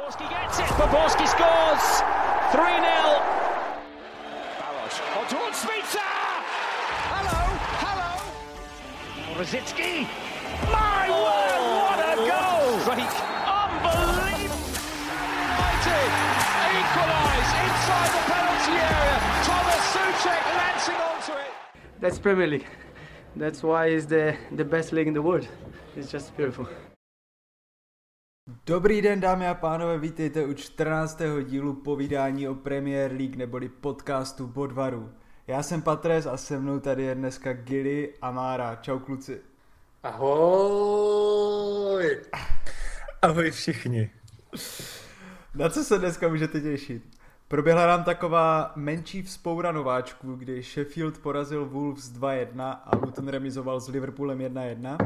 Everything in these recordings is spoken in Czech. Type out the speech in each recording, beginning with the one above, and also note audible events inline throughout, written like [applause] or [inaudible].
Borski gets it. Borski scores. 3 0. Balos. Oh, On towards Spitzer. Hello. Hello. Rosicki. My word, what a oh, goal! Strike. Unbelievable. United equalise inside the penalty area. Thomas Suchek lancing onto it. That's Premier League. That's why it's the, the best league in the world. It's just beautiful. Dobrý den dámy a pánové, vítejte u 14. dílu povídání o Premier League neboli podcastu Bodvaru. Já jsem Patres a se mnou tady je dneska Gilly a Mára. Čau kluci. Ahoj! Ahoj všichni. Na co se dneska můžete těšit? Proběhla nám taková menší vzpoura nováčků, kdy Sheffield porazil Wolves 2-1 a Luton remizoval s Liverpoolem 1-1.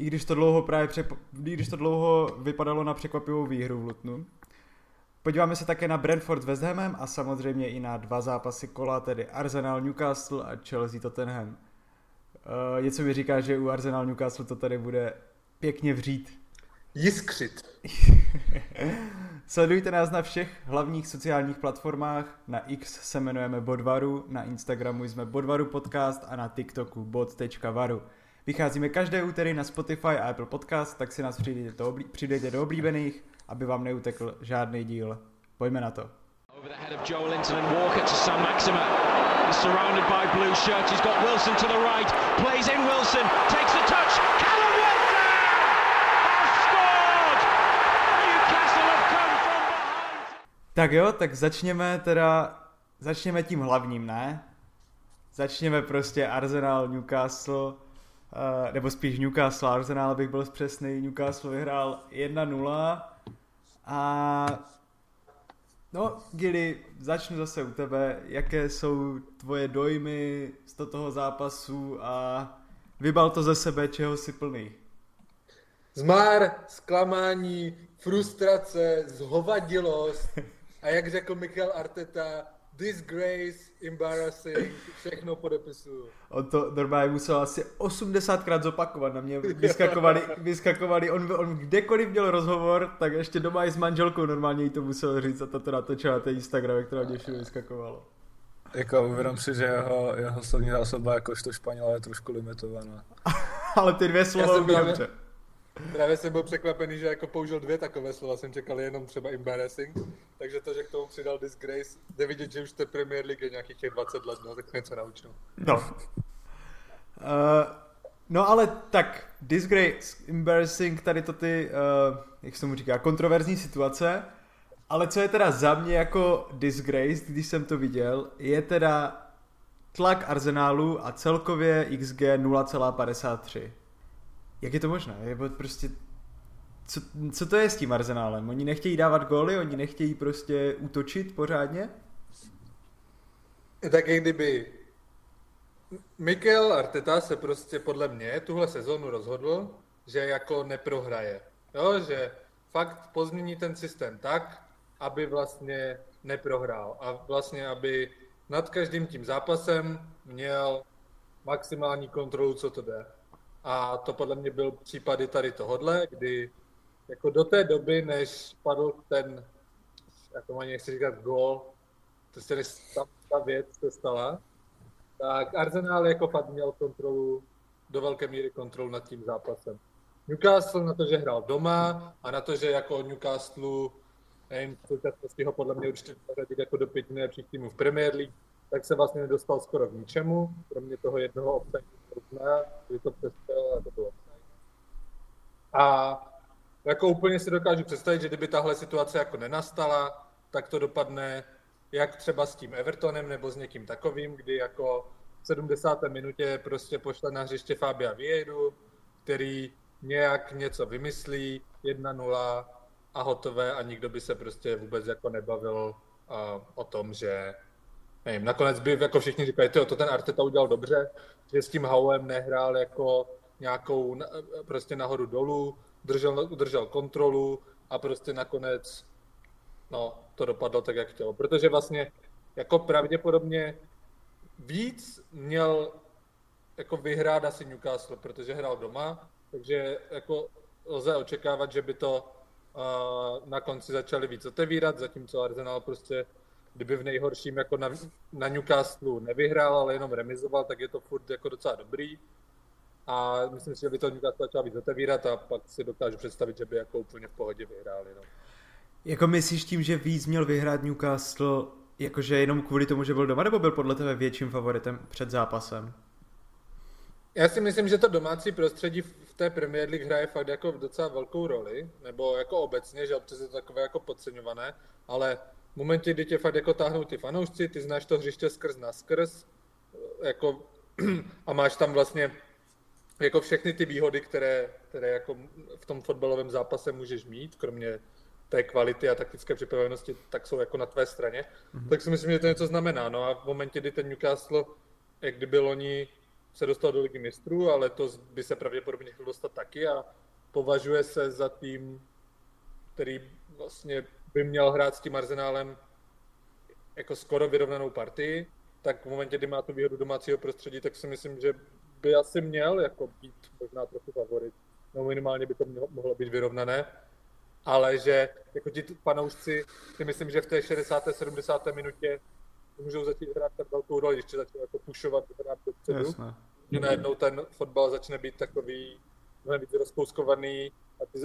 I když to dlouho právě přep... I když to dlouho vypadalo na překvapivou výhru v Lutonu. Podíváme se také na Brentford s West Hamem a samozřejmě i na dva zápasy kola, tedy Arsenal Newcastle a Chelsea Tottenham. Uh, něco mi říká, že u Arsenal Newcastle to tady bude pěkně vřít. Jiskřit. [laughs] Sledujte nás na všech hlavních sociálních platformách. Na X se jmenujeme Bodvaru, na Instagramu jsme Bodvaru podcast a na TikToku bod.varu. Vycházíme každé úterý na Spotify a Apple Podcast, tak si nás přidejte do, oblí- přidejte do oblíbených, aby vám neutekl žádný díl. Pojďme na to. Over the head of Joe Linton and Walker to Sam Maxima. He's surrounded by blue shirts. He's got Wilson to the right. Plays in Wilson. Takes the touch. Callum Wilson has scored! Newcastle have come from behind. Tak jo, tak začněme teda, začněme tím hlavním, ne? Začněme prostě Arsenal, Newcastle, uh, nebo spíš Newcastle, Arsenal bych byl přesný, Newcastle vyhrál 1-0 a no, Gilly, začnu zase u tebe, jaké jsou tvoje dojmy z toho zápasu a vybal to ze sebe, čeho si plný? Zmár, zklamání, frustrace, zhovadilost. [laughs] A jak řekl Mikel Arteta, disgrace, embarrassing, všechno podepisuju. On to normálně musel asi 80krát zopakovat, na mě vyskakovali, vyskakovali on, on kdekoliv měl rozhovor, tak ještě doma i s manželkou normálně jí to musel říct a to to natočila na ten Instagram, jak to na mě všude vyskakovalo. Jako uvědom si, že jeho, jeho slovní zásoba jakožto Španěla je trošku limitovaná. [laughs] Ale ty dvě slova Já jsem umí právě- dobře. Právě jsem byl překvapený, že jako použil dvě takové slova, jsem čekal jenom třeba embarrassing, takže to, že k tomu přidal disgrace, jde vidět, že už té Premier League nějakých těch 20 let, no, tak něco naučil. No. Uh, no ale tak, disgrace, embarrassing, tady to ty, uh, jak se tomu říká, kontroverzní situace, ale co je teda za mě jako disgrace, když jsem to viděl, je teda tlak Arsenálu a celkově XG 0,53. Jak je to možné? Je prostě... Co, co to je s tím Arsenálem? Oni nechtějí dávat góly, oni nechtějí prostě útočit pořádně? Tak jak kdyby Mikel Arteta se prostě podle mě tuhle sezónu rozhodl, že jako neprohraje. Jo, že fakt pozmění ten systém tak, aby vlastně neprohrál a vlastně, aby nad každým tím zápasem měl maximální kontrolu, co to jde. A to podle mě byl případy tady tohodle, kdy jako do té doby, než padl ten, jak to ani nechci říkat, to se než ta, ta věc se stala, tak Arsenal jako fakt měl kontrolu, do velké míry kontrolu nad tím zápasem. Newcastle na to, že hrál doma a na to, že jako Newcastle, nevím, v současnosti ho podle mě určitě zařadit jako do pěti nejlepších týmů v Premier League, tak se vlastně nedostal skoro k ničemu, kromě toho jednoho offside, kdy to přestal a to bylo. A jako úplně si dokážu představit, že kdyby tahle situace jako nenastala, tak to dopadne jak třeba s tím Evertonem nebo s někým takovým, kdy jako v 70. minutě prostě pošle na hřiště Fabia Vieiru, který nějak něco vymyslí, 1-0 a hotové a nikdo by se prostě vůbec jako nebavil uh, o tom, že nevím, nakonec by jako všichni tyjo, to ten Arteta udělal dobře, že s tím Howem nehrál jako nějakou prostě nahoru dolů, držel, udržel kontrolu a prostě nakonec no, to dopadlo tak, jak chtělo. Protože vlastně jako pravděpodobně víc měl jako vyhrát asi Newcastle, protože hrál doma, takže jako lze očekávat, že by to na konci začali víc otevírat, zatímco Arsenal prostě, kdyby v nejhorším jako na, na Newcastle nevyhrál, ale jenom remizoval, tak je to furt jako docela dobrý. A myslím si, že by to Newcastle začal víc otevírat a pak si dokážu představit, že by jako úplně v pohodě vyhráli. No. Jako myslíš tím, že víc měl vyhrát Newcastle, jakože jenom kvůli tomu, že byl doma, nebo byl podle tebe větším favoritem před zápasem? Já si myslím, že to domácí prostředí v té Premier League hraje fakt jako docela velkou roli, nebo jako obecně, že občas je to takové jako podceňované, ale v momentě, kdy tě fakt jako táhnou ty fanoušci, ty znáš to hřiště skrz na skrz, jako, [clears throat] a máš tam vlastně jako všechny ty výhody, které, které jako v tom fotbalovém zápase můžeš mít, kromě té kvality a taktické připravenosti, tak jsou jako na tvé straně, mm-hmm. tak si myslím, že to něco znamená. No a v momentě, kdy ten Newcastle, jak kdyby loni se dostal do ligy mistrů, ale to by se pravděpodobně chtěl dostat taky a považuje se za tým, který vlastně by měl hrát s tím Arsenálem jako skoro vyrovnanou partii, tak v momentě, kdy má tu výhodu domácího prostředí, tak si myslím, že by asi měl jako být možná trochu favorit. No minimálně by to mělo, mohlo být vyrovnané. Ale že jako ti panoušci si myslím, že v té 60. 70. minutě můžou začít hrát tak velkou roli, když začnou jako pušovat, hrát dopředu. Jasné. Že najednou ten fotbal začne být takový mnohem víc rozkouskovaný a ty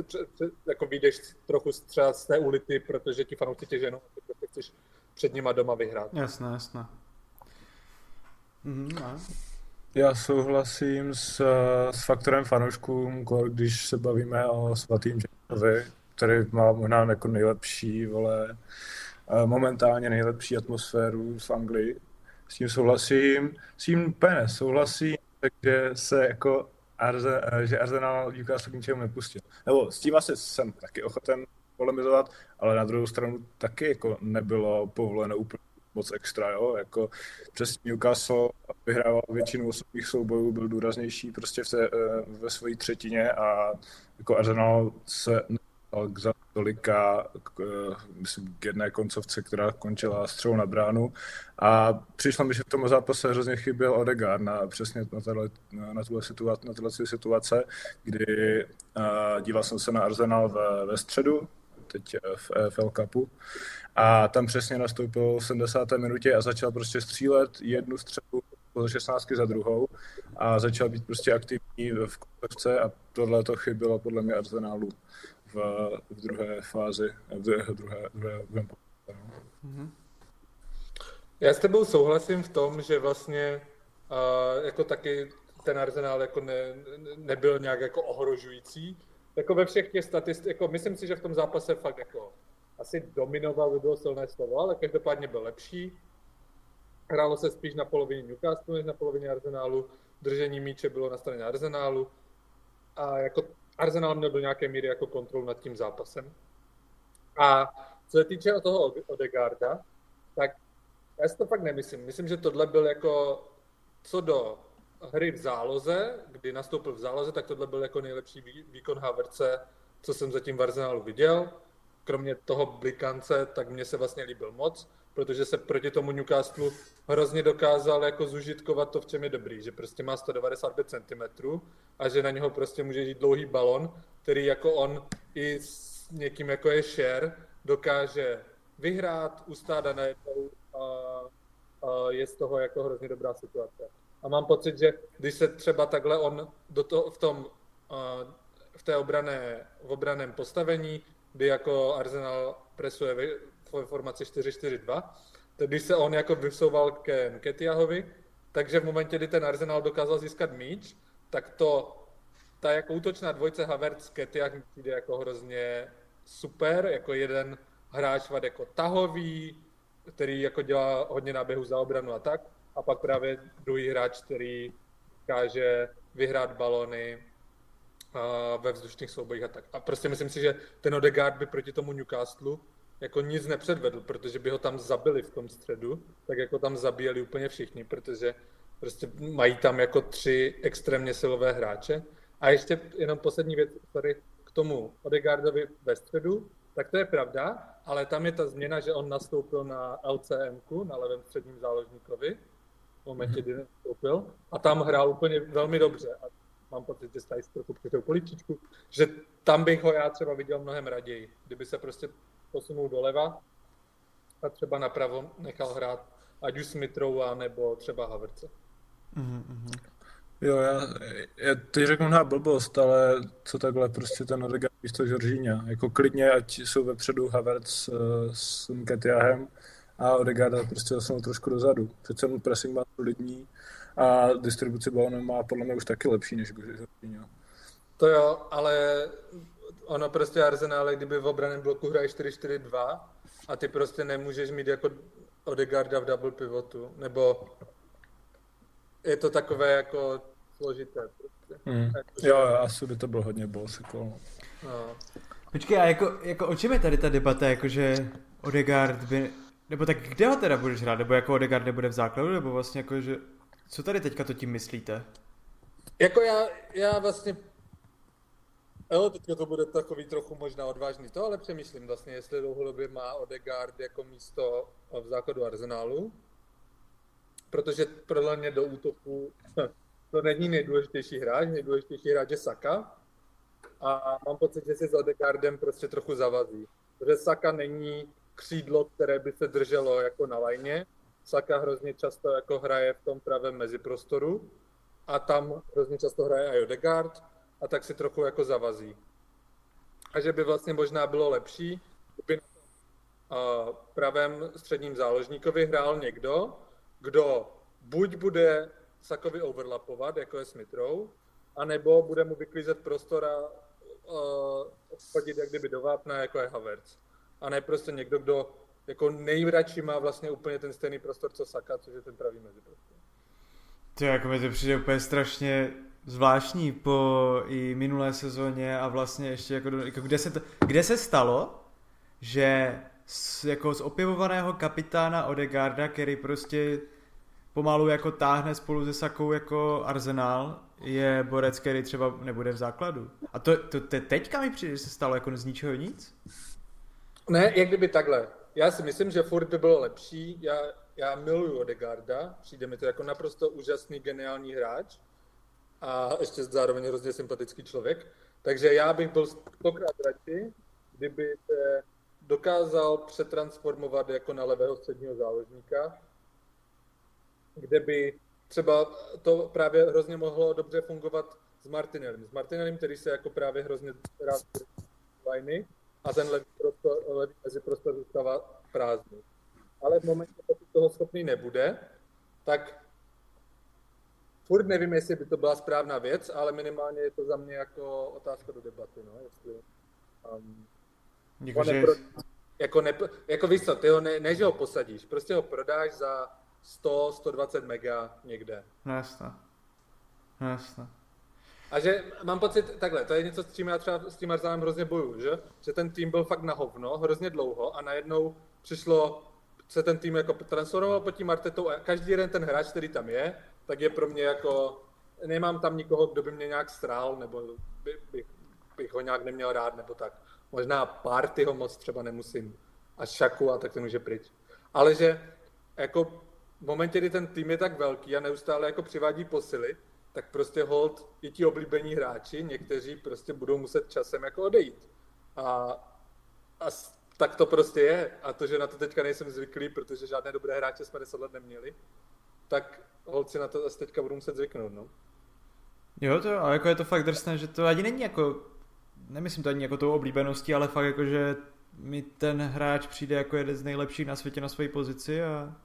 jako vyjdeš trochu třeba z té ulity, protože ti fanoušci tě ženou a ty prostě chceš před nima doma vyhrát. Jasné, jasné. Mhm, Já souhlasím s, s faktorem fanouškům, když se bavíme o svatým Ženovi, který má možná jako nejlepší, vole, momentálně nejlepší atmosféru v Anglii. S tím souhlasím. S tím úplně souhlasím, takže se jako Arze, že Arsenal Newcastle k ničemu nepustil. Nebo s tím asi jsem taky ochoten polemizovat, ale na druhou stranu taky jako nebylo povoleno úplně moc extra, jo, jako přes Newcastle vyhrával většinu osobních soubojů, byl důraznější prostě v té, eh, ve své třetině a jako Arsenal se k za tolika, k, eh, myslím, k jedné koncovce, která končila střelou na bránu. A přišlo mi, že v tom zápase hrozně chyběl Odegaard na, přesně na, tato, na, tuhle situace, na tuhle situace, kdy uh, díval jsem se na Arsenal ve, ve středu, teď v EFL Cupu. A tam přesně nastoupil v 70. minutě a začal prostě střílet jednu střelu po 16 za druhou a začal být prostě aktivní v koncovce a tohle to chybilo podle mě Arsenalu v, v druhé fázi, v druhé, druhé, druhé, druhé mm-hmm. Já s tebou souhlasím v tom, že vlastně uh, jako taky ten arzenál jako ne, nebyl nějak jako ohrožující. Jako ve všech těch statistikách, jako myslím si, že v tom zápase fakt jako asi dominoval, by bylo silné slovo, ale každopádně byl lepší. Hrálo se spíš na polovině Newcastle než na polovině Arsenálu. Držení míče bylo na straně Arsenálu. A jako Arsenal měl do nějaké míry jako kontrolu nad tím zápasem. A co se týče toho Odegarda, tak já si to fakt nemyslím. Myslím, že tohle byl jako co do hry v záloze, kdy nastoupil v záloze, tak tohle byl jako nejlepší výkon Haverce, co jsem zatím v Arsenalu viděl. Kromě toho blikance, tak mně se vlastně líbil moc, protože se proti tomu Newcastle hrozně dokázal jako zužitkovat to, v čem je dobrý, že prostě má 195 cm a že na něho prostě může jít dlouhý balon, který jako on i s někým jako je share dokáže vyhrát, ustát a najednou a, a je z toho jako hrozně dobrá situace. A mám pocit, že když se třeba takhle on do toho, v tom v té obrané, v obraném postavení, kdy jako Arsenal presuje ve formaci 4-4-2, tak když se on jako vysouval ke Nketiahovi, takže v momentě, kdy ten Arsenal dokázal získat míč, tak to, ta jako útočná dvojce Havertz Ketiah mi přijde jako hrozně super, jako jeden hráč jako tahový, který jako dělá hodně náběhu za obranu a tak, a pak právě druhý hráč, který dokáže vyhrát balony ve vzdušných soubojích a tak. A prostě myslím si, že ten Odegaard by proti tomu Newcastle jako nic nepředvedl, protože by ho tam zabili v tom středu, tak jako tam zabíjeli úplně všichni, protože prostě mají tam jako tři extrémně silové hráče. A ještě jenom poslední věc tady k tomu Odegaardovi ve středu, tak to je pravda, ale tam je ta změna, že on nastoupil na LCM, na levém středním záložníkovi, v momentě, kdy nastoupil, a tam hrál úplně velmi dobře. A mám pocit, že stále trochu při poličičku, že tam bych ho já třeba viděl mnohem raději, kdyby se prostě posunul doleva a třeba napravo nechal hrát ať už Smithrowa nebo třeba Haverce. Mm-hmm. Jo, já, já teď řeknu na blbost, ale co takhle prostě ten Odegaard místo Žoržíňa. Jako klidně, ať jsou vepředu Havertz uh, s Nketiahem a Odegaard prostě zasunul trošku dozadu. Přece ten pressing má lidní a distribuci balonu má podle mě už taky lepší než Žoržíňa. To jo, ale ono prostě Arsenal, kdyby v obraném bloku hraje 4-4-2 a ty prostě nemůžeš mít jako Odegaarda v double pivotu, nebo je to takové jako složité. Prostě. Mm. Jo, asi by to bylo hodně boss. Jako. No. Počkej, a jako, jako o čem je tady ta debata, jakože Odegaard by, nebo tak kde ho teda budeš hrát, nebo jako Odegaard nebude v základu, nebo vlastně jako, že, co tady teďka to tím myslíte? Jako já, já vlastně Jo, teďka to bude takový trochu možná odvážný to, ale přemýšlím vlastně, jestli dlouhodobě má Odegaard jako místo v základu Arsenálu, protože podle mě do útoku [laughs] to není nejdůležitější hráč, nejdůležitější hráč je Saka. A mám pocit, že si s Odegaardem prostě trochu zavazí, protože Saka není křídlo, které by se drželo jako na lajně, Saka hrozně často jako hraje v tom pravém meziprostoru. A tam hrozně často hraje i Odegaard, a tak si trochu jako zavazí. A že by vlastně možná bylo lepší, kdyby na pravém středním záložníkovi hrál někdo, kdo buď bude Sakovi overlapovat, jako je Smithrow, anebo bude mu vyklízet prostor a uh, chodit jak kdyby do vápna, jako je Havertz. A ne prostě někdo, kdo jako nejradši má vlastně úplně ten stejný prostor, co Saka, což je ten pravý meziprostor. To jako mi to přijde úplně strašně zvláštní po i minulé sezóně a vlastně ještě jako, jako kde, se to, kde se stalo, že z, jako z opěvovaného kapitána Odegarda, který prostě pomalu jako táhne spolu se Sakou jako Arsenal, je borec, který třeba nebude v základu. A to, to, to teďka mi přijde, že se stalo jako z ničeho nic? Ne, jak kdyby takhle. Já si myslím, že furt by bylo lepší. Já, já miluju Odegarda, přijde mi to jako naprosto úžasný, geniální hráč a ještě zároveň hrozně sympatický člověk. Takže já bych byl stokrát radši, kdyby se dokázal přetransformovat jako na levého středního záložníka, kde by třeba to právě hrozně mohlo dobře fungovat s Martinelem. S Martinelem, který se jako právě hrozně rád liny a ten levý, prostor, levý mezi prostor zůstává prázdný. Ale v momentě, pokud toho schopný nebude, tak furt nevím, jestli by to byla správná věc, ale minimálně je to za mě jako otázka do debaty, no, jestli... Um, jako, že... nepro, jako, ne, jako víš co, ty ho ne, ne, že ho posadíš, prostě ho prodáš za 100, 120 mega někde. No jasně. No jasně. A že mám pocit, takhle, to je něco, s čím já třeba s tím Arsenalem hrozně bojuju, že? že ten tým byl fakt na hovno, hrozně dlouho a najednou přišlo, se ten tým jako transformoval pod tím Artetou a každý jeden ten hráč, který tam je, tak je pro mě jako, nemám tam nikoho, kdo by mě nějak strál, nebo by, by, bych ho nějak neměl rád, nebo tak. Možná Partyho moc třeba nemusím. A Šaku a tak ten už je pryč. Ale že jako v momentě, kdy ten tým je tak velký a neustále jako přivádí posily, tak prostě hold i ti oblíbení hráči, někteří prostě budou muset časem jako odejít. A, a tak to prostě je. A to, že na to teďka nejsem zvyklý, protože žádné dobré hráče jsme 10 let neměli, tak holci na to asi teďka budou muset zvyknout, no. Jo, to, ale jako je to fakt drsné, že to ani není jako, nemyslím to ani jako tou oblíbeností, ale fakt jako, že mi ten hráč přijde jako jeden z nejlepších na světě na své pozici a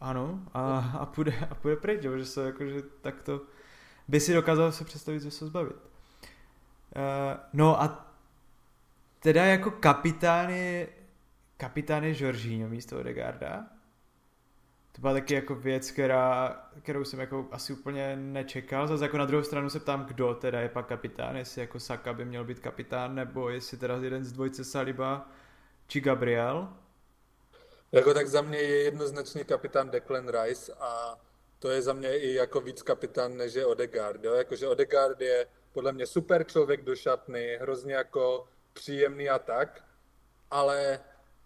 ano, a, a, půjde, a půjde pryč, jo, že se jako, že takto by si dokázal se představit, že se zbavit. Uh, no a teda jako kapitán je, kapitán je Jorginho místo Odegarda to byla taky jako věc, která, kterou jsem jako asi úplně nečekal. Zase jako na druhou stranu se ptám, kdo teda je pak kapitán, jestli jako Saka by měl být kapitán, nebo jestli teda jeden z dvojce Saliba či Gabriel. Jako tak za mě je jednoznačně kapitán Declan Rice a to je za mě i jako víc kapitán než je Odegaard. Jo? Jakože Odegaard je podle mě super člověk do šatny, hrozně jako příjemný a tak, ale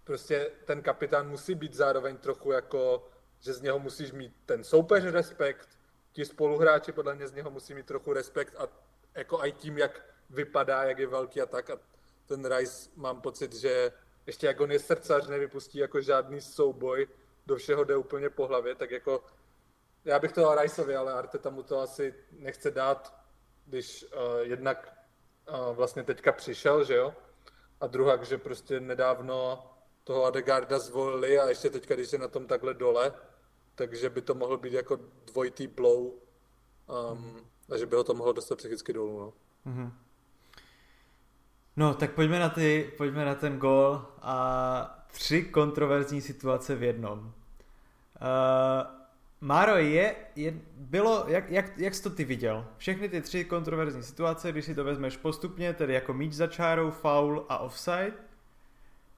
prostě ten kapitán musí být zároveň trochu jako že z něho musíš mít ten soupeř respekt, ti spoluhráči podle mě z něho musí mít trochu respekt a jako i tím, jak vypadá, jak je velký a tak. A ten Rice mám pocit, že ještě jak on je srdcař, nevypustí jako žádný souboj, do všeho jde úplně po hlavě, tak jako já bych to dal Riceovi, ale Arteta mu to asi nechce dát, když uh, jednak uh, vlastně teďka přišel, že jo, a druhá, že prostě nedávno toho Adegarda zvolili a ještě teďka, když je na tom takhle dole, takže by to mohlo být jako dvojitý blow um, a že by ho to mohlo dostat psychicky dolů. No. Mm-hmm. No, tak pojďme na, ty, pojďme na ten gol a tři kontroverzní situace v jednom. Uh, Máro, je, je, bylo, jak, jak, jak jsi to ty viděl? Všechny ty tři kontroverzní situace, když si to vezmeš postupně, tedy jako míč za čárou, foul a offside,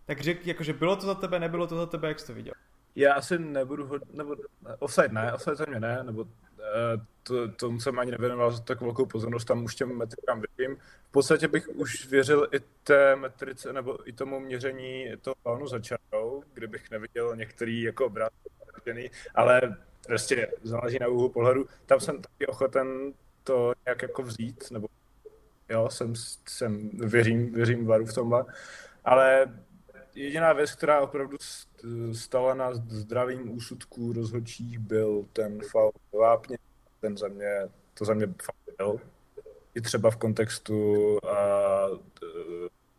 tak řek, jakože bylo to za tebe, nebylo to za tebe, jak jsi to viděl? Já asi nebudu, ho, nebo offside ne, offside za mě ne, nebo Eh, to, tomu jsem ani nevěnoval tak velkou pozornost, tam už těm metrikám věřím. V podstatě bych už věřil i té metrice, nebo i tomu měření toho plánu za čarou, kdybych neviděl některý jako obrázky, ale prostě záleží na úhlu pohledu. Tam jsem taky ochoten to nějak jako vzít, nebo jo, jsem, jsem věřím, věřím varu v tomhle, ale jediná věc, která opravdu stala na zdravým úsudku rozhodčích, byl ten faul vápně. Ten za mě, to za mě byl. I třeba v kontextu uh,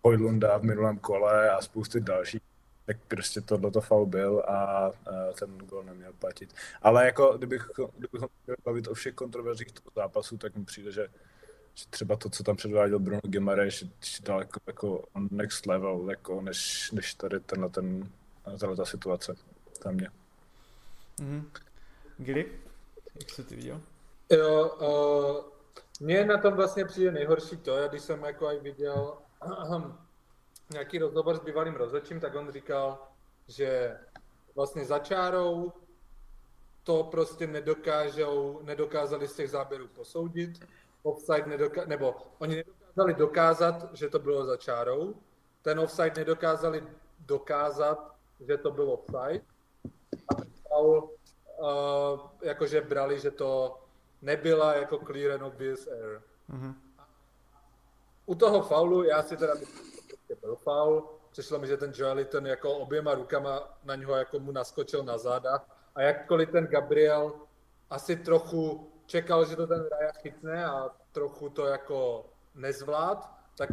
Hojlunda v minulém kole a spousty dalších tak prostě tohle to faul byl a, uh, ten gol neměl platit. Ale jako, kdybych, kdybychom měli bavit o všech kontroverzích toho zápasu, tak mi přijde, že že třeba to, co tam předváděl Bruno Gimares, je daleko jako next level, jako než, než tady tenhle ten, tato ta situace tam mě. Mm-hmm. Gili, jak jsi ty viděl? Jo, uh, mně na tom vlastně přijde nejhorší to, já když jsem jako aj viděl [clears throat] nějaký rozhovor s bývalým rozhodčím, tak on říkal, že vlastně za čárou to prostě nedokážou, nedokázali z těch záběrů posoudit, offside nedoka- nebo oni nedokázali dokázat, že to bylo za čárou, ten offside nedokázali dokázat, že to bylo offside a ten foul uh, jakože brali, že to nebyla jako clear and obvious error. Mm-hmm. U toho faulu, já si teda myslím, že byl faul, přišlo mi, že ten Joeliton jako oběma rukama na něho jako mu naskočil na záda a jakkoliv ten Gabriel asi trochu čekal, že to ten Raja chytne a trochu to jako nezvlád, tak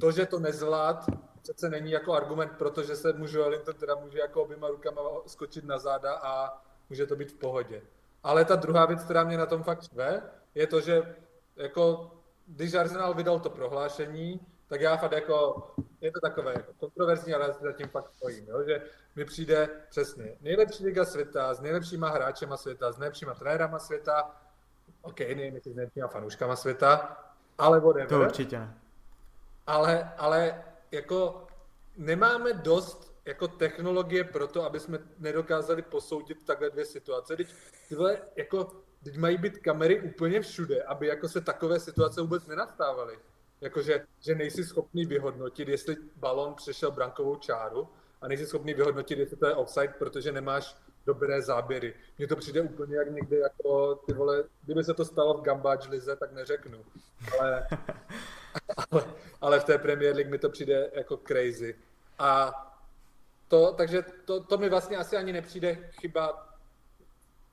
to, že to nezvlád, přece není jako argument, protože se může Wellington teda může jako oběma rukama skočit na záda a může to být v pohodě. Ale ta druhá věc, která mě na tom fakt štve, je to, že jako, když Arsenal vydal to prohlášení, tak já fakt jako, je to takové jako kontroverzní, ale zatím fakt stojím, jo? že mi přijde přesně nejlepší liga světa, s nejlepšíma hráčema světa, s nejlepšíma trenérama světa, OK, nevím, jestli s nejlepšíma fanouškama světa, ale whatever. To určitě ne. Ale, ale jako nemáme dost jako technologie pro to, aby jsme nedokázali posoudit takhle dvě situace. Teď tyhle, jako, teď mají být kamery úplně všude, aby jako se takové situace vůbec nenastávaly. Jakože, že nejsi schopný vyhodnotit, jestli balon přešel brankovou čáru a nejsi schopný vyhodnotit, jestli to je offside, protože nemáš dobré záběry. Mně to přijde úplně jak někdy jako, ty vole, kdyby se to stalo v Gambáč lize, tak neřeknu. Ale, [laughs] ale, ale v té Premier League mi to přijde jako crazy. A to, takže to, to mi vlastně asi ani nepřijde chyba,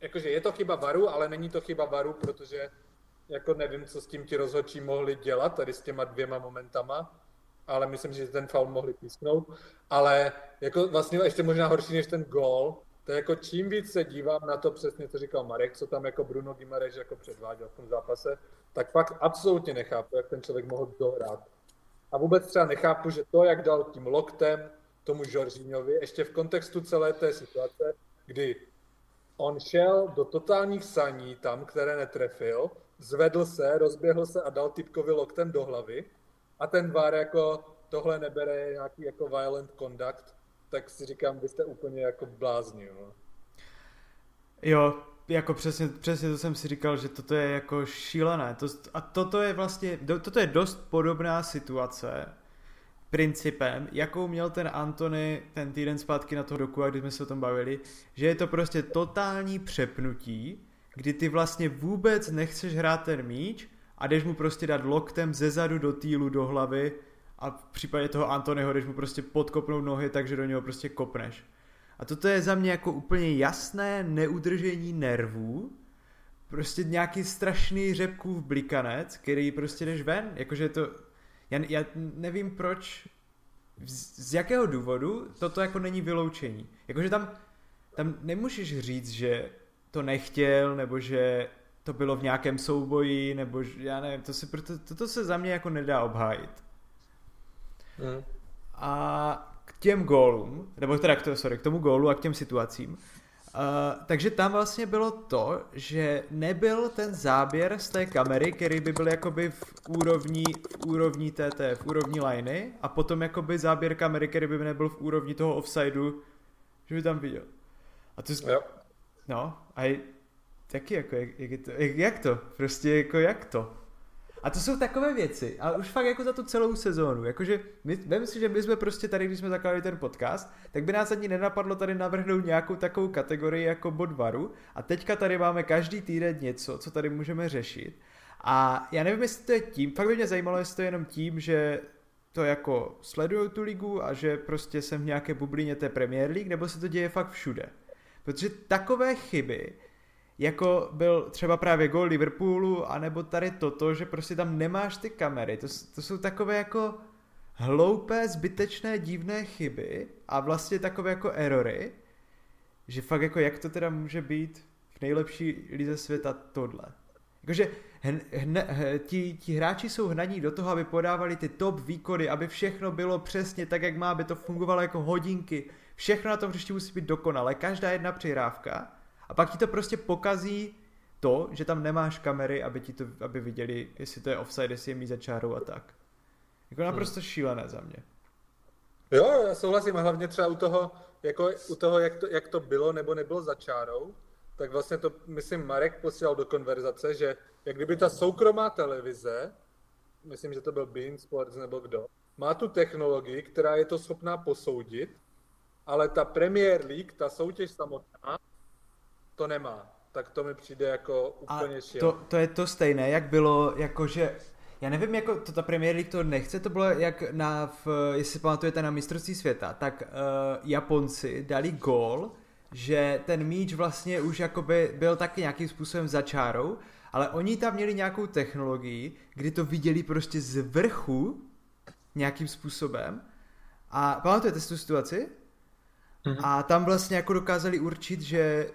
jakože je to chyba varu, ale není to chyba varu, protože jako nevím, co s tím ti rozhodčí mohli dělat, tady s těma dvěma momentama, ale myslím, že ten foul mohli písknout. Ale jako vlastně ještě možná horší než ten gól, to je jako čím víc se dívám na to přesně, co říkal Marek, co tam jako Bruno Gimarež jako předváděl v tom zápase, tak fakt absolutně nechápu, jak ten člověk mohl dohrát. A vůbec třeba nechápu, že to, jak dal tím loktem tomu Žoržíňovi, ještě v kontextu celé té situace, kdy on šel do totálních saní tam, které netrefil, zvedl se, rozběhl se a dal typkovi loktem do hlavy a ten VAR jako tohle nebere nějaký jako violent conduct, tak si říkám, vy jste úplně jako blázni, jo. Jo, jako přesně, přesně to jsem si říkal, že toto je jako šílené. To, a toto je vlastně, toto je dost podobná situace principem, jakou měl ten Antony ten týden zpátky na toho doku, a když jsme se o tom bavili, že je to prostě totální přepnutí, kdy ty vlastně vůbec nechceš hrát ten míč a jdeš mu prostě dát loktem ze zadu do týlu do hlavy a v případě toho Antonyho jdeš mu prostě podkopnout nohy, takže do něho prostě kopneš. A toto je za mě jako úplně jasné neudržení nervů, prostě nějaký strašný řepkův blikanec, který prostě jdeš ven, jakože to, já, já nevím proč, z, z jakého důvodu toto jako není vyloučení. Jakože tam, tam nemůžeš říct, že to nechtěl, nebo že to bylo v nějakém souboji, nebo já nevím, to se, proto, toto se za mě jako nedá obhájit. Mm. A k těm gólům, nebo teda k, to, sorry, k tomu gólu a k těm situacím, Uh, takže tam vlastně bylo to, že nebyl ten záběr z té kamery, který by byl jakoby v úrovni, v úrovni TT, v úrovni liney a potom jakoby záběr kamery, který by nebyl v úrovni toho offsideu, že by tam viděl. A to... Jo. No, a taky jako, jak, jak, to, jak, jak to? Prostě jako jak to? A to jsou takové věci. A už fakt jako za tu celou sezónu. Jakože, my, vím si, že my jsme prostě tady, když jsme zakládali ten podcast, tak by nás ani nenapadlo tady navrhnout nějakou takovou kategorii jako bod varu. A teďka tady máme každý týden něco, co tady můžeme řešit. A já nevím, jestli to je tím, fakt by mě zajímalo, jestli to je jenom tím, že to jako sledují tu ligu a že prostě jsem v nějaké bublině té Premier League, nebo se to děje fakt všude. Protože takové chyby, jako byl třeba právě gol Liverpoolu, anebo tady toto, že prostě tam nemáš ty kamery. To, to jsou takové jako hloupé, zbytečné, divné chyby a vlastně takové jako erory, že fakt jako jak to teda může být v nejlepší lize světa tohle. Jakože hn, hn, hn, ti, ti hráči jsou hnaní do toho, aby podávali ty top výkony, aby všechno bylo přesně tak, jak má, aby to fungovalo jako hodinky. Všechno na tom hřišti musí být dokonalé, každá jedna přihrávka. A pak ti to prostě pokazí to, že tam nemáš kamery, aby ti to, aby viděli, jestli to je offside, jestli je mít za čárou a tak. Jako hmm. naprosto hmm. šílené za mě. Jo, já souhlasím, a hlavně třeba u toho, jako u toho jak, to, jak to bylo nebo nebylo za čárou, tak vlastně to, myslím, Marek posílal do konverzace, že jak kdyby ta soukromá televize, myslím, že to byl Bean Sports nebo kdo, má tu technologii, která je to schopná posoudit, ale ta Premier League, ta soutěž samotná, to nemá. Tak to mi přijde jako úplně šílené. To, to je to stejné, jak bylo, jakože já nevím, jako to ta Premier League to nechce, to bylo jak na, v, jestli pamatujete na mistrovství světa, tak uh, Japonci dali gól, že ten míč vlastně už jakoby byl taky nějakým způsobem za čárou, ale oni tam měli nějakou technologii, kdy to viděli prostě z vrchu nějakým způsobem a pamatujete si tu situaci? Mm-hmm. A tam vlastně jako dokázali určit, že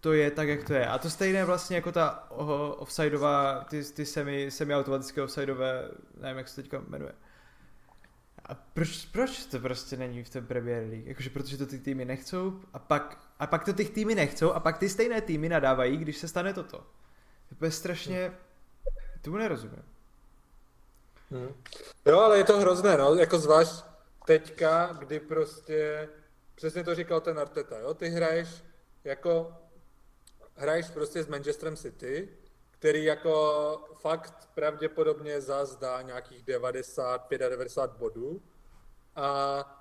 to je tak, jak to je. A to stejné vlastně jako ta offsideová, ty, ty semi, semi-automatické offsideové, nevím, jak se teďka jmenuje. A proč, proč to prostě není v té Premier League? Jakože protože to ty týmy nechcou a pak, a pak to ty týmy nechcou a pak ty stejné týmy nadávají, když se stane toto. To je strašně, tomu nerozumím. Hmm. Jo, ale je to hrozné, no, jako zvlášť teďka, kdy prostě, přesně to říkal ten Arteta, jo, ty hraješ jako hraješ prostě s Manchesterem City, který jako fakt pravděpodobně zazdá nějakých 90, 95 bodů a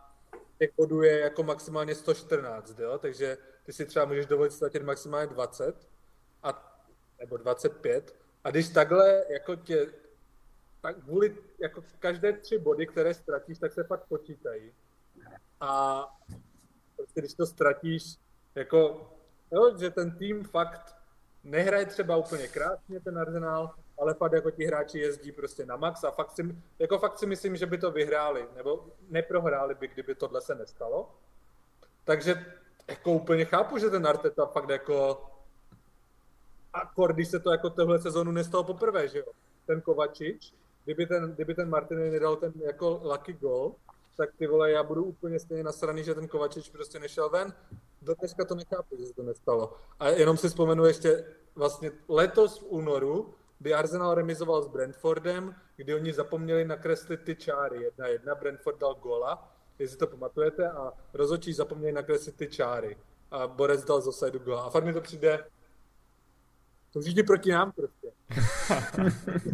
těch bodů je jako maximálně 114, jo? takže ty si třeba můžeš dovolit ztratit maximálně 20 a, nebo 25 a když takhle jako tě tak kvůli jako každé tři body, které ztratíš, tak se fakt počítají. A prostě když to ztratíš jako Jo, že ten tým fakt nehraje třeba úplně krásně ten Arsenal, ale fakt jako ti hráči jezdí prostě na max a fakt si, jako fakt si myslím, že by to vyhráli, nebo neprohráli by, kdyby tohle se nestalo. Takže jako úplně chápu, že ten Arteta fakt jako akor, když se to jako tohle sezonu nestalo poprvé, že jo. Ten Kovačič, kdyby ten, kdyby ten Martinez nedal ten jako lucky goal, tak ty vole, já budu úplně stejně nasraný, že ten Kovačič prostě nešel ven. Do dneska to nechápu, že se to nestalo. A jenom si vzpomenu ještě vlastně letos v únoru, kdy Arsenal remizoval s Brentfordem, kdy oni zapomněli nakreslit ty čáry. Jedna jedna, Brentford dal gola, jestli to pamatujete, a rozočí zapomněli nakreslit ty čáry. A Borec dal z offsideu gola. A fakt mi to přijde, to všichni proti nám prostě.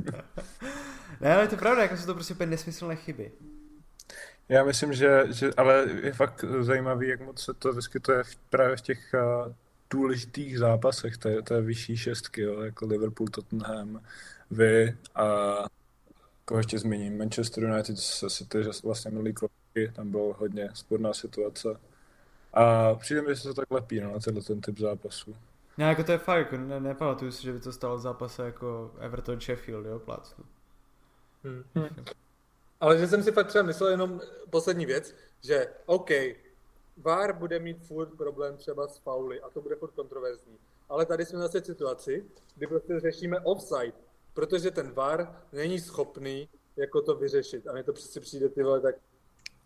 [laughs] ne, ale to je pravda, jako jsou to prostě úplně nesmyslné chyby. Já myslím, že, že ale je fakt zajímavý, jak moc se to vyskytuje v, právě v těch uh, důležitých zápasech té, té vyšší šestky, jo, jako Liverpool, Tottenham, vy a koho ještě zmíním, Manchester United se City, že vlastně minulý kroky, tam bylo hodně sporná situace. A přijde mi, že se to tak lepí no, na tenhle ten typ zápasů. Ne, jako to je fakt, jako ne, nepamatuju si, že by to stalo v zápase jako Everton Sheffield, jo, plácnu. Hmm. Ale že jsem si fakt třeba myslel jenom poslední věc, že OK, VAR bude mít furt problém třeba s fauly a to bude furt kontroverzní. Ale tady jsme zase v situaci, kdy prostě řešíme offside, protože ten VAR není schopný jako to vyřešit. A mi to přeci přijde ty vole, tak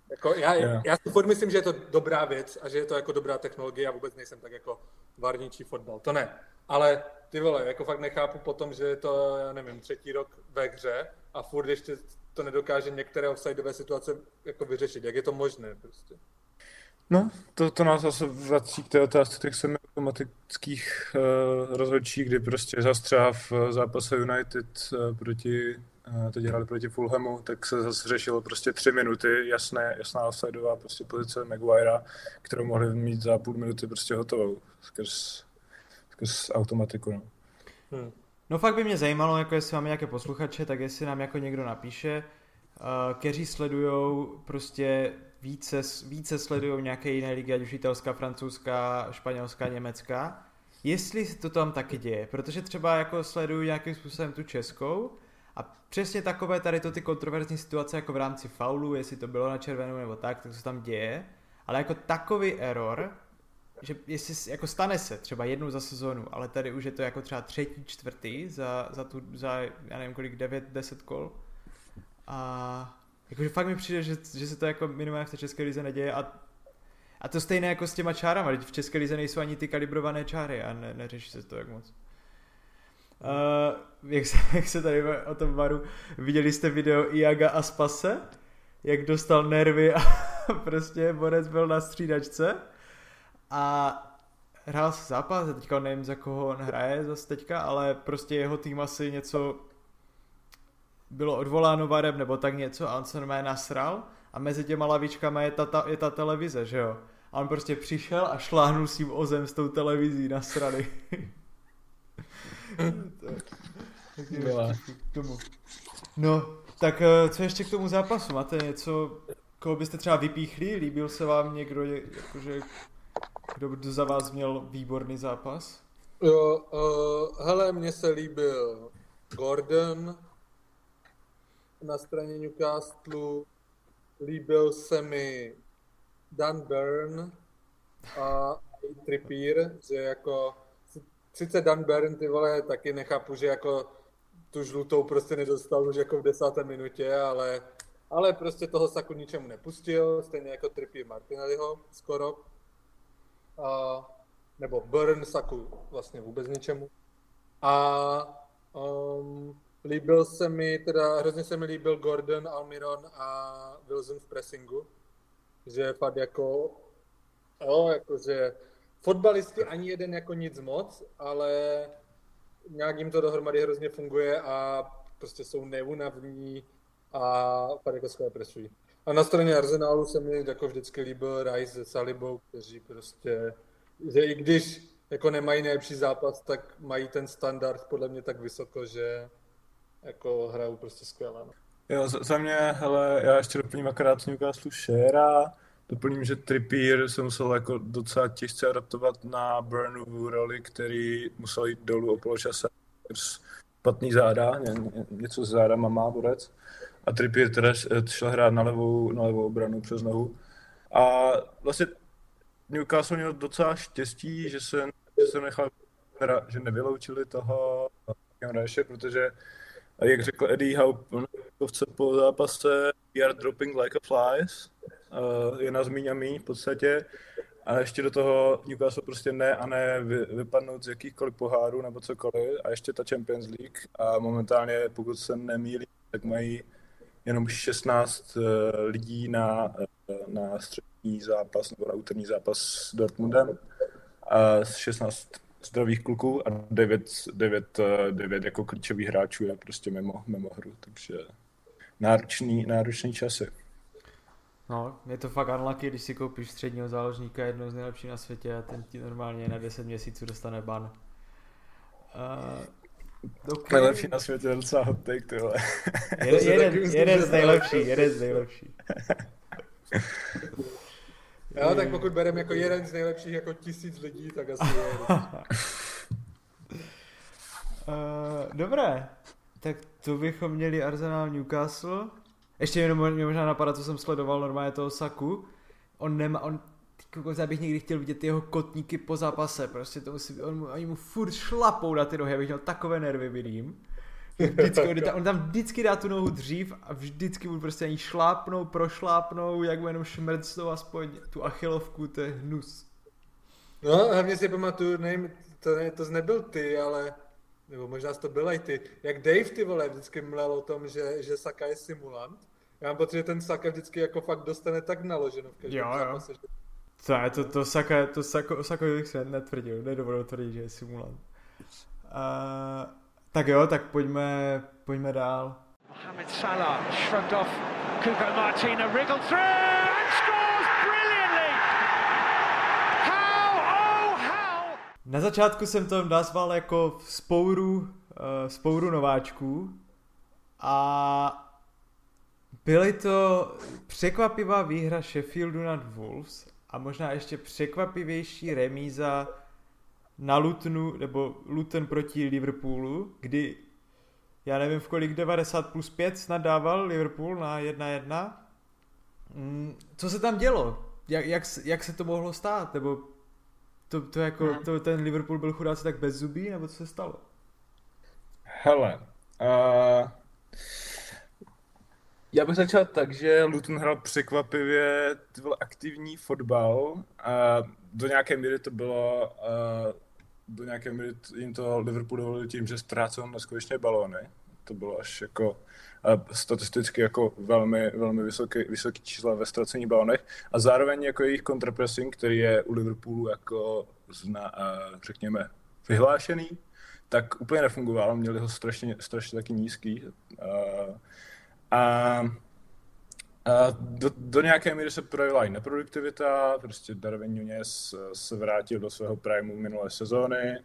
jako já, yeah. já si furt myslím, že je to dobrá věc a že je to jako dobrá technologie a vůbec nejsem tak jako varničí fotbal. To ne. Ale ty vole, jako fakt nechápu potom, že je to, já nevím, třetí rok ve hře a furt ještě to nedokáže některé offsideové situace jako vyřešit. Jak je to možné prostě? No, to, to nás zase vrací k té otázce těch semiautomatických uh, rozhodčí, kdy prostě zastřela v zápase United uh, proti, uh, teď hráli proti Fulhamu, tak se zase řešilo prostě tři minuty, jasné, jasná offsideová prostě pozice Maguirea, kterou mohli mít za půl minuty prostě hotovou skrz, skrz automatiku. No. Hmm. No fakt by mě zajímalo, jako jestli máme nějaké posluchače, tak jestli nám jako někdo napíše, uh, kteří sledují prostě více, více sledují nějaké jiné ligy, ať už italská, francouzská, španělská, německá, jestli to tam taky děje, protože třeba jako sledují nějakým způsobem tu českou a přesně takové tady to ty kontroverzní situace jako v rámci faulu, jestli to bylo na červenou nebo tak, tak se tam děje, ale jako takový error, že jestli jako stane se třeba jednou za sezónu, ale tady už je to jako třeba třetí, čtvrtý za, za, tu, za já nevím kolik, 9, 10 kol. A jakože fakt mi přijde, že, že se to jako minimálně v té české lize neděje a a to stejné jako s těma čárama, v české lize nejsou ani ty kalibrované čáry a ne, neřeší se to jak moc. Uh, jak, se, jak se tady o tom varu, viděli jste video Iaga a Spase? Jak dostal nervy a [laughs] prostě Borec byl na střídačce a hrál se zápas, teďka nevím za koho on hraje zase teďka, ale prostě jeho tým asi něco bylo odvoláno varem nebo tak něco a on se normálně nasral a mezi těma lavičkama je ta, ta, je ta televize, že jo? A on prostě přišel a šláhnul s tím ozem s tou televizí na strany. [laughs] No, tak eh, co ještě k tomu zápasu? Máte něco, koho byste třeba vypíchli? Líbil se vám někdo, jakože kdo za vás měl výborný zápas? Jo, uh, hele, mně se líbil Gordon na straně Newcastle, líbil se mi Dan Burn a Trippier, že jako sice Dan Burn, ty vole, taky nechápu, že jako tu žlutou prostě nedostal už jako v desáté minutě, ale, ale prostě toho Saku ničemu nepustil, stejně jako Trippier Martinelliho skoro a, nebo Burn Saku vlastně vůbec ničemu. A um, líbil se mi, teda hrozně se mi líbil Gordon, Almiron a Wilson v pressingu, že fakt jako, jo, jakože fotbalisti ani jeden jako nic moc, ale nějak jim to dohromady hrozně funguje a prostě jsou neunavní a fakt jako své presují. A na straně Arsenálu se mi jako vždycky líbil Rice se Salibou, kteří prostě, že i když jako nemají nejlepší zápas, tak mají ten standard podle mě tak vysoko, že jako hrajou prostě skvěle. No. Jo, za, za mě, hele, já ještě doplním akorát Newcastle Shera, doplním, že Trippier se musel jako docela těžce adaptovat na Burnovu roli, který musel jít dolů o poločase špatný záda, ně, ně, něco s zádama má borec a Trippier teda šel hrát na levou, na levou obranu přes nohu. A vlastně Newcastle měl docela štěstí, že se, že se nechal, že nevyloučili toho Hraše, protože jak řekl Eddie Howe po zápase, we are dropping like a flies, uh, je na zmíň a míň v podstatě. A ještě do toho Newcastle prostě ne a ne vypadnout z jakýchkoliv pohárů nebo cokoliv. A ještě ta Champions League. A momentálně, pokud se nemýlí, tak mají jenom 16 uh, eh, lidí na, uh, na střední zápas nebo na úterní zápas s Dortmundem. A 16 zdravých kluků a 9, 9, 9 jako klíčových hráčů je prostě mimo, mimo hru, takže náročný, náročný časy. No, je to fakt unlucky, když si koupíš středního záložníka, jedno z nejlepších na světě a ten ti normálně na 10 měsíců dostane ban. Uh, okay. Nejlepší na světě je docela hot take, tyhle. Jeden, jeden, jeden z nejlepších, jeden z nejlepších. Jo, tak pokud bereme jako jeden z nejlepších jako tisíc lidí, tak asi je. uh, [laughs] dobré, tak to bychom měli Arsenal Newcastle. Ještě jenom mě možná napadá, co jsem sledoval normálně toho Saku. On nemá, on já bych někdy chtěl vidět jeho kotníky po zápase, prostě to musí, on, oni mu furt šlapou na ty nohy, abych měl takové nervy vidím. Vždycky, on, tam, on tam vždycky dá tu nohu dřív a vždycky mu prostě ani šlápnou, prošlápnou, jak mu jenom šmrcnou aspoň tu achilovku, to je hnus. No, hlavně si pamatuju, nevím, to, ne, to nebyl ty, ale nebo možná to byl i ty, jak Dave ty vole vždycky mlel o tom, že, že Saka je simulant. Já mám pocit, že ten Saka vždycky jako fakt dostane tak naloženo v každém jo, zápase. Jo. Že... To, je, to, to Saka, to Saka, Saka bych se netvrdil, nedovolil tvrdit, že je simulant. Uh, tak jo, tak pojďme, pojďme dál. Mohamed Salah shrugged off Kuko Martina, wriggled through and scores brilliantly! How, oh how! Na začátku jsem to nazval jako spouru, uh, spouru nováčků a byly to překvapivá výhra Sheffieldu nad Wolves a možná ještě překvapivější remíza na Lutonu, nebo Luton proti Liverpoolu, kdy já nevím v kolik 90 plus 5 snad dával Liverpool na 1-1. Mm, co se tam dělo? Jak, jak, jak se to mohlo stát? Nebo to, to jako, hmm. to, ten Liverpool byl chudáci tak bez zubí, nebo co se stalo? Hele, uh, já bych začal tak, že Luton hrál překvapivě aktivní fotbal a do nějaké míry to bylo do nějaké míry jim to Liverpool dovolil tím, že ztrácel neskutečné balóny. To bylo až jako statisticky jako velmi, velmi vysoký, vysoký čísla ve ztracení balonech a zároveň jako jejich kontrapressing, který je u Liverpoolu jako zna, řekněme vyhlášený, tak úplně nefungoval, měli ho strašně, strašně taky nízký. A a do, do nějaké míry se projevila i neproduktivita, prostě Darwin Nunes se vrátil do svého primu minulé sezóny,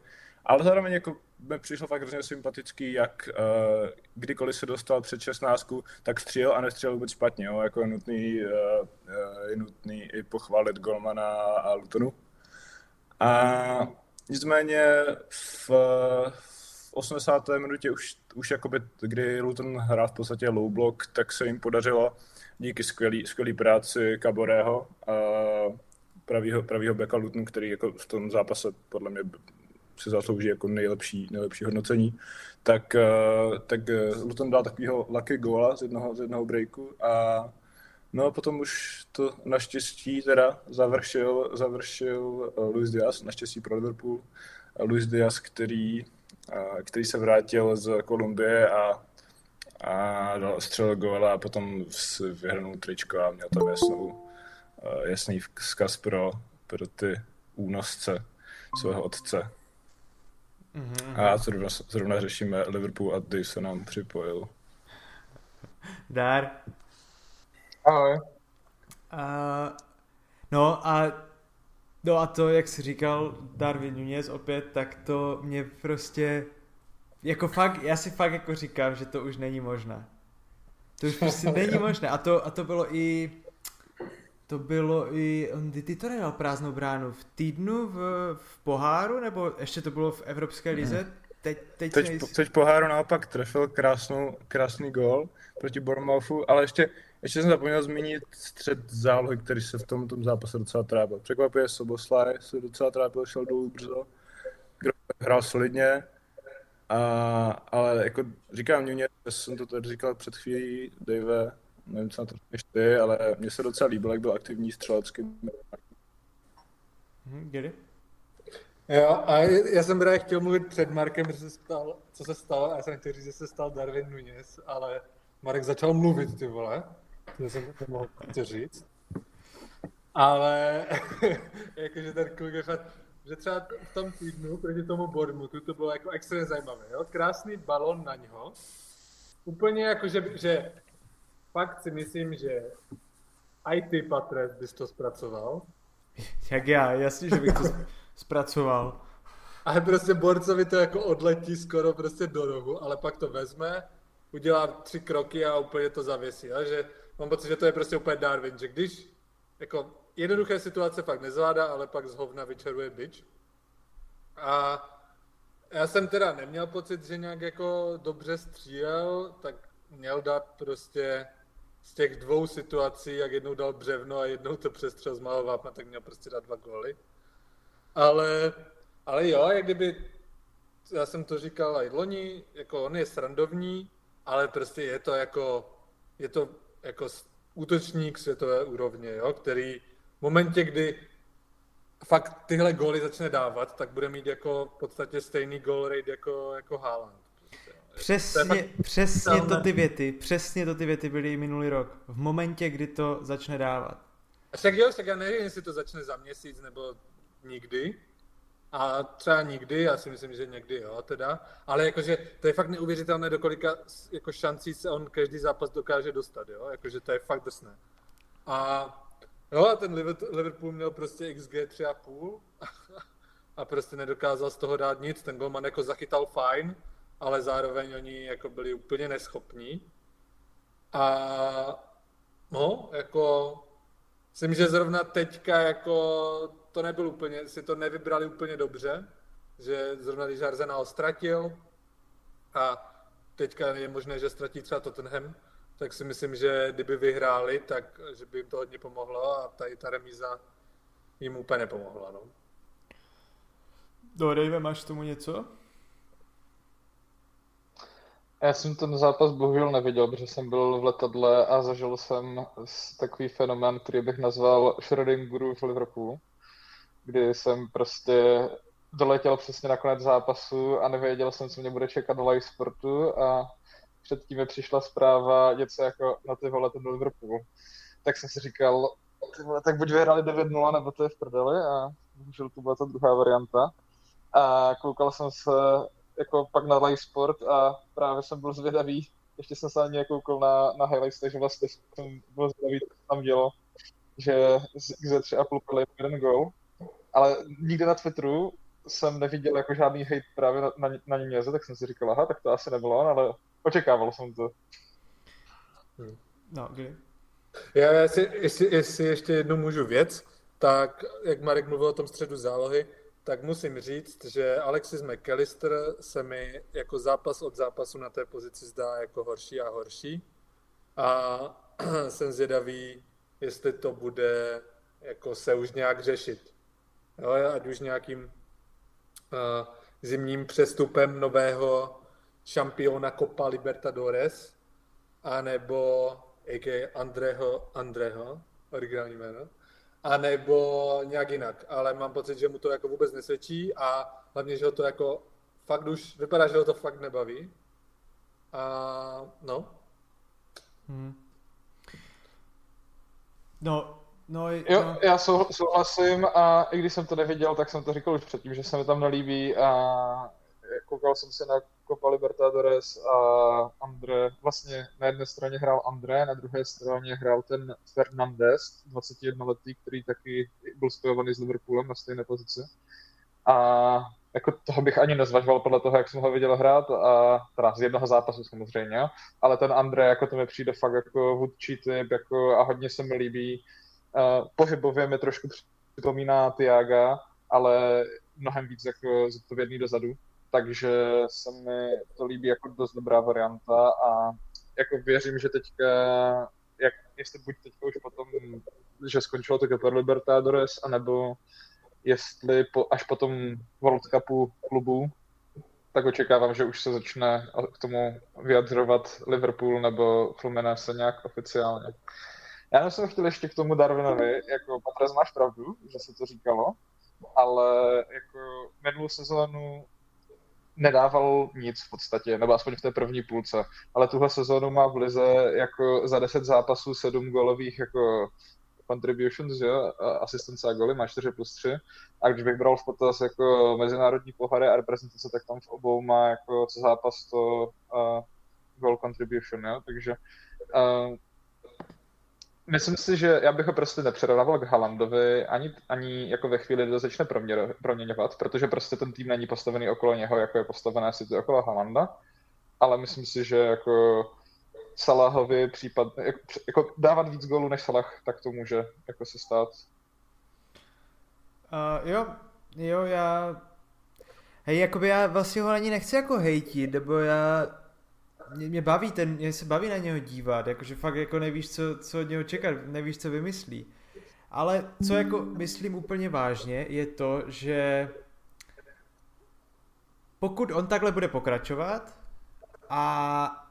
ale zároveň jako mi přišlo fakt hrozně sympatický, jak uh, kdykoliv se dostal před 16, tak střílel a nestřílel vůbec špatně, jo? jako je nutný, uh, je nutný i pochválit Golmana a Lutonu. A nicméně v, v 80. minutě už, už jakoby, kdy Luton hrál v podstatě low block, tak se jim podařilo díky skvělý, skvělý práci Kaborého a pravýho, pravýho beka Lutonu, který jako v tom zápase podle mě si zaslouží jako nejlepší, nejlepší hodnocení, tak, eh, tak eh, Luton dal takového lucky gola z jednoho, z jednoho breaku a No a potom už to naštěstí teda završil, završil eh, Luis Diaz, naštěstí pro Liverpool. Luis Diaz, který, který se vrátil z Kolumbie a a dal střel góla a potom vyhrnul tričko a měl tam jasnou, jasný vzkaz pro, pro ty únosce svého otce. Mm-hmm. A zrovna, zrovna řešíme Liverpool a Dave se nám připojil. Dar. Ahoj. Uh, no a No a to, jak jsi říkal, Darwin Nunez opět, tak to mě prostě jako fakt, já si fakt jako říkám, že to už není možné. To už prostě [laughs] není možné. A to, a to bylo i, to bylo i, on, ty to nedal prázdnou bránu v týdnu v, v poháru, nebo ještě to bylo v Evropské mhm. lize? Teď, teď, teď, nejsi... teď poháru naopak trefil krásnou, krásný gol proti Bournemouthu, ale ještě, ještě jsem zapomněl zmínit střed zálohy, který se v tom, tom zápase docela trápil. Překvapuje Soboslaj, se docela trápil, šel dolů brzo, hrál solidně, a, ale jako říkám, mě, jsem to tady říkal před chvílí, Dave, nevím, co na to řekneš ty, ale mně se docela líbil, jak byl aktivní střelecký. Hmm, kdy? Jo, a já jsem právě chtěl mluvit před Markem, že se stal, co se stalo, a já jsem chtěl říct, že se stal Darwin Nunes, ale Marek začal mluvit, ty vole, to jsem to mohl říct. Ale [laughs] jakože ten kluk je fakt, že třeba v tom týdnu proti tomu Bournemouthu to bylo jako extrémně zajímavé. Jo? Krásný balon na něho. Úplně jako, že, že fakt si myslím, že i ty, Patres, bys to zpracoval. Jak já, jasně, že bych to zpracoval. Ale prostě borcovi to jako odletí skoro prostě do rohu, ale pak to vezme, udělá tři kroky a úplně to zavěsí. A že mám pocit, že to je prostě úplně Darwin, že když jako jednoduché situace fakt nezvládá, ale pak z hovna vyčaruje bič. A já jsem teda neměl pocit, že nějak jako dobře střílel, tak měl dát prostě z těch dvou situací, jak jednou dal břevno a jednou to přestřel z malého vápna, tak měl prostě dát dva góly. Ale, ale jo, jak kdyby, já jsem to říkal i loni, jako on je srandovní, ale prostě je to jako, je to jako útočník světové úrovně, jo, který v momentě, kdy fakt tyhle góly začne dávat, tak bude mít jako v podstatě stejný goal rate jako, jako Haaland. Přesně, to přesně to ty věty, přesně to ty věty byly i minulý rok. V momentě, kdy to začne dávat. A však jo, však já nevím, jestli to začne za měsíc nebo nikdy, a třeba nikdy, já si myslím, že někdy jo, teda. Ale jakože to je fakt neuvěřitelné, do kolika jako šancí se on každý zápas dokáže dostat, jo. Jakože to je fakt drsné. A jo, a ten Liverpool měl prostě XG 3,5 [laughs] a prostě nedokázal z toho dát nic. Ten golman jako zachytal fajn, ale zároveň oni jako byli úplně neschopní. A no, jako myslím, že zrovna teďka jako to nebyl úplně, si to nevybrali úplně dobře, že zrovna když Arsenal ztratil a teďka je možné, že ztratí třeba Tottenham, tak si myslím, že kdyby vyhráli, tak že by jim to hodně pomohlo a tady ta remíza jim úplně nepomohla. No. Dave, máš tomu něco? Já jsem ten zápas bohužel neviděl, protože jsem byl v letadle a zažil jsem takový fenomén, který bych nazval Schrödingerův v Liverpoolu kdy jsem prostě doletěl přesně na konec zápasu a nevěděl jsem, co mě bude čekat na live sportu a předtím mi přišla zpráva něco jako, na ty vole, ten Liverpool. Tak jsem si říkal, vole, tak buď vyhráli 9-0, nebo to je v prdeli a bohužel to byla ta druhá varianta. A koukal jsem se jako pak na live sport a právě jsem byl zvědavý, ještě jsem se ani nekoukal na, na highlights, takže vlastně jsem byl zvědavý, co tam dělo, že z X3,5 byl jeden gol ale nikde na Twitteru jsem neviděl jako žádný hate právě na, na, na Němeze, tak jsem si říkal, aha, tak to asi nebylo ale očekával jsem to. Hmm. No, kdy? Já, jestli, jestli, jestli ještě jednu můžu věc, tak jak Marek mluvil o tom středu zálohy, tak musím říct, že Alexis McAllister se mi jako zápas od zápasu na té pozici zdá jako horší a horší. A [clears throat] jsem zvědavý, jestli to bude jako se už nějak řešit jo, ať už nějakým uh, zimním přestupem nového šampiona Copa Libertadores, anebo a.k.a. Andreho, Andreho, originální jméno, anebo nějak jinak, ale mám pocit, že mu to jako vůbec nesvědčí a hlavně, že ho to jako fakt už, vypadá, že ho to fakt nebaví. A no. Hmm. No, No, jo, no. já sou, souhlasím a i když jsem to neviděl, tak jsem to říkal už předtím, že se mi tam nelíbí a koukal jsem se na Copa Libertadores a Andre, vlastně na jedné straně hrál André, na druhé straně hrál ten Fernandez, 21 letý, který taky byl spojovaný s Liverpoolem na stejné pozici. A jako toho bych ani nezvažoval podle toho, jak jsem ho viděl hrát, a teda z jednoho zápasu samozřejmě, ale ten André, jako to mi přijde fakt jako vůdčí typ, jako a hodně se mi líbí, Pohybově mi trošku připomíná Tiaga, ale mnohem víc jako zodpovědný dozadu, takže se mi to líbí jako dost dobrá varianta a jako věřím, že teďka, jak, jestli buď teďka už potom, že skončilo to Copa Libertadores, anebo jestli po, až po tom World Cupu klubu, tak očekávám, že už se začne k tomu vyjadřovat Liverpool nebo Fluminense nějak oficiálně. Já jsem chtěl ještě k tomu Darwinovi, jako Patras máš pravdu, že se to říkalo, ale jako minulou sezónu nedával nic v podstatě, nebo aspoň v té první půlce, ale tuhle sezónu má v Lize jako za 10 zápasů 7 golových jako contributions, jo, asistence a goly, má 4 plus 3. A když bych bral v potaz jako mezinárodní pohary a reprezentace, tak tam v obou má jako co zápas to uh, goal contribution, jo, takže uh, Myslím si, že já bych ho prostě nepředával k Halandovi ani, ani jako ve chvíli, kdy začne proměr, proměňovat, protože prostě ten tým není postavený okolo něho, jako je postavené City okolo Halanda, ale myslím si, že jako Salahovi případ, jako, jako dávat víc gólů než Salah, tak to může jako se stát. Uh, jo, jo, já... Hej, jakoby já vlastně ho ani nechci jako hejtit, nebo já... Mě, mě baví ten, mě se baví na něho dívat, jakože fakt jako nevíš, co, co od něho čekat, nevíš, co vymyslí. Ale co jako myslím úplně vážně, je to, že pokud on takhle bude pokračovat a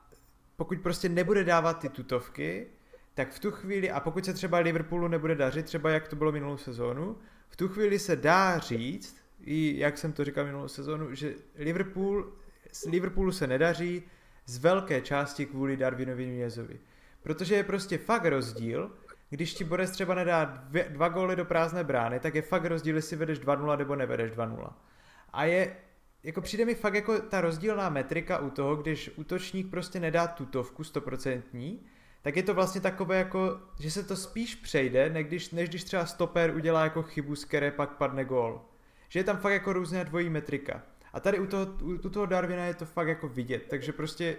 pokud prostě nebude dávat ty tutovky, tak v tu chvíli, a pokud se třeba Liverpoolu nebude dařit, třeba jak to bylo minulou sezónu, v tu chvíli se dá říct, i jak jsem to říkal minulou sezónu, že Liverpool, Liverpoolu se nedaří z velké části kvůli Darwinovi Nunezovi. Protože je prostě fakt rozdíl, když ti Borec třeba nedá dvě, dva góly do prázdné brány, tak je fakt rozdíl, jestli vedeš 2-0 nebo nevedeš 2-0. A je, jako přijde mi fakt jako ta rozdílná metrika u toho, když útočník prostě nedá tutovku stoprocentní, tak je to vlastně takové jako, že se to spíš přejde, než když, než když třeba stoper udělá jako chybu, z které pak padne gól. Že je tam fakt jako různá dvojí metrika. A tady u toho, u, u toho Darwina je to fakt jako vidět, takže prostě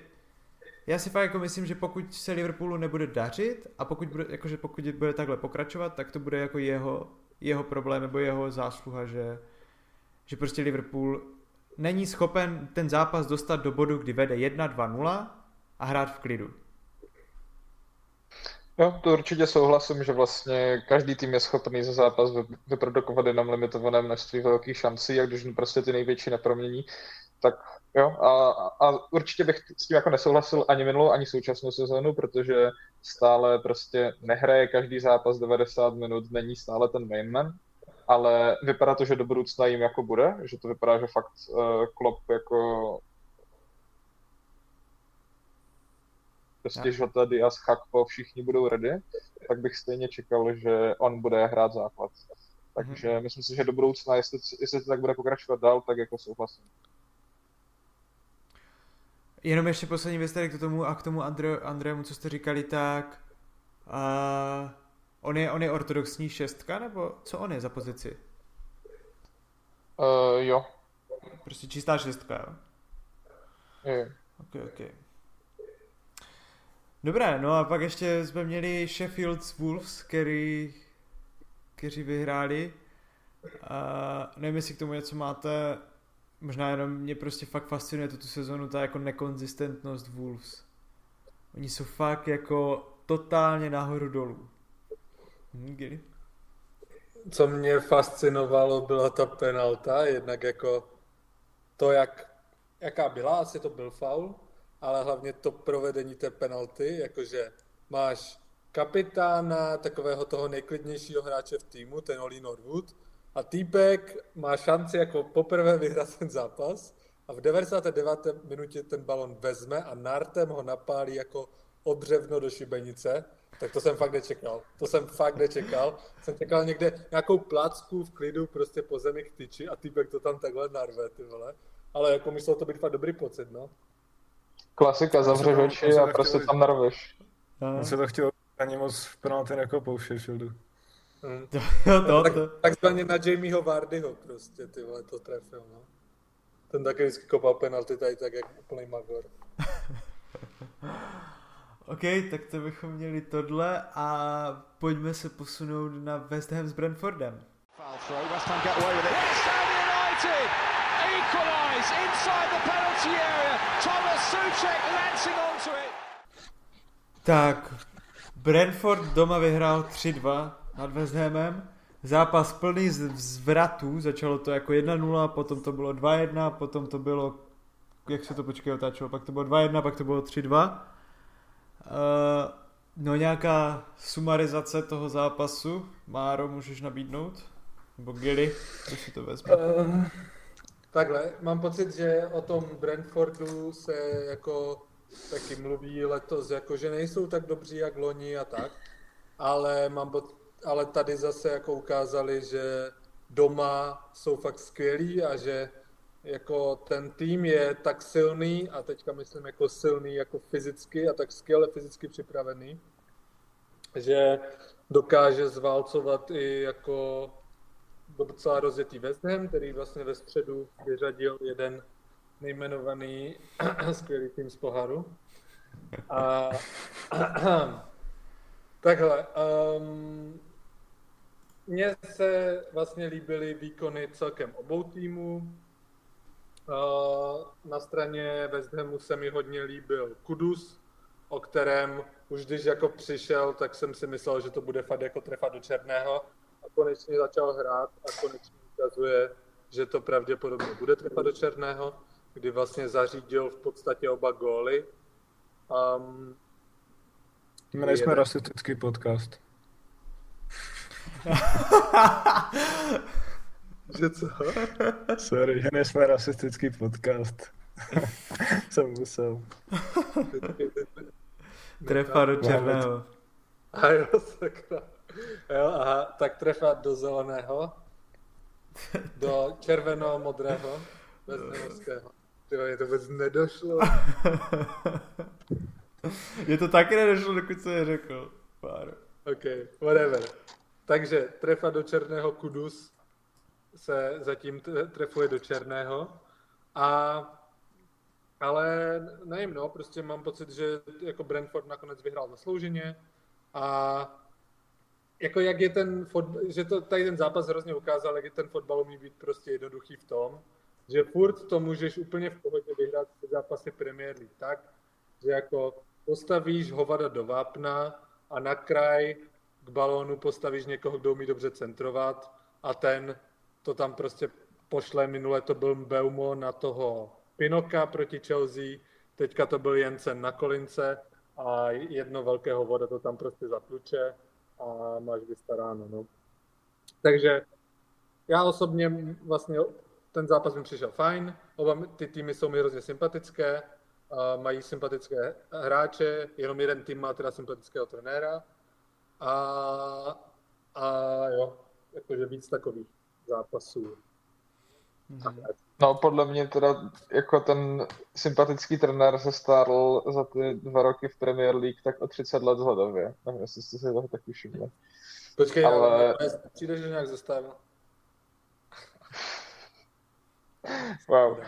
já si fakt jako myslím, že pokud se Liverpoolu nebude dařit a pokud bude, jakože pokud bude takhle pokračovat, tak to bude jako jeho, jeho problém nebo jeho zásluha, že, že prostě Liverpool není schopen ten zápas dostat do bodu, kdy vede 1-2-0 a hrát v klidu. Jo, to určitě souhlasím, že vlastně každý tým je schopný za zápas vyprodukovat jenom limitované množství velkých šancí a když prostě ty největší nepromění, tak jo. A, a určitě bych s tím jako nesouhlasil ani minulou, ani současnou sezónu, protože stále prostě nehraje každý zápas 90 minut, není stále ten mainman, ale vypadá to, že do budoucna jim jako bude, že to vypadá, že fakt uh, Klopp jako prostě Žota, Diaz, Chakpo, všichni budou ready, tak bych stejně čekal, že on bude hrát základ. Takže mm-hmm. myslím si, že do budoucna, jestli, jestli to tak bude pokračovat dál, tak jako souhlasím. Jenom ještě poslední věc tady k tomu a k tomu Andre, Andrému, co jste říkali, tak uh, on, je, on je ortodoxní šestka, nebo co on je za pozici? Uh, jo. Prostě čistá šestka, jo? Je. Ok, ok. Dobré, no a pak ještě jsme měli Sheffield Wolves, který, kteří vyhráli. A nevím, jestli k tomu něco máte, možná jenom mě prostě fakt fascinuje tuto sezonu ta jako nekonzistentnost Wolves. Oni jsou fakt jako totálně nahoru dolů. Hm, Co mě fascinovalo, byla ta penalta, jednak jako to, jak, jaká byla, asi to byl faul, ale hlavně to provedení té penalty, jakože máš kapitána, takového toho nejklidnějšího hráče v týmu, ten Oli Norwood, a týpek má šanci jako poprvé vyhrát ten zápas a v 99. minutě ten balon vezme a Nartem ho napálí jako obřevno do šibenice, tak to jsem fakt nečekal. To jsem fakt nečekal. Jsem čekal někde nějakou placku v klidu prostě po zemi k tyči a týpek to tam takhle narve, ty vole. Ale jako myslel to být fakt dobrý pocit, no. Klasika, zavřeš oči a prostě tam narveš. On se to chtěl ani moc v penalty nekopou Sheffieldu. Hmm. [laughs] jo, to, tak, to. takzvaně na Jamieho Vardyho prostě, ty vole, to trefil, no. Ten taky vždycky kopal penalty tady tak jak úplný magor. [laughs] OK, tak to bychom měli tohle a pojďme se posunout na West Ham s Brentfordem. Foul throw, West Ham get away with it. West Ham United equalise inside the penalty area. Thomas Souček lancing onto it. Tak, Brentford doma vyhrál 3-2 nad West Hamem. Zápas plný z- zvratů, začalo to jako 1-0, potom to bylo 2-1, potom to bylo, jak se to počkej otáčelo, pak to bylo 2-1, pak to bylo 3-2. Uh, no nějaká sumarizace toho zápasu, Máro, můžeš nabídnout? Nebo Gilly, kdo si to vezme? Uh, takhle, mám pocit, že o tom Brentfordu se jako taky mluví letos, jako že nejsou tak dobří jak loni a tak, ale mám pocit, ale tady zase jako ukázali, že doma jsou fakt skvělí a že jako ten tým je tak silný a teďka myslím jako silný jako fyzicky a tak skvěle fyzicky připravený, že dokáže zválcovat i jako docela rozjetý West Ham, který vlastně ve středu vyřadil jeden nejmenovaný [clears throat] skvělý tým z poháru. A [clears throat] takhle. Um, mně se vlastně líbily výkony celkem obou týmů. Uh, na straně West Hamu se mi hodně líbil Kudus, o kterém už když jako přišel, tak jsem si myslel, že to bude fakt jako trefa do černého a konečně začal hrát a konečně ukazuje, že to pravděpodobně bude trefa do černého, kdy vlastně zařídil v podstatě oba góly. Um, My nejsme jeden... rasistický podcast. [laughs] že co? Sorry, že nejsme rasistický podcast. [laughs] jsem musel. Trefa do černého. A jo, sakra. Jo, aha, tak trefa do zeleného, do červeno-modrého, bez nemorského. Ty mě to vůbec nedošlo. [laughs] Je to taky nedošlo, dokud se je řekl. Pár. OK, whatever. Takže trefa do černého Kudus se zatím trefuje do černého. A ale nevím, no, prostě mám pocit, že jako Brentford nakonec vyhrál zaslouženě a jako jak je ten fotbal, že to tady ten zápas hrozně ukázal, jak je ten fotbal umí být prostě jednoduchý v tom, že furt to můžeš úplně v pohodě vyhrát v zápasy Premier League tak, že jako postavíš hovada do vápna a na kraj k balónu postavíš někoho, kdo umí dobře centrovat a ten to tam prostě pošle. Minule to byl Beumo na toho Pinoka proti Chelsea, teďka to byl Jensen na kolince a jedno velkého voda to tam prostě zatluče a máš vystaráno. No. Takže já osobně vlastně ten zápas mi přišel fajn, oba ty týmy jsou mi hrozně sympatické, a mají sympatické hráče, jenom jeden tým má teda sympatického trenéra a, a jo, jakože víc takových zápasů. Mm-hmm. No, podle mě teda jako ten sympatický trenér se stárl za ty dva roky v Premier League tak o 30 let zhledově. Nevím, jestli jste si toho taky všimli. Počkej, ale... přijde, že nějak zastavil. [laughs] wow.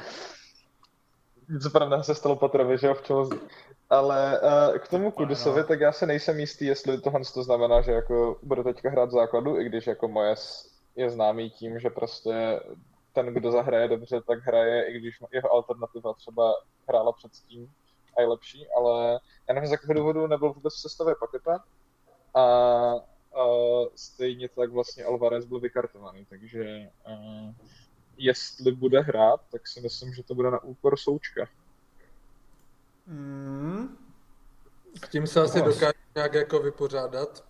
Něco pravda se stalo Patrovi, že jo, v Chelsea. Ale uh, k tomu Kudusovi, tak já se nejsem jistý, jestli tohle to znamená, že jako bude teďka hrát základu, i když jako moje je známý tím, že prostě ten, kdo zahraje dobře, tak hraje, i když jeho alternativa třeba hrála předtím a je lepší, ale já nevím, z jakého důvodu nebyl vůbec v sestavě paketa a, a stejně tak vlastně Alvarez byl vykartovaný, takže a, jestli bude hrát, tak si myslím, že to bude na úkor Součka. Mm. S tím se asi dokáže nějak jako vypořádat.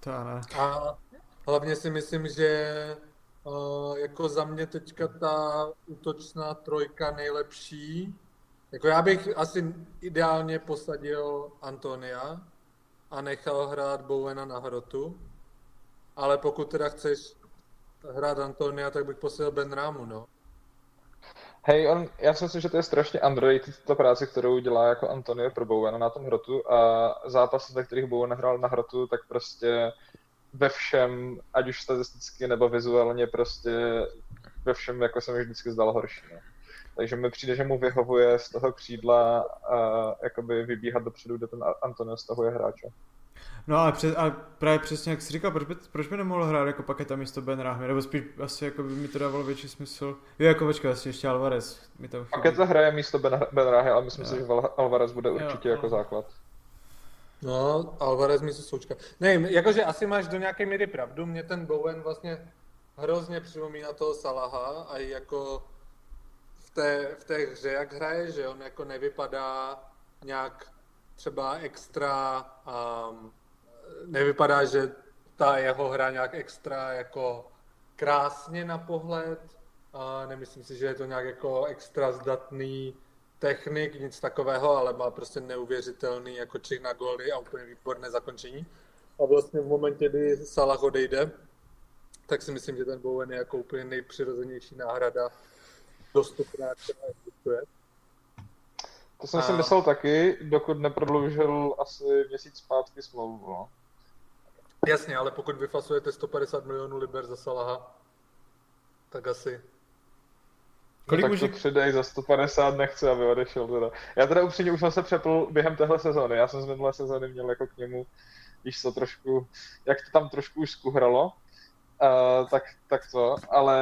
To ne. A hlavně si myslím, že Uh, jako za mě teďka ta útočná trojka nejlepší. Jako já bych asi ideálně posadil Antonia a nechal hrát Bowena na hrotu. Ale pokud teda chceš hrát Antonia, tak bych posadil Ben Rámu, no. Hej, on, já si myslím, že to je strašně underrated, ta práce, kterou dělá jako Antonio pro Bowena na tom hrotu a zápasy, ve kterých Bowen hrál na hrotu, tak prostě ve všem, ať už statisticky nebo vizuálně, prostě ve všem jako se mi vždycky zdal horší. No. Takže mi přijde, že mu vyhovuje z toho křídla a jakoby vybíhat dopředu, kde ten Antonio stahuje hráče. No ale, přes, ale právě přesně jak jsi říkal, proč by, proč by nemohl hrát jako paketa místo Ben Rahmi, nebo spíš asi jako by mi to dávalo větší smysl. Jo, jako počkej, asi ještě Alvarez mi tam Paketa hraje místo Ben, ben Rahmi, ale myslím jo. si, že Alvarez bude určitě jo, jako základ. No, Alvarez mi se součka. Nevím, jakože asi máš do nějaké míry pravdu, mě ten Bowen vlastně hrozně připomíná toho Salaha a jako v té, v té hře, jak hraje, že on jako nevypadá nějak třeba extra, um, nevypadá, že ta jeho hra nějak extra jako krásně na pohled, a nemyslím si, že je to nějak jako extra zdatný technik, nic takového, ale má prostě neuvěřitelný jako čich na góly a úplně výborné zakončení. A vlastně v momentě, kdy Salah odejde, tak si myslím, že ten Bowen je jako úplně nejpřirozenější náhrada dostupná, která existuje. To jsem a... si myslel taky, dokud neprodloužil asi měsíc zpátky smlouvu. No. Jasně, ale pokud vyfasujete 150 milionů liber za Salaha, tak asi. Kolik tak může... to přidej za 150 nechci, aby odešel teda. Já teda upřímně už jsem se přepl během téhle sezóny. Já jsem z minulé sezóny měl jako k němu, víš co, trošku, jak to tam trošku už skuhralo, uh, tak, tak to, ale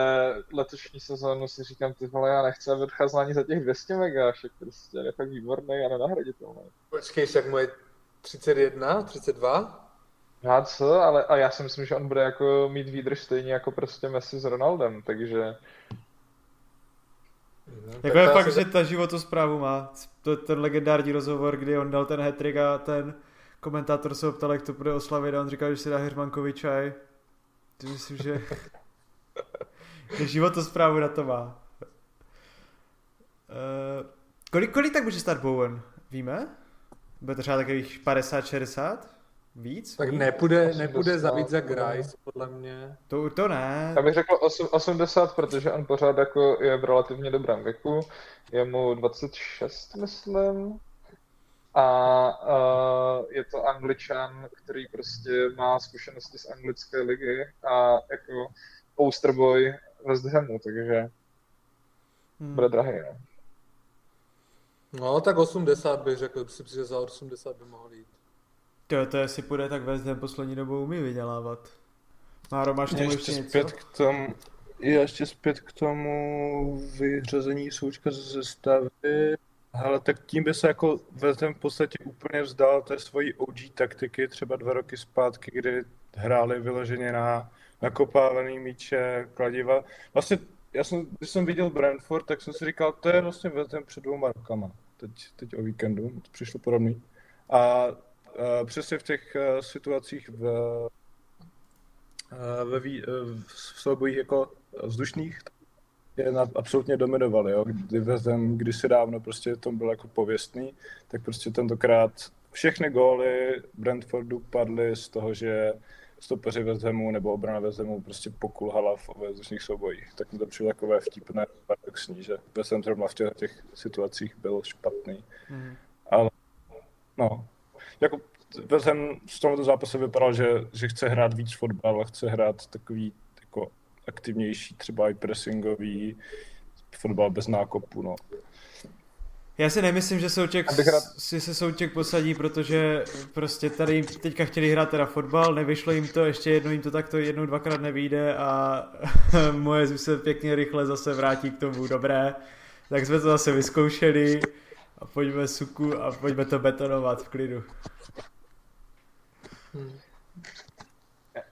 letošní sezónu si říkám, ty vole, já nechci, aby odcházel ani za těch 200 mega, však prostě je fakt výborný a nenahraditelný. Počkej, jak moje 31, 32? Já co, ale a já si myslím, že on bude jako mít výdrž stejně jako prostě Messi s Ronaldem, takže Jako je fakt, že ta životosprávu má. To, ten legendární rozhovor, kdy on dal ten hat a ten komentátor se ho ptal, jak to bude oslavit a on říkal, že si dá Hermankovi čaj. To myslím, že, že životosprávu na to má. Uh, kolik, kolik tak může stát Bowen? Víme? Bude to třeba takových 50-60? Víc? Tak nepůjde, 80, nepůjde za víc jak bude. Rice, podle mě. To, to ne. Já bych řekl osm- 80, protože on pořád jako je v relativně dobrém věku. Je mu 26, myslím. A uh, je to angličan, který prostě má zkušenosti z anglické ligy a jako posterboy West Hamu, takže Hmm. bude drahý. No. No, tak 80 bych řekl, si, že za 80 by mohl jít. To, to jestli půjde, tak West Ham poslední dobou umí vydělávat. Máro, máš tomu ještě ještě něco? zpět k tomu, já ještě zpět k tomu vyřazení součka ze sestavy. Ale tak tím by se jako West Ham v podstatě úplně vzdal té svojí OG taktiky třeba dva roky zpátky, kdy hráli vyloženě na nakopávaný míče, kladiva. Vlastně já jsem, když jsem viděl Brentford, tak jsem si říkal, to je vlastně West Ham před dvouma rokama. Teď, teď o víkendu, to přišlo podobný. A přesně v těch eh, situacích v, eh, ve, eh, v soubojích jako vzdušných je na, absolutně dominovali, jo. Kdy Ham kdysi dávno prostě to byl jako pověstný, tak prostě tentokrát všechny góly Brentfordu padly z toho, že stopeři Hamu nebo obrana Hamu prostě pokulhala v ve vzdušných soubojích. Tak mi to přijde takové vtipné, paradoxní, že Ham zrovna v těch, těch situacích byl špatný. Mhm. Ale no, jako West Ham z tohoto zápasu vypadal, že, že chce hrát víc fotbal, chce hrát takový jako aktivnější, třeba i pressingový fotbal bez nákopu, no. Já si nemyslím, že Souček Abych rád- si se Souček posadí, protože prostě tady teďka chtěli hrát teda fotbal, nevyšlo jim to, ještě jednou jim to takto jednou, dvakrát nevyjde a [laughs] moje se pěkně rychle zase vrátí k tomu dobré. Tak jsme to zase vyzkoušeli a pojďme suku a pojďme to betonovat v klidu.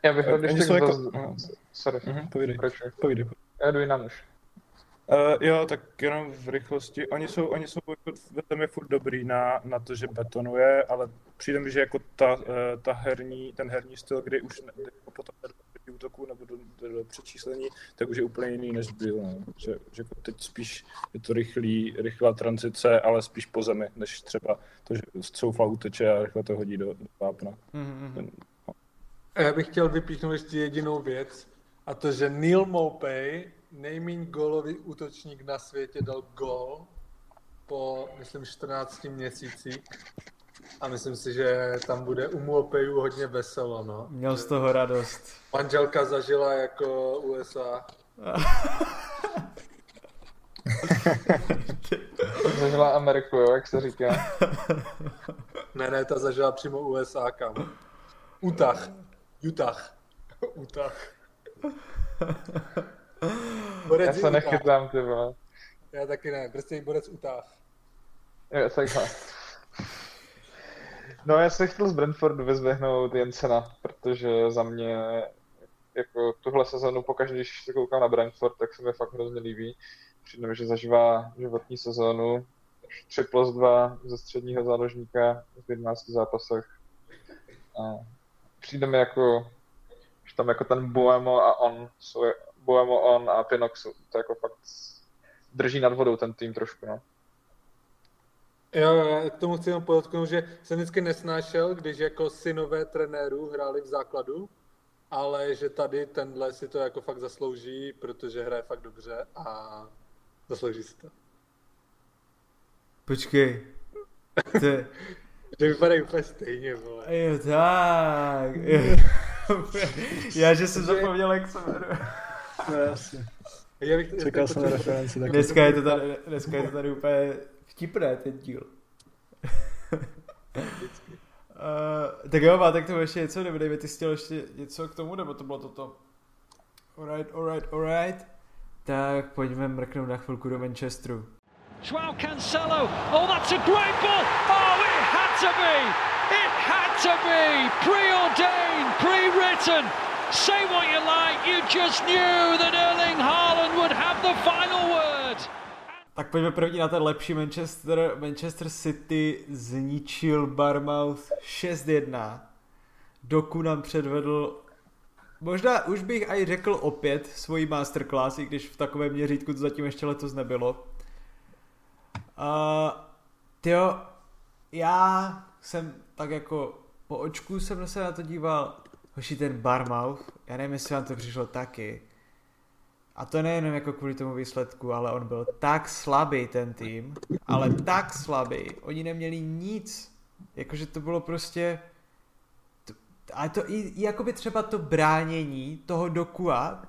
Já bych rád Oni ještě jako- zaz- no. Sorry, Mhm, povídej. Já jdu jinam už. Uh, jo, tak jenom v rychlosti. Oni jsou, oni jsou jako, tam je furt dobrý na, na to, že betonuje, ale přijde mi, že jako ta, eh, ta herní, ten herní styl, kdy už ne, jako potom útoku nebo do, do, do přečíslení, tak už je úplně jiný, než byl. No. Že, že jako teď spíš je to rychlý, rychlá tranzice, ale spíš po zemi, než třeba to, že soufa uteče a rychle to hodí do, do vápna. Mhm. A já bych chtěl vypíchnout ještě jedinou věc, a to, že Neil Mopey, nejméně gólový útočník na světě, dal gól po, myslím, 14 měsících. A myslím si, že tam bude u Mopeyů hodně veselo, no. Měl z toho radost. Manželka zažila jako USA. Zažila Ameriku, jo, jak se říká. Ne, ne, ta zažila přímo USA, kam. Utah. Utah. Utah. Borec Já se Utah. nechytám, ty vole. Já taky ne, prostě borec Utah. Jo, takhle. No já jsem chtěl z Brentfordu vyzvihnout Jensena, protože za mě jako tuhle sezonu, pokaždé, když se koukám na Brentford, tak se mi fakt hrozně líbí. Přijde že zažívá životní sezónu. 3 plus 2 ze středního záložníka v 11 zápasech. A přijde mi jako, že tam jako ten Buemo a on Buemo, on a jsou, to jako fakt drží nad vodou ten tým trošku, no. Jo, já k tomu chci jenom podotknout, že jsem vždycky nesnášel, když jako synové trenérů hráli v základu, ale že tady tenhle si to jako fakt zaslouží, protože hraje fakt dobře a zaslouží si to. Počkej. To, [laughs] Že vypadají úplně stejně, vole. jo, tak. [laughs] [laughs] Já, že jsem zapomněl, jak se jmenuje. No jasně. Já bych, Čekal jsem na referenci. Dneska je to tady, dneska je to tady úplně vtipné, ten díl. Uh, tak jo, máte k tomu ještě něco, nebo David, ty chtěl ještě něco k tomu, nebo to bylo toto? Alright, alright, alright. Tak pojďme mrknout na chvilku do Manchesteru. Joao Cancelo. Oh, that's a great ball. Oh, it had to be. It had to be. Preordained, pre-written. Say what you like. You just knew that Erling Haaland would have the final word. Tak pojďme první na ten lepší Manchester. Manchester City zničil Barmouth 6-1. Doku nám předvedl Možná už bych aj řekl opět svoji masterclass, i když v takovém měřítku to zatím ještě letos nebylo. Uh, tyjo, já jsem tak jako po očku jsem se na to díval, hoši ten Barmouth, já nevím, jestli vám to přišlo taky. A to nejenom jako kvůli tomu výsledku, ale on byl tak slabý ten tým, ale tak slabý, oni neměli nic. Jakože to bylo prostě, a to i, i jakoby třeba to bránění toho Dokua,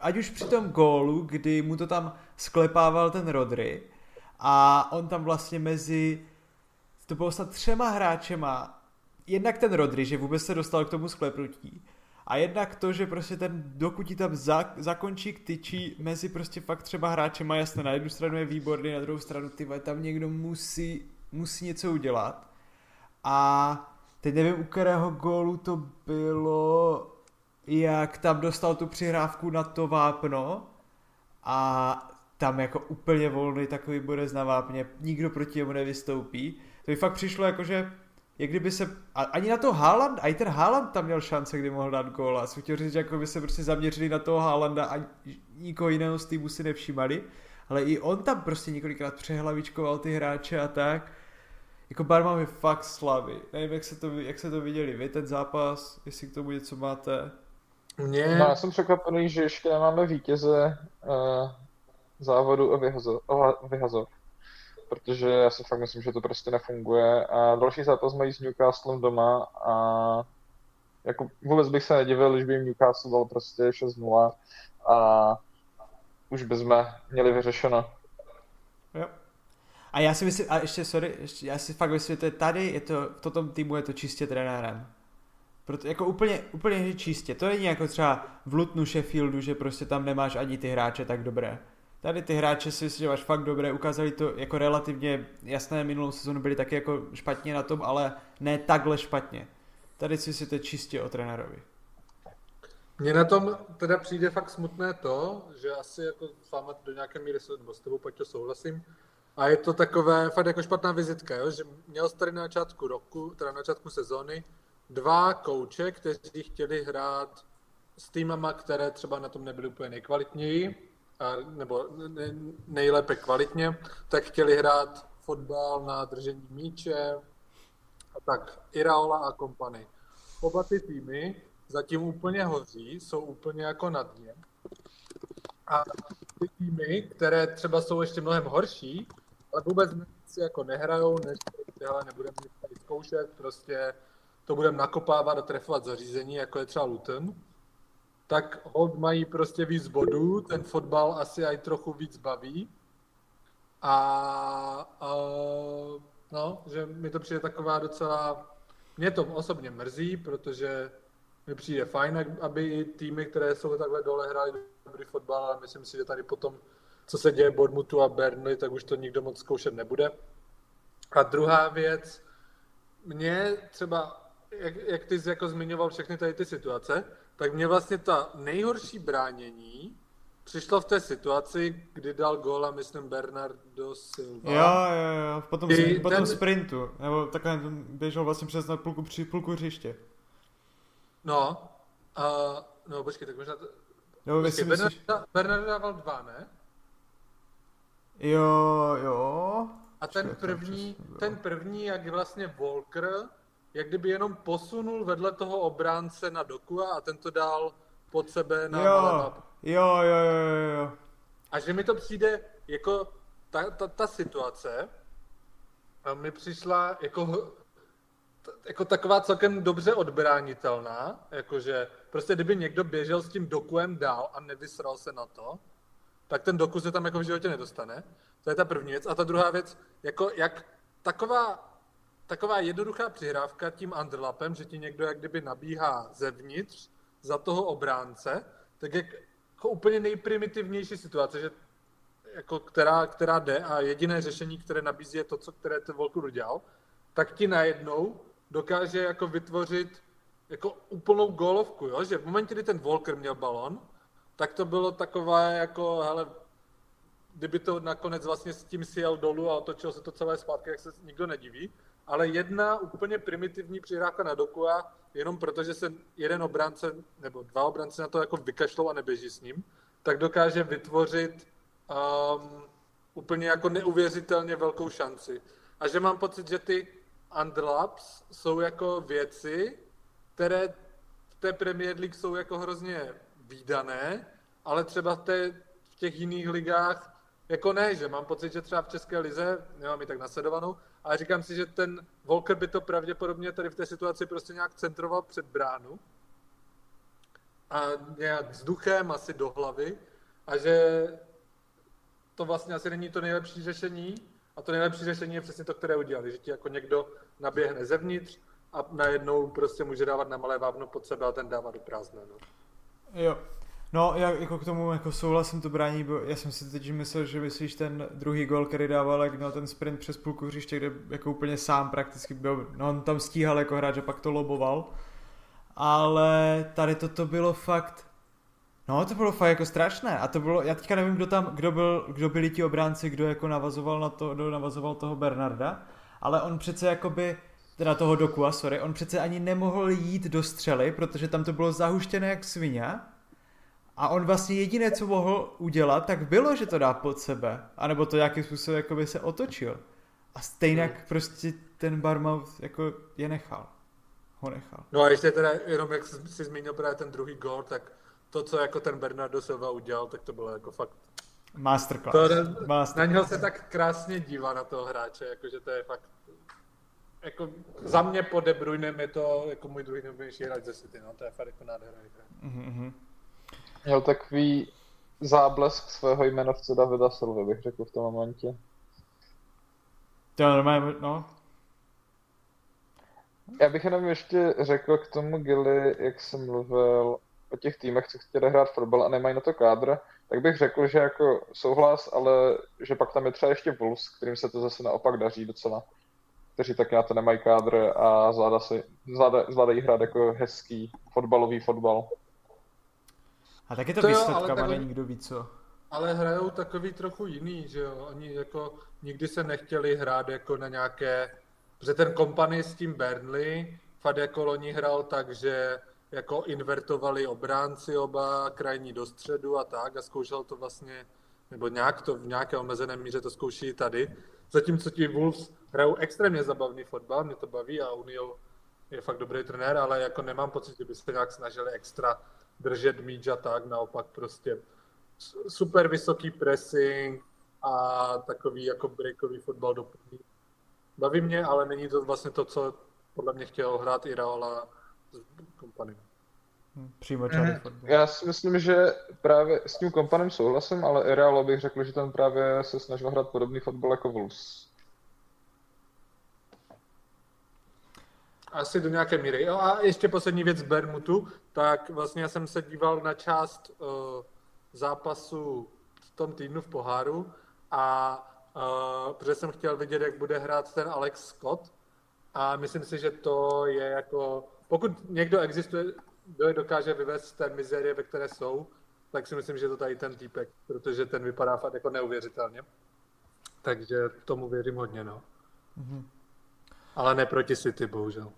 ať už při tom gólu, kdy mu to tam sklepával ten Rodry, a on tam vlastně mezi, to bylo snad třema hráčema, jednak ten Rodry, že vůbec se dostal k tomu sklepnutí, a jednak to, že prostě ten dokud ti tam za, zakončí k tyčí mezi prostě fakt třeba hráčema, jasně, na jednu stranu je výborný, na druhou stranu ty tam někdo musí, musí něco udělat. A teď nevím, u kterého gólu to bylo, jak tam dostal tu přihrávku na to vápno a tam jako úplně volný takový bude na vápně, nikdo proti němu nevystoupí. To mi fakt přišlo jako, že jak kdyby se, a ani na to Haaland, a i ten Haaland tam měl šance, kdy mohl dát gól a jsem chtěl říct, že jako by se prostě zaměřili na toho Haalanda a nikoho jiného z týmu si nevšímali, ale i on tam prostě několikrát přehlavičkoval ty hráče a tak. Jako Barman je fakt slabý. Nevím, jak se, to, jak se to viděli vy, ten zápas, jestli k tomu něco máte. Mě... No, já jsem překvapený, že ještě nemáme vítěze uh, závodu o, vyhazo, o vyhazov. Protože já si fakt myslím, že to prostě nefunguje. A další zápas mají s Newcastlem doma a jako vůbec bych se nedivil, když by jim Newcastle dal prostě 6-0 a už bychom měli vyřešeno. Jo. A já si myslím, a ještě sorry, ještě, já si fakt myslím, že tady, je to, v tom týmu je to čistě trenérem. Proto, jako úplně, úplně čistě. To není jako třeba v Lutnu Sheffieldu, že prostě tam nemáš ani ty hráče tak dobré. Tady ty hráče si myslím, že máš fakt dobré, ukázali to jako relativně jasné, minulou sezónu byli taky jako špatně na tom, ale ne takhle špatně. Tady si to čistě o trenérovi. Mně na tom teda přijde fakt smutné to, že asi jako s váma do nějaké míry, nebo s tebou Paťo souhlasím, a je to takové fakt jako špatná vizitka, jo? že měl jsi tady na začátku roku, teda na začátku sezóny, dva kouče, kteří chtěli hrát s týmama, které třeba na tom nebyly úplně nejkvalitněji, nebo ne, nejlépe kvalitně, tak chtěli hrát fotbal na držení míče, a tak Iraola a kompany. Oba ty týmy zatím úplně hoří, jsou úplně jako na dně. A ty týmy, které třeba jsou ještě mnohem horší, ale vůbec nic jako nehrajou, než tyhle nebudeme nic tady zkoušet, prostě to budeme nakopávat a trefovat zařízení, jako je třeba Luton, tak hold mají prostě víc bodů, ten fotbal asi aj trochu víc baví. A, a no, že mi to přijde taková docela, mě to osobně mrzí, protože mi přijde fajn, aby i týmy, které jsou takhle dole, hráli dobrý fotbal, ale myslím si, že tady potom, co se děje Bournemouthu a Burnley, tak už to nikdo moc zkoušet nebude. A druhá věc, mě třeba, jak, jak ty jsi jako zmiňoval všechny tady ty situace, tak mě vlastně ta nejhorší bránění přišlo v té situaci, kdy dal góla, myslím, Bernardo Silva. Jo, jo, jo, potom, I potom ten- sprintu, nebo takhle běžel vlastně přes na půlku, při půlku hřiště. No, a, no počkej, tak možná... To, Jo, počkej, jestli myslíš, Bernardo, dával dva, ne? jo, jo. A ten první, ten první, jak vlastně Volker, jak kdyby jenom posunul vedle toho obránce na doku a ten to dal pod sebe na Jo, jo, jo, jo, jo. A že mi to přijde jako ta, ta, ta situace a mi přišla jako jako taková celkem dobře odbránitelná, jakože prostě kdyby někdo běžel s tím dokuem dál a nevysral se na to, tak ten doku se tam jako v životě nedostane. To je ta první věc. A ta druhá věc, jako jak taková, taková jednoduchá přihrávka tím underlapem, že ti někdo jak kdyby nabíhá zevnitř za toho obránce, tak je jako úplně nejprimitivnější situace, že jako která, která jde a jediné řešení, které nabízí je to, co, které ten Volkur udělal, tak ti najednou dokáže jako vytvořit jako úplnou gólovku, jo? že v momentě, kdy ten Volker měl balon, tak to bylo takové jako, hele, kdyby to nakonec vlastně s tím sjel dolů a otočil se to celé zpátky, jak se nikdo nediví, ale jedna úplně primitivní přihrávka na Dokua, jenom protože se jeden obránce nebo dva obránce na to jako vykašlou a neběží s ním, tak dokáže vytvořit um, úplně jako neuvěřitelně velkou šanci. A že mám pocit, že ty underlaps jsou jako věci, které v té Premier League jsou jako hrozně výdané, ale třeba v, té, v těch jiných ligách jako ne, že mám pocit, že třeba v České lize, nemám ji tak nasledovanou, ale říkám si, že ten Volker by to pravděpodobně tady v té situaci prostě nějak centroval před bránu a nějak vzduchem asi do hlavy a že to vlastně asi není to nejlepší řešení a to nejlepší řešení je přesně to, které udělali, že ti jako někdo naběhne zevnitř a najednou prostě může dávat na malé vávno pod sebe a ten dává do prázdné. No. Jo, No, já jako k tomu jako souhlasím to brání, bo já jsem si teď myslel, že myslíš ten druhý gol, který dával, jak měl ten sprint přes půlku hřiště, kde jako úplně sám prakticky byl, no on tam stíhal jako hráč a pak to loboval, ale tady toto bylo fakt, no to bylo fakt jako strašné. A to bylo, já teďka nevím, kdo tam, kdo byl, kdo byli ti obránci, kdo jako navazoval na to, kdo navazoval toho Bernarda, ale on přece jakoby, teda toho Dokua, sorry, on přece ani nemohl jít do střely, protože tam to bylo zahuštěné jak svině a on vlastně jediné, co mohl udělat, tak bylo, že to dá pod sebe. A nebo to nějakým způsobem jako by se otočil. A stejně hmm. prostě ten Barmouth jako je nechal. Ho nechal. No a ještě teda, jenom jak jsi zmínil právě ten druhý gol, tak to, co jako ten Bernardo Silva udělal, tak to bylo jako fakt... Masterclass. To, Masterclass. Na něho se tak krásně dívá na toho hráče, jakože to je fakt... Jako za mě po De Bruynem je to jako můj druhý nejbližší hráč ze City, no to je fakt jako nádherný. Mm-hmm měl takový záblesk svého jmenovce Davida Silva, bych řekl v tom momentě. To je normálně, no. Já bych jenom ještě řekl k tomu Gilly, jak jsem mluvil o těch týmech, co chtěli hrát fotbal a nemají na to kádr, tak bych řekl, že jako souhlas, ale že pak tam je třeba ještě Wolves, kterým se to zase naopak daří docela, kteří taky na to nemají kádr a zvládá, zvládají hrát jako hezký fotbalový fotbal. A taky to, to výsledkama není nikdo ví co. Ale hrajou takový trochu jiný, že jo. Oni jako nikdy se nechtěli hrát jako na nějaké... Protože ten kompany s tím Burnley, fakt jako loni hrál tak, že jako invertovali obránci oba krajní do středu a tak a zkoušel to vlastně, nebo nějak to v nějaké omezené míře to zkouší tady. Zatímco ti Wolves hrajou extrémně zabavný fotbal, mě to baví a Unil je fakt dobrý trenér, ale jako nemám pocit, že by se nějak snažili extra držet míč a tak, naopak prostě super vysoký pressing a takový jako breakový fotbal do první. Baví mě, ale není to vlastně to, co podle mě chtěl hrát i Raola s kompanem. Hm, přímo mm. fotbal. Já si myslím, že právě s tím kompanem souhlasím, ale i Real bych řekl, že ten právě se snažil hrát podobný fotbal jako Wolves. Asi do nějaké míry. Jo, a ještě poslední věc z Bermutu, tak vlastně já jsem se díval na část uh, zápasu v tom týdnu v poháru a uh, protože jsem chtěl vidět, jak bude hrát ten Alex Scott a myslím si, že to je jako, pokud někdo existuje, kdo je dokáže vyvést z té mizérie, ve které jsou, tak si myslím, že to tady ten týpek, protože ten vypadá fakt jako neuvěřitelně. Takže tomu věřím hodně, no. Mm-hmm. Ale ne proti City, bohužel.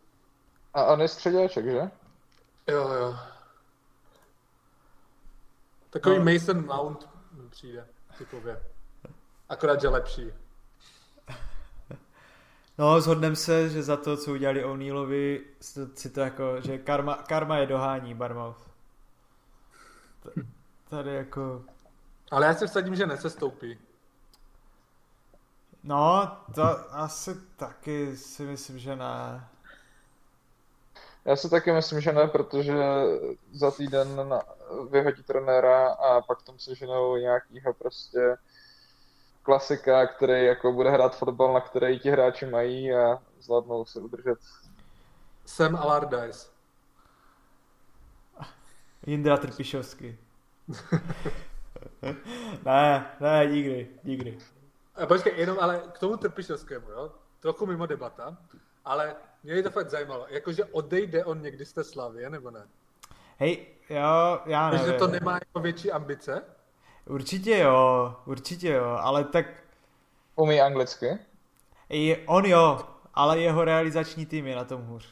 A on je středěček, že? Jo, jo. Takový no. Mason Mount mi přijde, typově. Akorát, že lepší. No, zhodneme se, že za to, co udělali O'Neillovi, si to jako, že karma, karma je dohání, Barmouth. Tady jako... Ale já si vsadím, že nesestoupí. No, to asi taky si myslím, že ne. Já si taky myslím, že ne, protože za týden na, vyhodí trenéra a pak tam seženou nějakýho prostě klasika, který jako bude hrát fotbal, na který ti hráči mají a zvládnou se udržet. Sam Allardyce. Jindra Trpišovský. [laughs] ne, ne, nikdy, nikdy. A počkej, jenom ale k tomu Trpišovskému, jo? Trochu mimo debata, ale mě to fakt zajímalo. Jakože odejde on někdy z té slavy, nebo ne? Hej, jo, já nevím. Takže to nemá jako větší ambice? Určitě jo, určitě jo, ale tak... Umí anglicky? I on jo, ale jeho realizační tým je na tom hůř.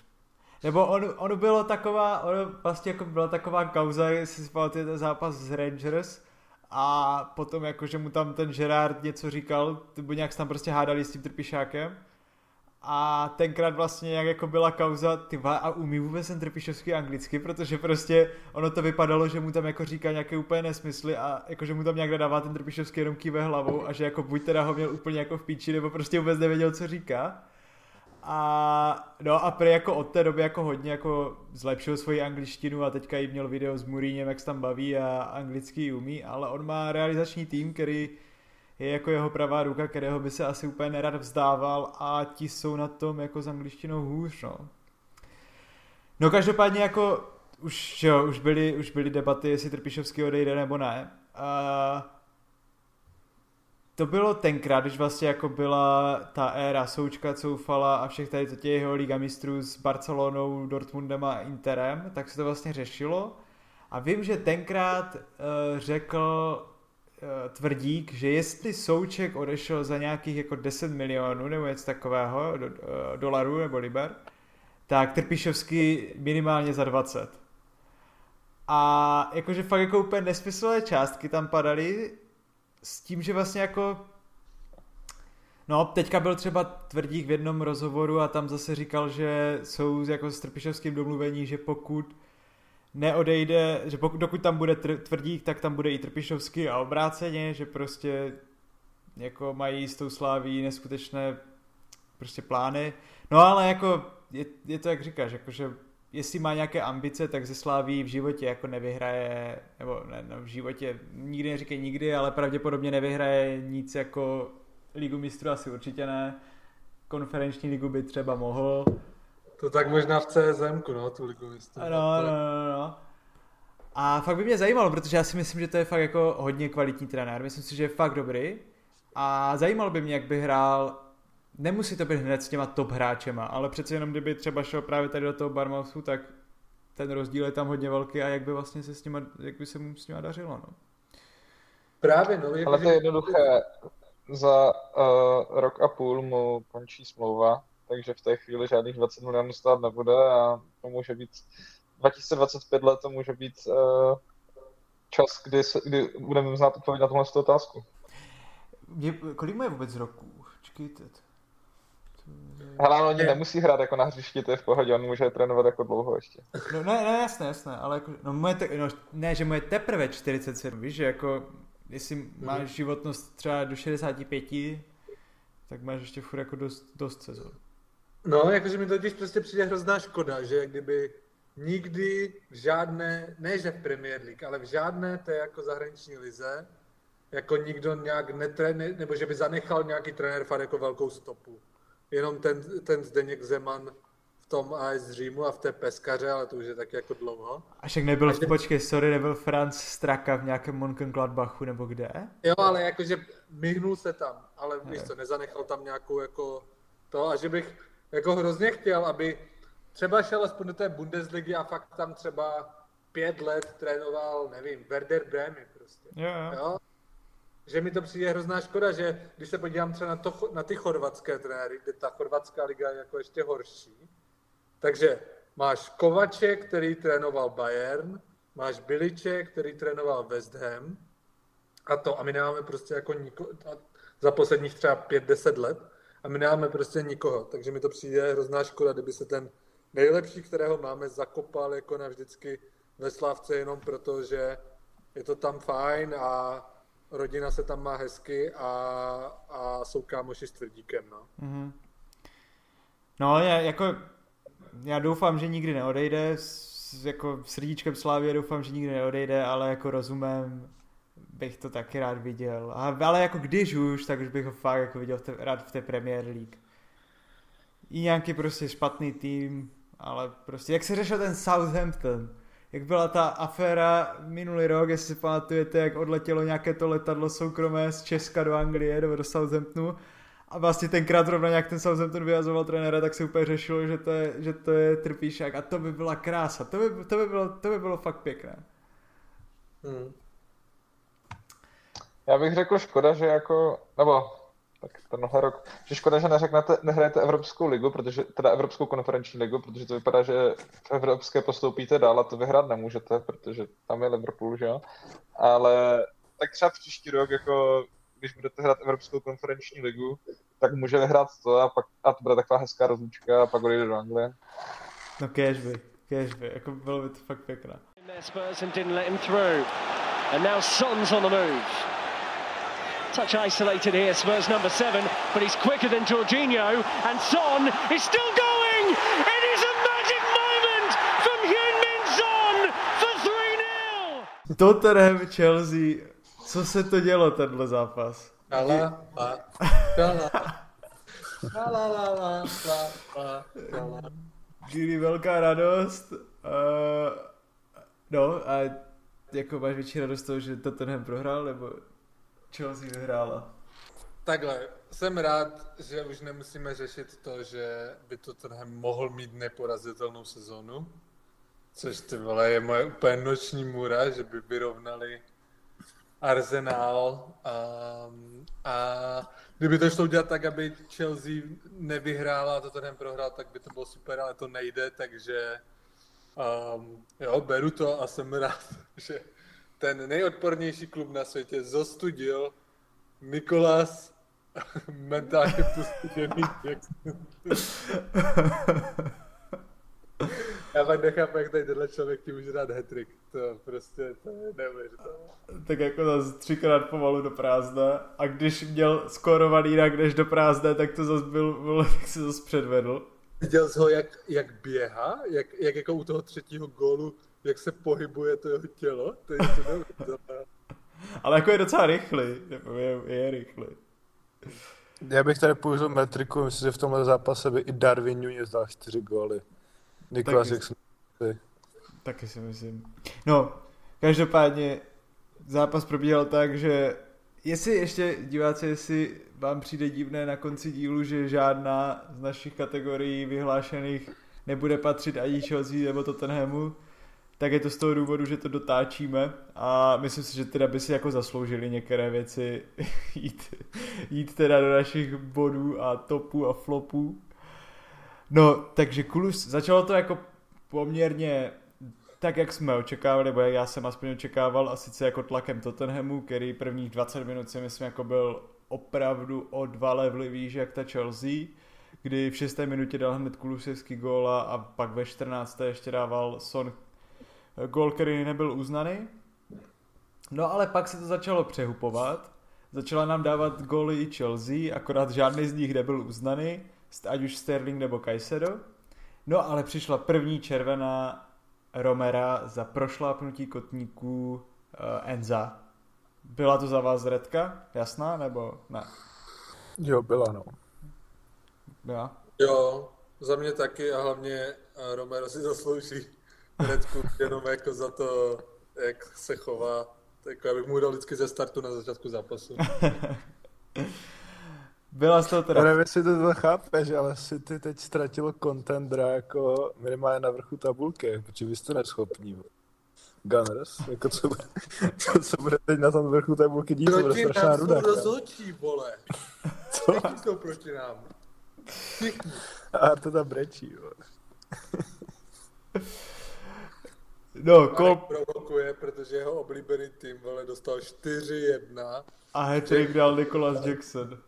Nebo on, on bylo taková, on vlastně jako byla taková kauza, jestli si pamatujete ten zápas z Rangers, a potom jako, že mu tam ten Gerard něco říkal, nebo nějak se tam prostě hádali s tím trpišákem. A tenkrát vlastně jak jako byla kauza, ty a umí vůbec ten Trpišovský anglicky, protože prostě ono to vypadalo, že mu tam jako říká nějaké úplně nesmysly a jako že mu tam nějak dává ten Trpišovský jenom kýve hlavou a že jako buď teda ho měl úplně jako v píči, nebo prostě vůbec nevěděl, co říká. A no a prý jako od té doby jako hodně jako zlepšil svoji angličtinu a teďka jí měl video s Muríněm, jak se tam baví a anglicky umí, ale on má realizační tým, který je jako jeho pravá ruka, kterého by se asi úplně nerad vzdával a ti jsou na tom jako s angličtinou hůř, no. No každopádně jako už, jo, už byly, už byly debaty, jestli Trpišovský odejde nebo ne. A to bylo tenkrát, když vlastně jako byla ta éra Součka, Coufala a všech tady těch jeho Liga mistrů s Barcelonou, Dortmundem a Interem, tak se to vlastně řešilo. A vím, že tenkrát uh, řekl Tvrdík, že jestli Souček odešel za nějakých jako 10 milionů nebo něco takového, do, uh, dolarů nebo liber, tak Trpišovský minimálně za 20. A jakože fakt jako úplně nesmyslné částky tam padaly, s tím, že vlastně jako No, teďka byl třeba Tvrdík v jednom rozhovoru a tam zase říkal, že jsou jako s Trpišovským domluvení, že pokud neodejde, že pokud, dokud tam bude Tvrdík, tak tam bude i Trpišovský a obráceně, že prostě jako mají s tou sláví neskutečné prostě plány. No ale jako je, je to jak říkáš, jakože jestli má nějaké ambice, tak ze Sláví v životě jako nevyhraje, nebo ne, no v životě nikdy neříkej nikdy, ale pravděpodobně nevyhraje nic jako Ligu mistrů asi určitě ne. Konferenční ligu by třeba mohl. To tak možná v CSM, no, tu ligu mistrů. No, no, no, no. A fakt by mě zajímalo, protože já si myslím, že to je fakt jako hodně kvalitní trenér. Myslím si, že je fakt dobrý. A zajímalo by mě, jak by hrál nemusí to být hned s těma top hráčema, ale přece jenom kdyby třeba šel právě tady do toho Barmouthu, tak ten rozdíl je tam hodně velký a jak by vlastně se s nima, jak by se mu s nima dařilo, no. Právě, no. Ale to je jednoduché. Za uh, rok a půl mu končí smlouva, takže v té chvíli žádných 20 milionů stát nebude a to může být 2025 let to může být uh, čas, kdy, se, kdy budeme znát odpověď na tuhle otázku. Je, kolik má vůbec roků? Počkejte. Hele, on ani nemusí hrát jako na hřišti, to je v pohodě, on může trénovat jako dlouho ještě. No ne, ne, jasné, jasné, ale jako, no, moje te, no, ne, že moje teprve 47, víš, že jako, jestli mm-hmm. máš životnost třeba do 65, tak máš ještě furt jako dost, dost sezon. No, jakože mi totiž prostě přijde hrozná škoda, že kdyby nikdy v žádné, ne že v Premier League, ale v žádné té jako zahraniční lize, jako nikdo nějak netréne, nebo že by zanechal nějaký trenér fakt jako velkou stopu jenom ten, ten Zdeněk Zeman v tom AS Římu a v té peskaře, ale to už je taky jako dlouho. A však nebyl, a že... počkej, sorry, nebyl Franz Straka v nějakém Mönchengladbachu nebo kde? Jo, ale jakože myhnul se tam, ale ne. víš co, nezanechal tam nějakou jako to a že bych jako hrozně chtěl, aby třeba šel aspoň do té Bundesligy a fakt tam třeba pět let trénoval, nevím, Werder Bremen prostě. Jo, jo. jo? že mi to přijde hrozná škoda, že když se podívám třeba na, to, na ty chorvatské trenéry, kde ta chorvatská liga je jako ještě horší, takže máš Kovače, který trénoval Bayern, máš Biliče, který trénoval West Ham, a to, a my nemáme prostě jako niko, za posledních třeba 5-10 let, a my nemáme prostě nikoho, takže mi to přijde hrozná škoda, kdyby se ten nejlepší, kterého máme, zakopal jako navždycky ve Slávce jenom proto, že je to tam fajn a rodina se tam má hezky a, a jsou kámoši s tvrdíkem, no. Mm-hmm. No, je, jako já doufám, že nikdy neodejde, s, jako srdíčkem Slávě doufám, že nikdy neodejde, ale jako rozumem bych to taky rád viděl. A, ale jako když už, tak už bych ho fakt jako viděl v té, rád v té Premier League. I nějaký prostě špatný tým, ale prostě, jak se řešil ten Southampton, jak byla ta aféra minulý rok, jestli si pamatujete, jak odletělo nějaké to letadlo soukromé z Česka do Anglie nebo do Southamptonu a vlastně tenkrát zrovna nějak ten Southampton vyjazoval trenéra, tak se úplně řešilo, že to je, že to je trpíšák a to by byla krása, to by, to by, bylo, to by bylo fakt pěkné. Hmm. Já bych řekl škoda, že jako, nebo tak tenhle rok, že škoda, že neřeknete, nehrajete Evropskou ligu, protože, teda Evropskou konferenční ligu, protože to vypadá, že v Evropské postoupíte dál a to vyhrát nemůžete, protože tam je Liverpool, že jo? Ale tak třeba příští rok, jako když budete hrát Evropskou konferenční ligu, tak může vyhrát to a pak a to bude taková hezká rozlučka a pak odejde do Anglie. No cashby, cashby, jako bylo by to fakt pěkné. And now Son's on the move. Touch isolated here, Spurs number seven, but he's quicker than Jorginho, and Son is still going! It is a magic moment from Heung-Min Son for 3-0! Tottenham Chelsea, co se to dělo tenhle zápas? Lala, la, la, la, la, la, la, la. Kdy velká radost, uh, no a jako máš větší radost toho, že Tottenham prohrál, nebo Chelsea vyhrála. Takhle, jsem rád, že už nemusíme řešit to, že by to Tottenham mohl mít neporazitelnou sezónu. Což ty vole je moje úplně noční můra, že by vyrovnali Arsenal um, a kdyby to šlo udělat tak, aby Chelsea nevyhrála a Tottenham prohrál, tak by to bylo super, ale to nejde, takže um, jo, beru to a jsem rád, [laughs] že ten nejodpornější klub na světě zostudil Nikolas [laughs] mentálně postižený Já fakt nechápu, jak tady tenhle člověk ti může dát hetrik. To prostě, to je neuvěřitelné. Tak jako zase třikrát pomalu do prázdna a když měl skorovaný jinak než do prázdna, tak to zase byl, byl tak se zase předvedl. Viděl jsi ho, jak, jak běhá? Jak, jak jako u toho třetího gólu jak se pohybuje to jeho tělo, to je něco [laughs] Ale jako je docela rychlý, je, je rychlý. Já bych tady použil metriku, myslím, že v tomhle zápase by i Darwin Nunez dal čtyři góly. Niklas, jak jsem Taky si myslím. No, každopádně zápas probíhal tak, že jestli ještě diváci, jestli vám přijde divné na konci dílu, že žádná z našich kategorií vyhlášených nebude patřit ani Chelsea nebo Tottenhamu, tak je to z toho důvodu, že to dotáčíme a myslím si, že teda by si jako zasloužili některé věci [laughs] jít, jít teda do našich bodů a topů a flopů. No, takže Kulus, začalo to jako poměrně tak, jak jsme očekávali, nebo jak já jsem aspoň očekával, a sice jako tlakem Tottenhamu, který prvních 20 minut si myslím jako byl opravdu o dva levely výš jak ta Chelsea, kdy v 6. minutě dal hned Kulusevský góla a pak ve 14. ještě dával Son gol, který nebyl uznaný. No ale pak se to začalo přehupovat. Začala nám dávat góly i Chelsea, akorát žádný z nich nebyl uznaný, ať už Sterling nebo Caicedo. No ale přišla první červená Romera za prošlápnutí kotníků uh, Enza. Byla to za vás redka? Jasná nebo ne? Jo, byla no. Byla? Jo, za mě taky a hlavně eh, Romero si zaslouží hnedku jenom jako za to, jak se chová. Tak já bych mu dal vždycky ze startu na začátku zápasu. [laughs] Byla z toho teda... Nevím, jestli to chápeš, ale si ty teď ztratil contendera jako minimálně na vrchu tabulky, protože vy jste neschopní. Gunners, jako co, bude, co, co bude teď na tom vrchu tabulky dít, to bude strašná ruda. Proti nám rozhodčí, vole. [laughs] Co? Všichni jsou proti nám. Všichni. A to tam brečí, vole. [laughs] No, kol... provokuje, protože jeho oblíbený tým vole, dostal 4-1. A hat-trick dal Nicholas Jackson.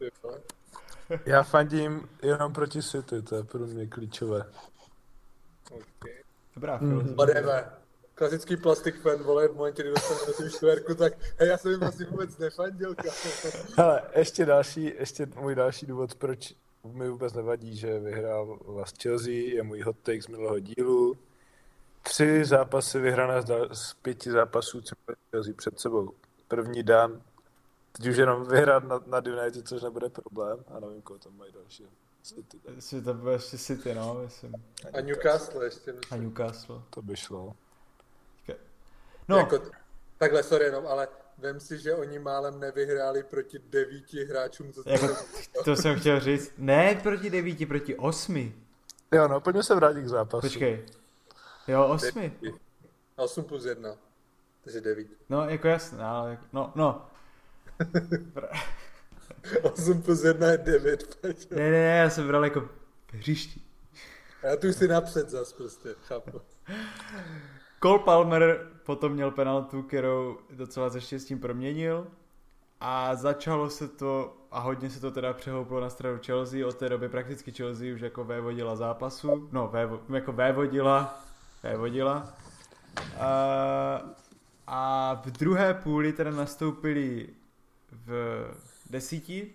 Já fandím jenom proti City, to je pro mě klíčové. Okay. Dobrá mm. Whatever. Klasický plastik fan, vole, v momentě, kdy dostanu na tu čtverku, tak hej, já jsem jim vlastně vůbec nefandil, Ale ještě další, ještě můj další důvod, proč mi vůbec nevadí, že vyhrál vás Chelsea, je můj hot take z minulého dílu. Tři zápasy vyhrané z, pěti zápasů, co Chelsea před sebou. První dan, teď už jenom vyhrát nad, nad United, což nebude problém. A nevím, koho tam mají další. City, Jestli to bude ještě City, no, myslím. A Newcastle ještě. A myslím. Newcastle. To by šlo. No, Jako, takhle, sorry jenom, ale vem si, že oni málem nevyhráli proti devíti hráčům, co jako, to to jsem chtěl říct. Ne proti devíti, proti osmi. Jo, no, pojďme se vrátit k zápasu. Počkej. Jo, osmi. 8 plus 1. Takže 9. No, jako jasné, ale jako- no, no. [laughs] 8 plus 1 je 9. Ne, ne, ne, já jsem bral jako hřišti. Já tu si napřed zas prostě, chápu. Cole Palmer potom měl penaltu, kterou docela se štěstím proměnil a začalo se to a hodně se to teda přehouplo na stranu Chelsea, od té doby prakticky Chelsea už jako vévodila zápasu, no vévo, jako vévodila, vévodila a, a v druhé půli teda nastoupili v desíti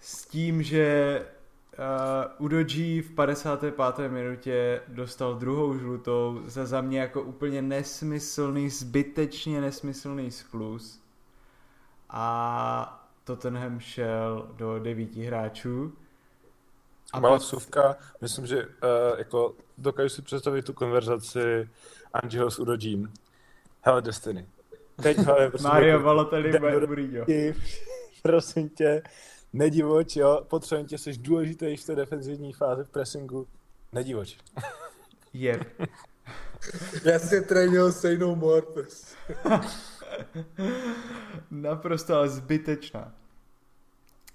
s tím, že uh, Udoji v 55. minutě dostal druhou žlutou za za mě jako úplně nesmyslný, zbytečně nesmyslný sklus a Tottenham šel do devíti hráčů. A Malá vsuvka, myslím, že uh, jako dokážu si představit tu konverzaci Angelo s Udojím. Hele, Destiny. Teď [laughs] hele, prostě Mario jako- Balotelli. Ty, [laughs] prosím tě, nedivoč, jo, potřebujeme tě, jsi důležitý v té defenzivní fázi v pressingu, nedivoč. [laughs] Já si trénil no more. Prostě. Naprosto ale zbytečná.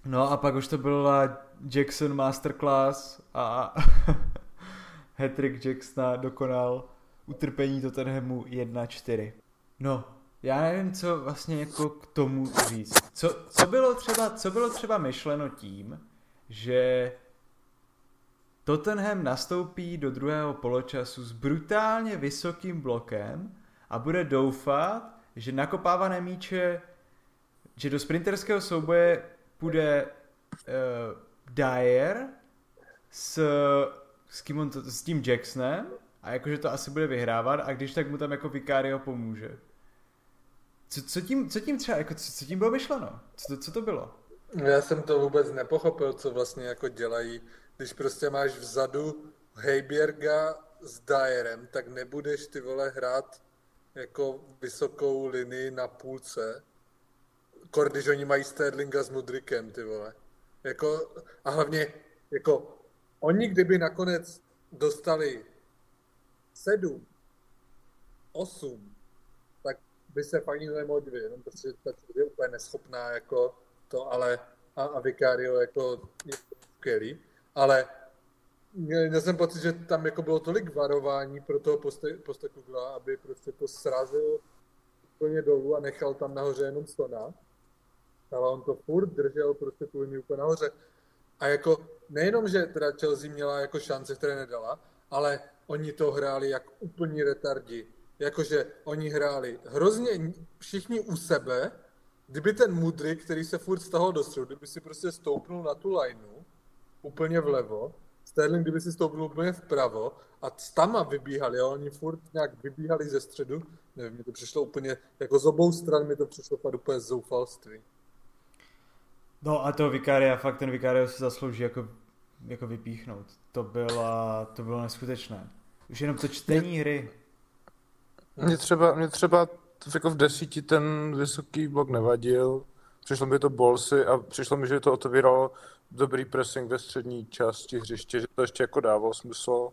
No a pak už to byla Jackson Masterclass a [laughs] Hattrick Jacksona dokonal utrpení Tottenhamu 1-4. No, já nevím, co vlastně jako k tomu říct. Co, co, bylo třeba, co bylo třeba myšleno tím, že Tottenham nastoupí do druhého poločasu s brutálně vysokým blokem a bude doufat, že nakopávané míče, že do sprinterského souboje půjde uh, Dyer s, s, kým on to, s tím Jacksonem a jakože to asi bude vyhrávat a když tak mu tam jako Vicario pomůže. Co, co, tím, co tím třeba, jako, co, co tím bylo myšleno? Co to, co to bylo? Já jsem to vůbec nepochopil, co vlastně jako dělají. Když prostě máš vzadu Heiberga s Dyerem, tak nebudeš ty vole hrát jako vysokou linii na půlce. Kor, když oni mají Sterlinga s Mudrikem, ty vole. Jako, a hlavně, jako, oni kdyby nakonec dostali sedm, osm, tak by se nemohl divit, jenom protože ta je úplně neschopná, jako to, ale a, a Vicario jako je skvělý, ale měl, jsem pocit, že tam jako bylo tolik varování pro toho poste, postekugla, aby prostě to srazil úplně dolů a nechal tam nahoře jenom stona. Ale on to furt držel prostě tu linii úplně nahoře. A jako nejenom, že teda Chelsea měla jako šance, které nedala, ale oni to hráli jak úplní retardi. Jakože oni hráli hrozně všichni u sebe, kdyby ten Mudrik, který se furt stahal do středu, kdyby si prostě stoupnul na tu lineu, úplně vlevo, Sterling, kdyby si stoupnul úplně vpravo a tam vybíhali, a oni furt nějak vybíhali ze středu, nevím, mi to přišlo úplně, jako z obou stran mi to přišlo fakt úplně zoufalství. No a to Vicaria, fakt ten Vicario si zaslouží jako, jako vypíchnout. To, byla, to bylo neskutečné. Už jenom to čtení hry. Mě třeba, mě třeba jako v desíti ten vysoký blok nevadil, přišlo mi to bolsy a přišlo mi, že to otevíralo dobrý pressing ve střední části hřiště, že to ještě jako dávalo smysl.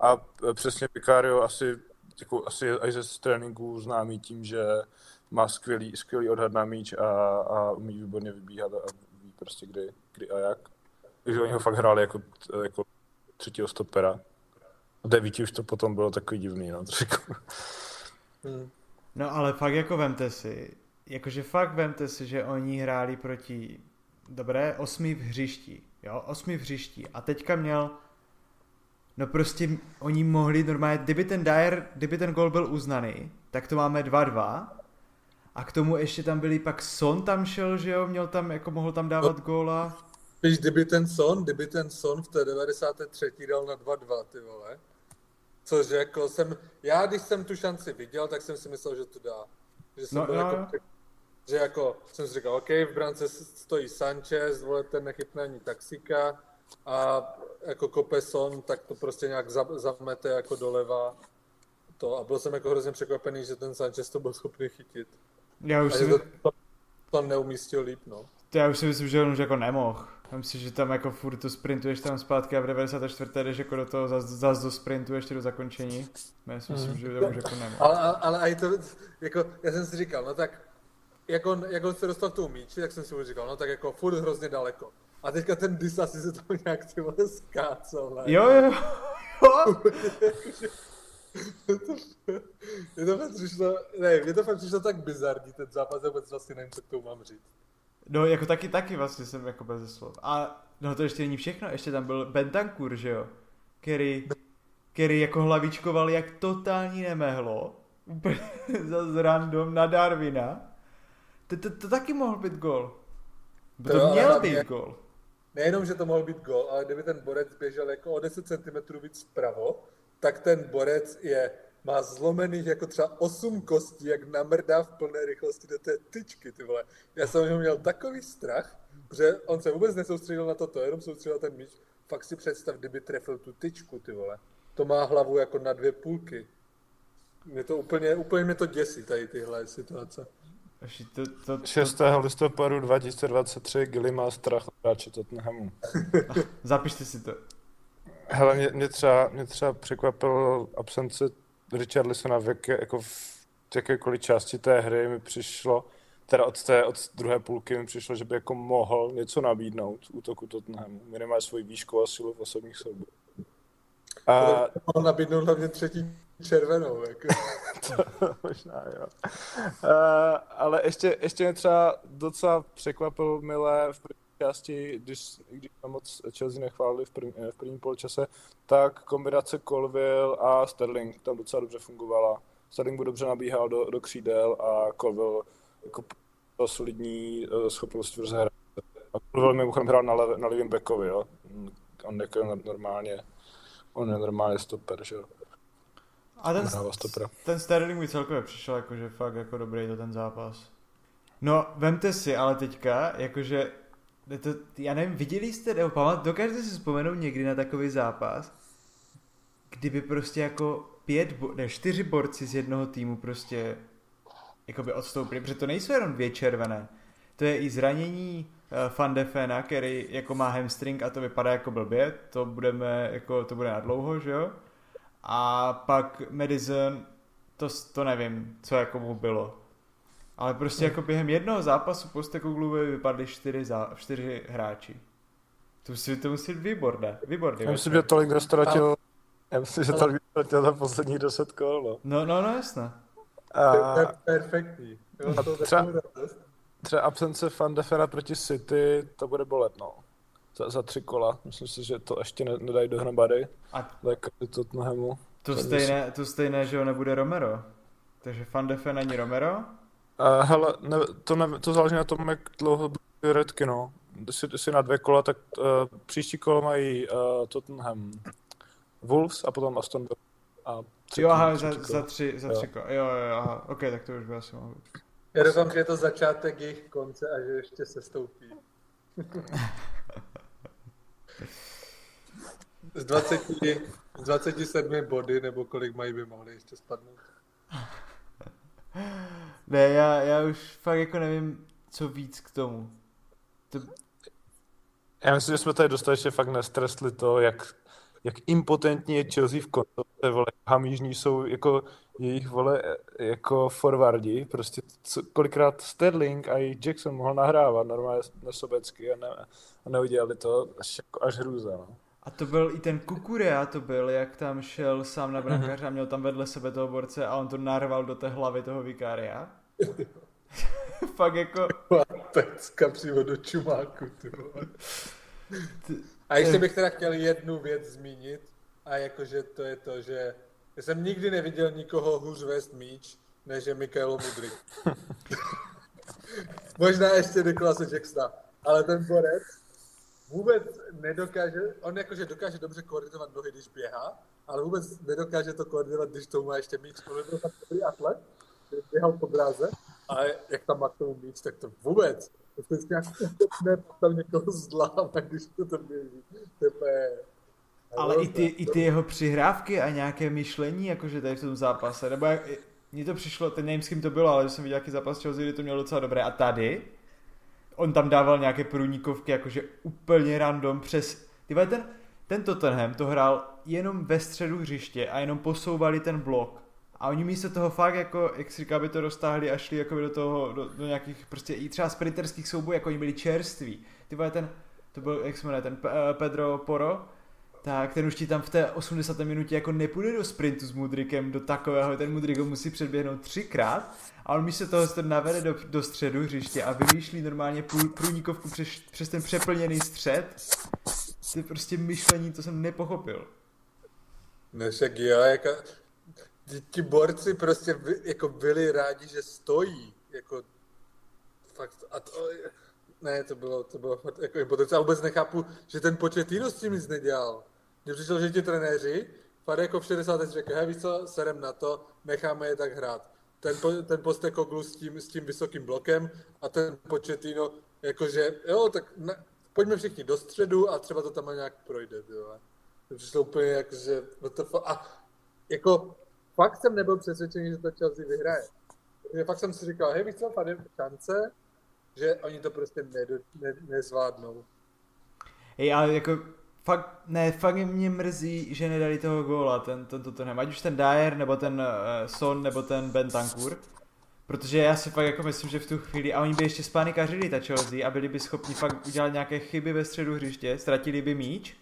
A přesně Vicario asi, jako, asi až ze tréninku známý tím, že má skvělý, skvělý odhad na míč a, a umí výborně vybíhat a prostě kdy, kdy a jak. Takže oni ho fakt hráli jako, jako třetího stopera. V devíti už to potom bylo takový divný, no, trošku. Hmm. No ale fakt jako vemte si, jakože fakt vemte si, že oni hráli proti, dobré, osmi v hřišti, jo, osmi v hřišti a teďka měl, no prostě oni mohli normálně, kdyby ten Dyer, kdyby ten gol byl uznaný, tak to máme 2-2 a k tomu ještě tam byli, pak Son tam šel, že jo, měl tam, jako mohl tam dávat góla. Víš, kdyby ten Son, kdyby ten Son v té 93. dal na 2-2, ty vole. Což jako jsem, já když jsem tu šanci viděl, tak jsem si myslel, že to dá. Že jsem No, byl jo, jako, jo. že jako jsem si říkal, OK, v brance stojí Sanchez, vole, ten nechytne ani taxika a jako kope Son, tak to prostě nějak za- zamete jako doleva. To, a byl jsem jako hrozně překvapený, že ten Sanchez to byl schopný chytit. Já už si, to, to, to neumístil líp, no. já už si myslím, že on už jako nemohl. Já myslím, že tam jako furt to sprintuješ tam zpátky a v 94. jdeš jako do toho zas, zas do sprintu ještě do zakončení. Já si myslím, že to už jako nemohl. Ale, ale, ale aj to, jako, já jsem si říkal, no tak, jak on, jak on se dostal k tomu míči, tak jsem si už říkal, no tak jako furt hrozně daleko. A teďka ten dis asi se tam nějak ty vole skácal. ne? Jo, jo, jo. [laughs] [laughs] [laughs] Je to fakt přišlo, ne, mě to fakt přišlo tak bizarní ten zápas, vůbec vlastně nevím, co k tomu mám říct. No, jako taky, taky vlastně jsem jako bez slov. A no to ještě není všechno, ještě tam byl Bentancur, že jo? Který, který jako hlavičkoval jak totální nemehlo. [laughs] Zas random na Darwina. To, to, to taky mohl být gol. To, To měl být gol. Nejenom, že to mohl být gol, ale kdyby ten borec běžel jako o 10 cm víc vpravo, tak ten borec je, má zlomených jako třeba 8 kostí, jak namrdá v plné rychlosti do té tyčky, ty vole. Já jsem o něm měl takový strach, že on se vůbec nesoustředil na toto, jenom soustředil na ten míč. Fakt si představ, kdyby trefil tu tyčku, ty vole. To má hlavu jako na dvě půlky. Mě to úplně, úplně mě to děsí, tady tyhle situace. Až to, to, to, 6. listopadu 2023 Gilly má strach od hráče Tottenhamu. [laughs] zapište si to. Hele, mě, mě, třeba, mě třeba překvapil absence Richarlisona v jaké, jako v jakékoliv části té hry mi přišlo, teda od té od druhé půlky mi přišlo, že by jako mohl něco nabídnout útoku Tottenhamu. Minimálně svoji výšku a silu v osobních souborech. A Mohl nabídnout hlavně třetí červenou, jako. [laughs] možná jo. Uh, ale ještě, ještě mě třeba docela překvapil Mile v první části, když, když jsme moc Chelsea nechválili v, první, v prvním poločase, tak kombinace Colville a Sterling tam docela dobře fungovala. Sterling mu dobře nabíhal do, do křídel a Colville jako solidní uh, schopnost v rozehrát. A Colville mimochodem hrál na, lev, na levém backovi, jo. On jako normálně, on je normálně stoper, že jo. A ten, ten Sterling mi celkově přišel jakože fakt jako dobrý to ten zápas. No, vemte si, ale teďka, jakože, to, já nevím, viděli jste, nebo pamat, dokážete si vzpomenout někdy na takový zápas, kdyby prostě jako pět, ne, čtyři borci z jednoho týmu prostě jakoby odstoupili, protože to nejsou jenom dvě červené. To je i zranění uh, Van de Fena, který jako má hamstring a to vypadá jako blbě, to budeme, jako, to bude na dlouho, že jo? A pak Madison, to, to nevím, co jako mu bylo. Ale prostě jako během jednoho zápasu Postecogluovi vypadly čtyři, zá, čtyři hráči. To musí, to musí být výborné, výborný. Já myslím, že tolik ztratil, já myslím, že tolik ztratil za posledních 10 kol, no. No, no, no, jasné. A To je perfektní. Jo, A to třeba- třeba absence Van de Fera proti City, to bude bolet, no. Za, za tři kola. Myslím si, že to ještě ne, nedají dohromady. A Tak Tottenhamu. to To stejné, to stejné, že ho nebude Romero. Takže Van de Ven není Romero. A hele, ne, to, ne, to záleží na tom, jak dlouho budou redky, no. Když si, si na dvě kola, tak uh, příští kolo mají uh, Tottenham Wolves a potom Aston Villa. A třetí, Jo, aha, za, třetí za tři, za Jo. tři ko- Jo, jo, aha, ok, tak to už by asi mohlo být. Já doufám, že je to začátek jejich konce a že ještě se stoupí. Z 20, z 27 body, nebo kolik mají by mohli ještě spadnout. Ne, já, já už fakt jako nevím, co víc k tomu. To, Já myslím, že jsme tady dostatečně fakt nestresli to, jak, jak impotentní je Chelsea v kontrole, vole, hamížní jsou jako jejich vole, jako forwardi, prostě co, kolikrát Sterling a i Jackson mohl nahrávat normálně nesobecky a, ne, a neudělali to až, jako, až hrůza, no. a to byl i ten Kukurea, to byl, jak tam šel sám na brankáře a měl tam vedle sebe toho borce a on to narval do té hlavy toho vikária. [laughs] fakt jako, Pecka přímo do čumáku, ty. A ještě bych teda chtěl jednu věc zmínit, a jakože to je to, že já jsem nikdy neviděl nikoho hůř vést míč, než je Mikaelo Mudrik. [laughs] Možná ještě Nikolase Jacksona, ale ten borec vůbec nedokáže, on jakože dokáže dobře koordinovat nohy, když běhá, ale vůbec nedokáže to koordinovat, když to má ještě míč. On byl tak dobrý atlet, běhal po dráze, a jak tam má k tomu míč, tak to vůbec. To vždycky nějak ne, tam někoho zláme, když to tam běží. To je Ale i ty, i ty jeho přihrávky a nějaké myšlení, jakože tady v tom zápase, nebo jak, mně to přišlo, ten nevím s kým to bylo, ale že jsem viděl nějaký zápas Chelsea, kdy to mělo docela dobré. A tady, on tam dával nějaké průnikovky, jakože úplně random přes, ty ten, ten Tottenham to hrál jenom ve středu hřiště a jenom posouvali ten blok. A oni místo toho fakt jako, jak si říká, by to roztáhli a šli jako do toho, do, do nějakých prostě i třeba sprinterských soubojů, jako oni byli čerství. Ty vole, ten, to byl, jak se jmenuje, ten eh, Pedro Poro, tak ten už ti tam v té 80. minutě jako nepůjde do sprintu s Mudrikem do takového, ten Mudrik ho musí předběhnout třikrát a on místo toho se to navede do, do středu hřiště a vymýšlí normálně půl, průnikovku přes, přes ten přeplněný střed. To prostě myšlení, to jsem nepochopil. No však jo, jako, ti, borci prostě by, jako byli rádi, že stojí, jako fakt, a to, ne, to bylo, to bylo fakt jako impotence. A vůbec nechápu, že ten Pochettino s tím nic nedělal. Mně přišlo, že ti trenéři, fakt jako v 60. řekl, hej, víš co, serem na to, necháme je tak hrát. Ten, po- ten Postekoglu s tím, s tím vysokým blokem a ten Pochettino, jakože, jo, tak ne, pojďme všichni do středu a třeba to tam nějak projde, vole. To přišlo úplně jako, že, the fuck. a jako, fakt jsem nebyl přesvědčený, že to Chelsea vyhraje. Protože fakt jsem si říkal, hej, víš co, tady šance, že oni to prostě nedo, ne, nezvládnou. Hej, ale jako fakt, ne, fakt mě mrzí, že nedali toho góla, ten, ten, ten, ten ať už ten Dyer, nebo ten uh, Son, nebo ten Bentancur. Protože já si fakt jako myslím, že v tu chvíli, a oni by ještě spánikařili ta Chelsea a byli by schopni fakt udělat nějaké chyby ve středu hřiště, ztratili by míč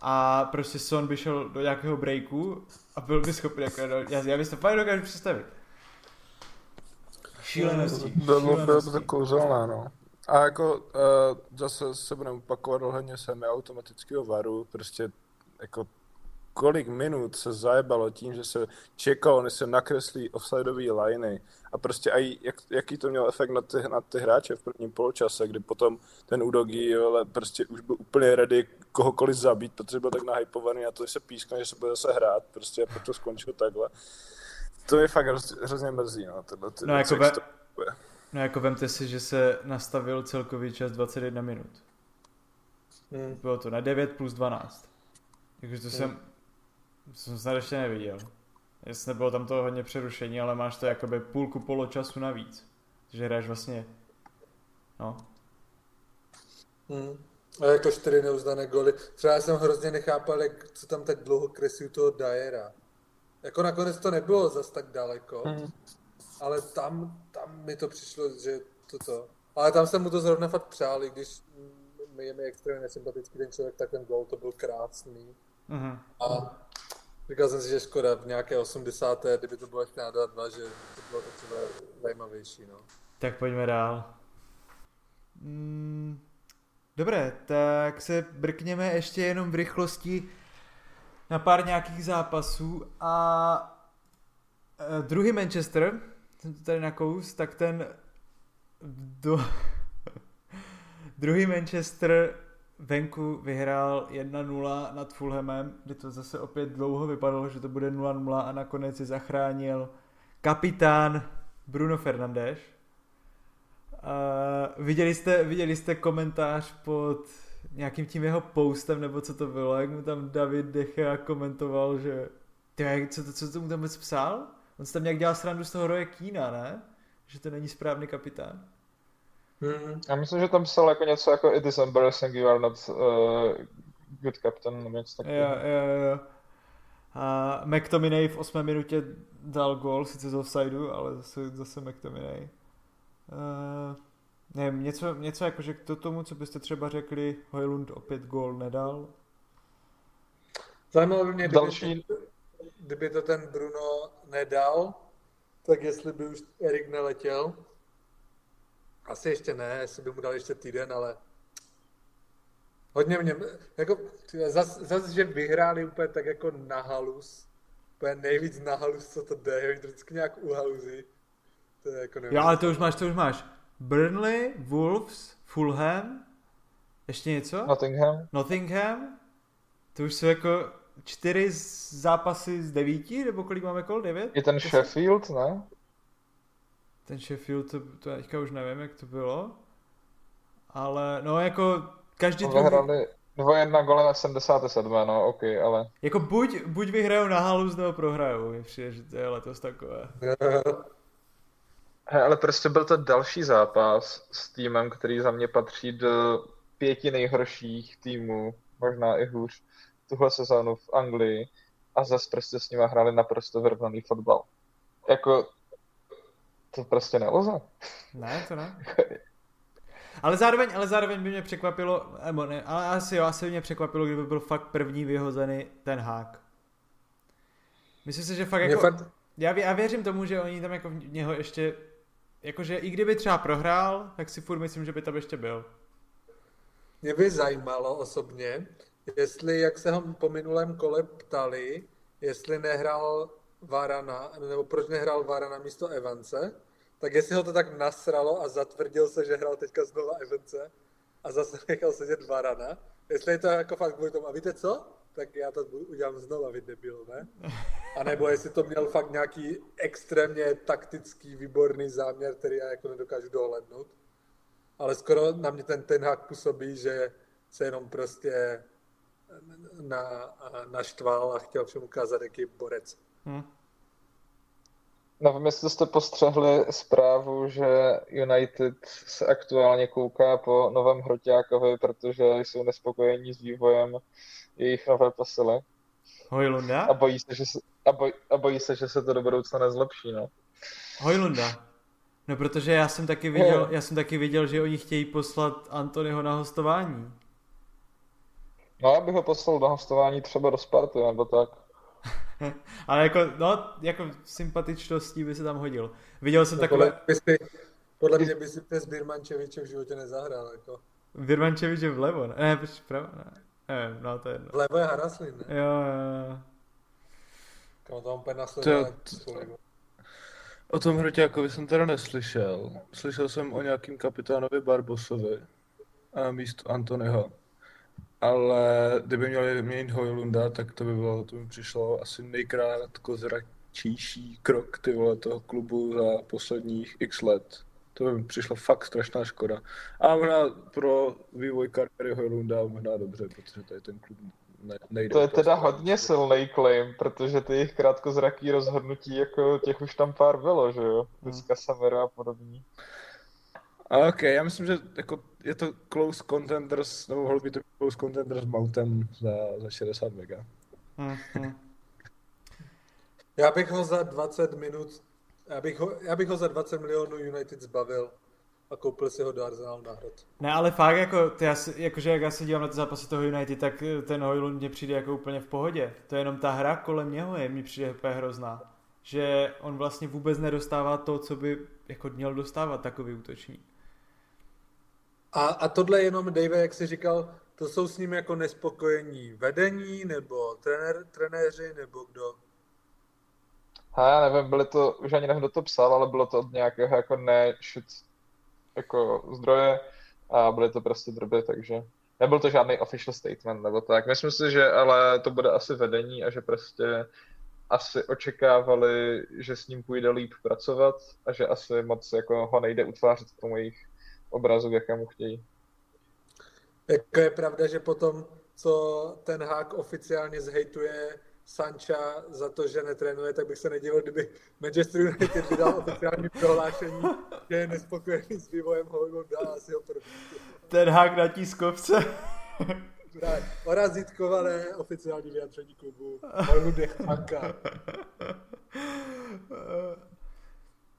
a prostě Son by šel do nějakého breaku a byl by schopný jako, no, já, já bych to fakt dokážu představit. Šílenosti. Bylo, bylo, bylo to kouzelné, no. A jako uh, zase se budeme opakovat ohledně semiautomatického varu, prostě jako kolik minut se zajebalo tím, že se čekalo, než se nakreslí offsideové liney a prostě aj, jak, jaký to měl efekt na ty, na ty hráče v prvním poločase, kdy potom ten Udogi ale prostě už byl úplně ready kohokoliv zabít, protože byl tak nahypovaný na to, že se pískne, že se bude zase hrát, prostě a proto skončil takhle. To je fakt hrozně, hrozně mrzí, no, tyhle ty No, jako jak ve- se to. No jako vemte si, že se nastavil celkový čas 21 minut. Hmm. Bylo to na 9 plus 12. Jakože to jsem, to jsem snad ještě neviděl. Jestli nebylo tam to hodně přerušení, ale máš to jakoby půlku poločasu navíc. Takže hraješ vlastně, no. Hmm. A jako čtyři neuzdané goly. Třeba já jsem hrozně nechápal, jak, co tam tak dlouho kreslí u toho Dyera. Jako nakonec to nebylo zas tak daleko, Mhm. ale tam, tam mi to přišlo, že toto. Ale tam jsem mu to zrovna fakt přál, i když je mi extrémně nesympatický ten člověk, tak ten gol to byl krásný. Mhm. A říkal jsem si, že škoda v nějaké 80. kdyby to bylo ještě na 2 že to bylo takové zajímavější, no. Tak pojďme dál. Mm, dobré, tak se brkněme ještě jenom v rychlosti na pár nějakých zápasů a eh, druhý Manchester, jsem to tady nakous, tak ten do... [laughs] druhý Manchester venku vyhrál 1-0 nad Fulhamem, kdy to zase opět dlouho vypadalo, že to bude 0-0 a nakonec je zachránil kapitán Bruno Fernandes. Uh, viděli, jste, viděli jste komentář pod nějakým tím jeho postem, nebo co to bylo, jak mu tam David Decha komentoval, že ty, co, to, co to mu tam vůbec psal? On si tam nějak dělal srandu z toho Roje Kína, ne? Že to není správný kapitán. Hmm. Já myslím, že tam psal jako něco jako It is embarrassing you are not uh, good captain, nebo něco Jo, takového. jo, jo. A McTominay v 8 minutě dal gol, sice z offsideu, ale zase, zase McTominay. Uh, nevím, něco, něco jako, že k tomu, co byste třeba řekli, Hojlund opět gol nedal. Zajímalo by mě, kdyby, Další- kdyby to ten Bruno nedal, tak jestli by už Erik neletěl. Asi ještě ne, jestli by mu dal ještě týden, ale hodně mě, jako zas, zas, že vyhráli úplně tak jako na halus, úplně nejvíc na halus, co to jde, vždycky nějak uhaluzí. To je jako nevím. Jo, ale to už máš, to už máš. Burnley, Wolves, Fulham, Ještě něco? Nottingham? Nottingham? To už jsou jako čtyři zápasy z devíti, nebo kolik máme kol? Devět? I ten Sheffield, ne? Ten Sheffield, to, to teďka už nevím, jak to bylo. Ale no jako každý No, druhý... Vyhrali 2-1 golem na 77, no ok, ale Jako buď, buď vyhrajou na halus, nebo prohrajou. Mně přijde, že to je letos takové. He, ale prostě byl to další zápas s týmem, který za mě patří do pěti nejhorších týmů, možná i hůř, tuhle sezónu v Anglii a zase prostě s nimi hráli naprosto vyrovnaný fotbal. Jako, to prostě nelze. Ne, to ne. [laughs] Ale zároveň, ale zároveň by mě překvapilo, nebo ne, ale asi jo, asi by mě překvapilo, kdyby byl fakt první vyhozený ten hák. Myslím si, že fakt Mě jako, fakt, já, vě, já věřím tomu, že oni tam jako v něho ještě, jakože i kdyby třeba prohrál, tak si furt myslím, že by tam ještě byl. mě by zajímalo osobně, jestli, jak se ho po minulém kole ptali, jestli nehrál Varana, nebo proč nehrál Varana místo Evance, tak jestli ho to tak nasralo a zatvrdil se, že hrál teďka znova Evance a zase nechal sedět Varana, jestli je to jako fakt kvůli tomu, a víte co? Tak já to udělám znova, vy debil, ne? A nebo jestli to měl fakt nějaký extrémně taktický, výborný záměr, který já jako nedokážu dohlednout. Ale skoro na mě ten ten hák působí, že se jenom prostě na, naštval a chtěl všem ukázat, jaký borec. Hm. Nevím, jestli jste postřehli zprávu, že United se aktuálně kouká po novém Hroťákovi, protože jsou nespokojení s vývojem jejich nové posily Hojlunda? a bojí se, že se, a boj, a bojí se, že se to do budoucna nezlepší, no. Hojlunda. No protože já jsem taky viděl, já jsem taky viděl, že oni chtějí poslat Antonyho na hostování. No, já bych ho poslal na hostování třeba do Sparty, nebo tak. [laughs] Ale jako, no, jako sympatičností by se tam hodil. Viděl jsem Podle, takové, by si, podle mě by si přes Birmančeviče v životě nezahrál. Jako. Virmančevič je vlevo, ne, ne, vpravo, ne. Nevím, no to je jedno. Vlevo je Haraslin, ne? Jo, jo, jo. Kam to úplně nasledoval. To- O tom Hroťákovi jsem teda neslyšel. Slyšel jsem o nějakým kapitánovi Barbosovi a místo Antonyho. Ale kdyby měli měnit Hojlunda, tak to by bylo, to mi přišlo asi nejkrátkozračnější krok ty vole toho klubu za posledních x let. To by mi přišlo fakt strašná škoda. A možná pro vývoj kariéry Hojlunda možná dobře, protože tady ten klub ne, nejde. To je úplně teda hodně silný claim, protože ty jejich krátkozraký rozhodnutí, jako těch už tam pár bylo, že jo? Hmm. Dneska Samera a podobně. A ok, já myslím, že jako je to close contenders, nebo mohlo by to close contenders Mountem za, za 60 mega. Hm, hm. Já bych ho za 20 minut, já bych ho, já bych ho za 20 milionů United zbavil a koupil si ho do Arsenalu na hrad. Ne, ale fakt jako, to já si, jakože jak já se dívám na ty zápasy toho United, tak eh, ten Hojlund mě přijde jako úplně v pohodě. To je jenom ta hra kolem něho je, mi přijde úplně hrozná. Že on vlastně vůbec nedostává to, co by jako měl dostávat takový útočník. A, a tohle jenom, Dave, jak jsi říkal, to jsou s ním jako nespokojení vedení, nebo trenér, trenéři, nebo kdo? A já nevím, byly to, už ani nevím, kdo to psal, ale bylo to od nějakého jako ne shit, jako zdroje a byly to prostě drby, takže nebyl to žádný official statement nebo tak. Myslím si, že ale to bude asi vedení a že prostě asi očekávali, že s ním půjde líp pracovat a že asi moc jako ho nejde utvářet tomu jejich obrazu, k jakému chtějí. Jako je pravda, že potom, co ten hák oficiálně zhejtuje Sancha za to, že netrénuje, tak bych se nedivil, kdyby Manchester United vydal oficiální prohlášení, že je nespokojený s vývojem Hollywooda a asi ho propustí. Ten hák na tiskovce. Orazitkované oficiální vyjádření klubu. Hollywood je chmanka. [laughs]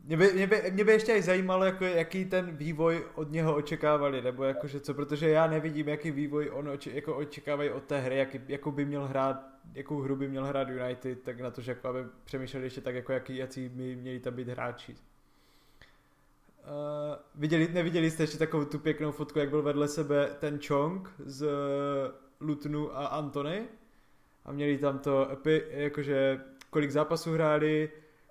Mě by, mě, by, mě by ještě i zajímalo, jako, jaký ten vývoj od něho očekávali, nebo jakože co, protože já nevidím, jaký vývoj on oče, jako očekávají od té hry, jaký, jakou by měl hrát, jakou hru by měl hrát United, tak na to, že jako aby přemýšleli ještě tak, jako jaký, jaký by měli tam být hráči. Uh, viděli, neviděli jste ještě takovou tu pěknou fotku, jak byl vedle sebe ten Chong z uh, Lutnu a Antony a měli tam to, jakože kolik zápasů hráli,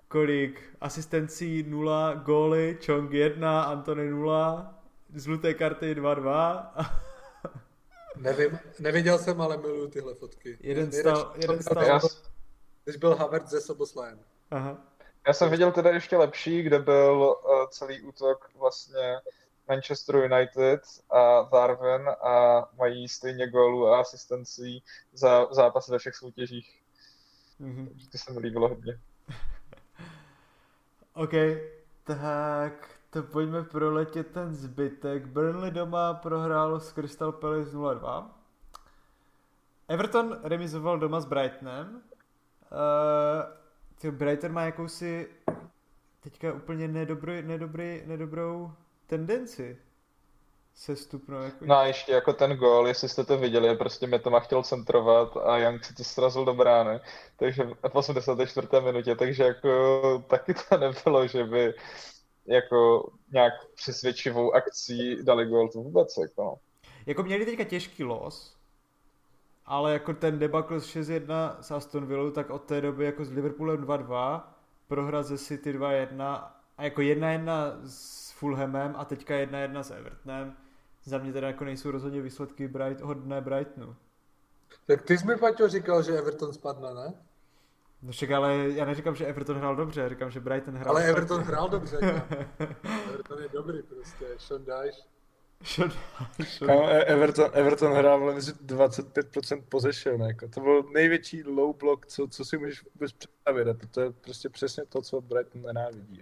kolik asistencí 0, góly, Chong 1, Antony 0, žluté karty 2-2. [laughs] Nevím, neviděl jsem, ale miluju tyhle fotky. Jeden stal, jeden stal. Já, Když byl Havertz ze Soboslajem. Aha. já jsem viděl teda ještě lepší, kde byl uh, celý útok vlastně Manchester United a Darwin a mají stejně gólů a asistencí za zápasy ve všech soutěžích. Mhm. Ty se mi líbilo hodně. [laughs] OK, tak to pojďme proletět ten zbytek. Burnley doma prohrál s Crystal Palace 0-2. Everton remizoval doma s Brightonem. Uh, Brighton má jakousi teďka úplně nedobrý, nedobrý, nedobrou tendenci sestupnou. Jako... No a ještě jako ten gól, jestli jste to viděli, prostě Metoma chtěl centrovat a Young si to srazil do brány, takže v 84. minutě, takže jako taky to nebylo, že by jako nějak přesvědčivou akcí dali gól, to vůbec jako no. Jako měli teďka těžký los, ale jako ten debakl z 6-1 s Aston Villou, tak od té doby jako s Liverpoolem 2-2, prohra ze City 2-1 a jako 1-1 s Fulhamem a teďka 1-1 s Evertonem. Za mě teda jako nejsou rozhodně výsledky Bright, hodné Brightonu. Tak ty jsi mi, Paťo, říkal, že Everton spadne, ne? No však ale já neříkám, že Everton hrál dobře, říkám, že Brighton hrál Ale špatně. Everton hrál dobře. [laughs] Everton je dobrý prostě. Sean Dyche. Šel- [laughs] Kámo, E- Everton, Everton hrál vole mezi 25% possession, jako. to byl největší low block, co, co si můžeš vůbec představit a to, to je prostě přesně to, co Brighton nenávidí.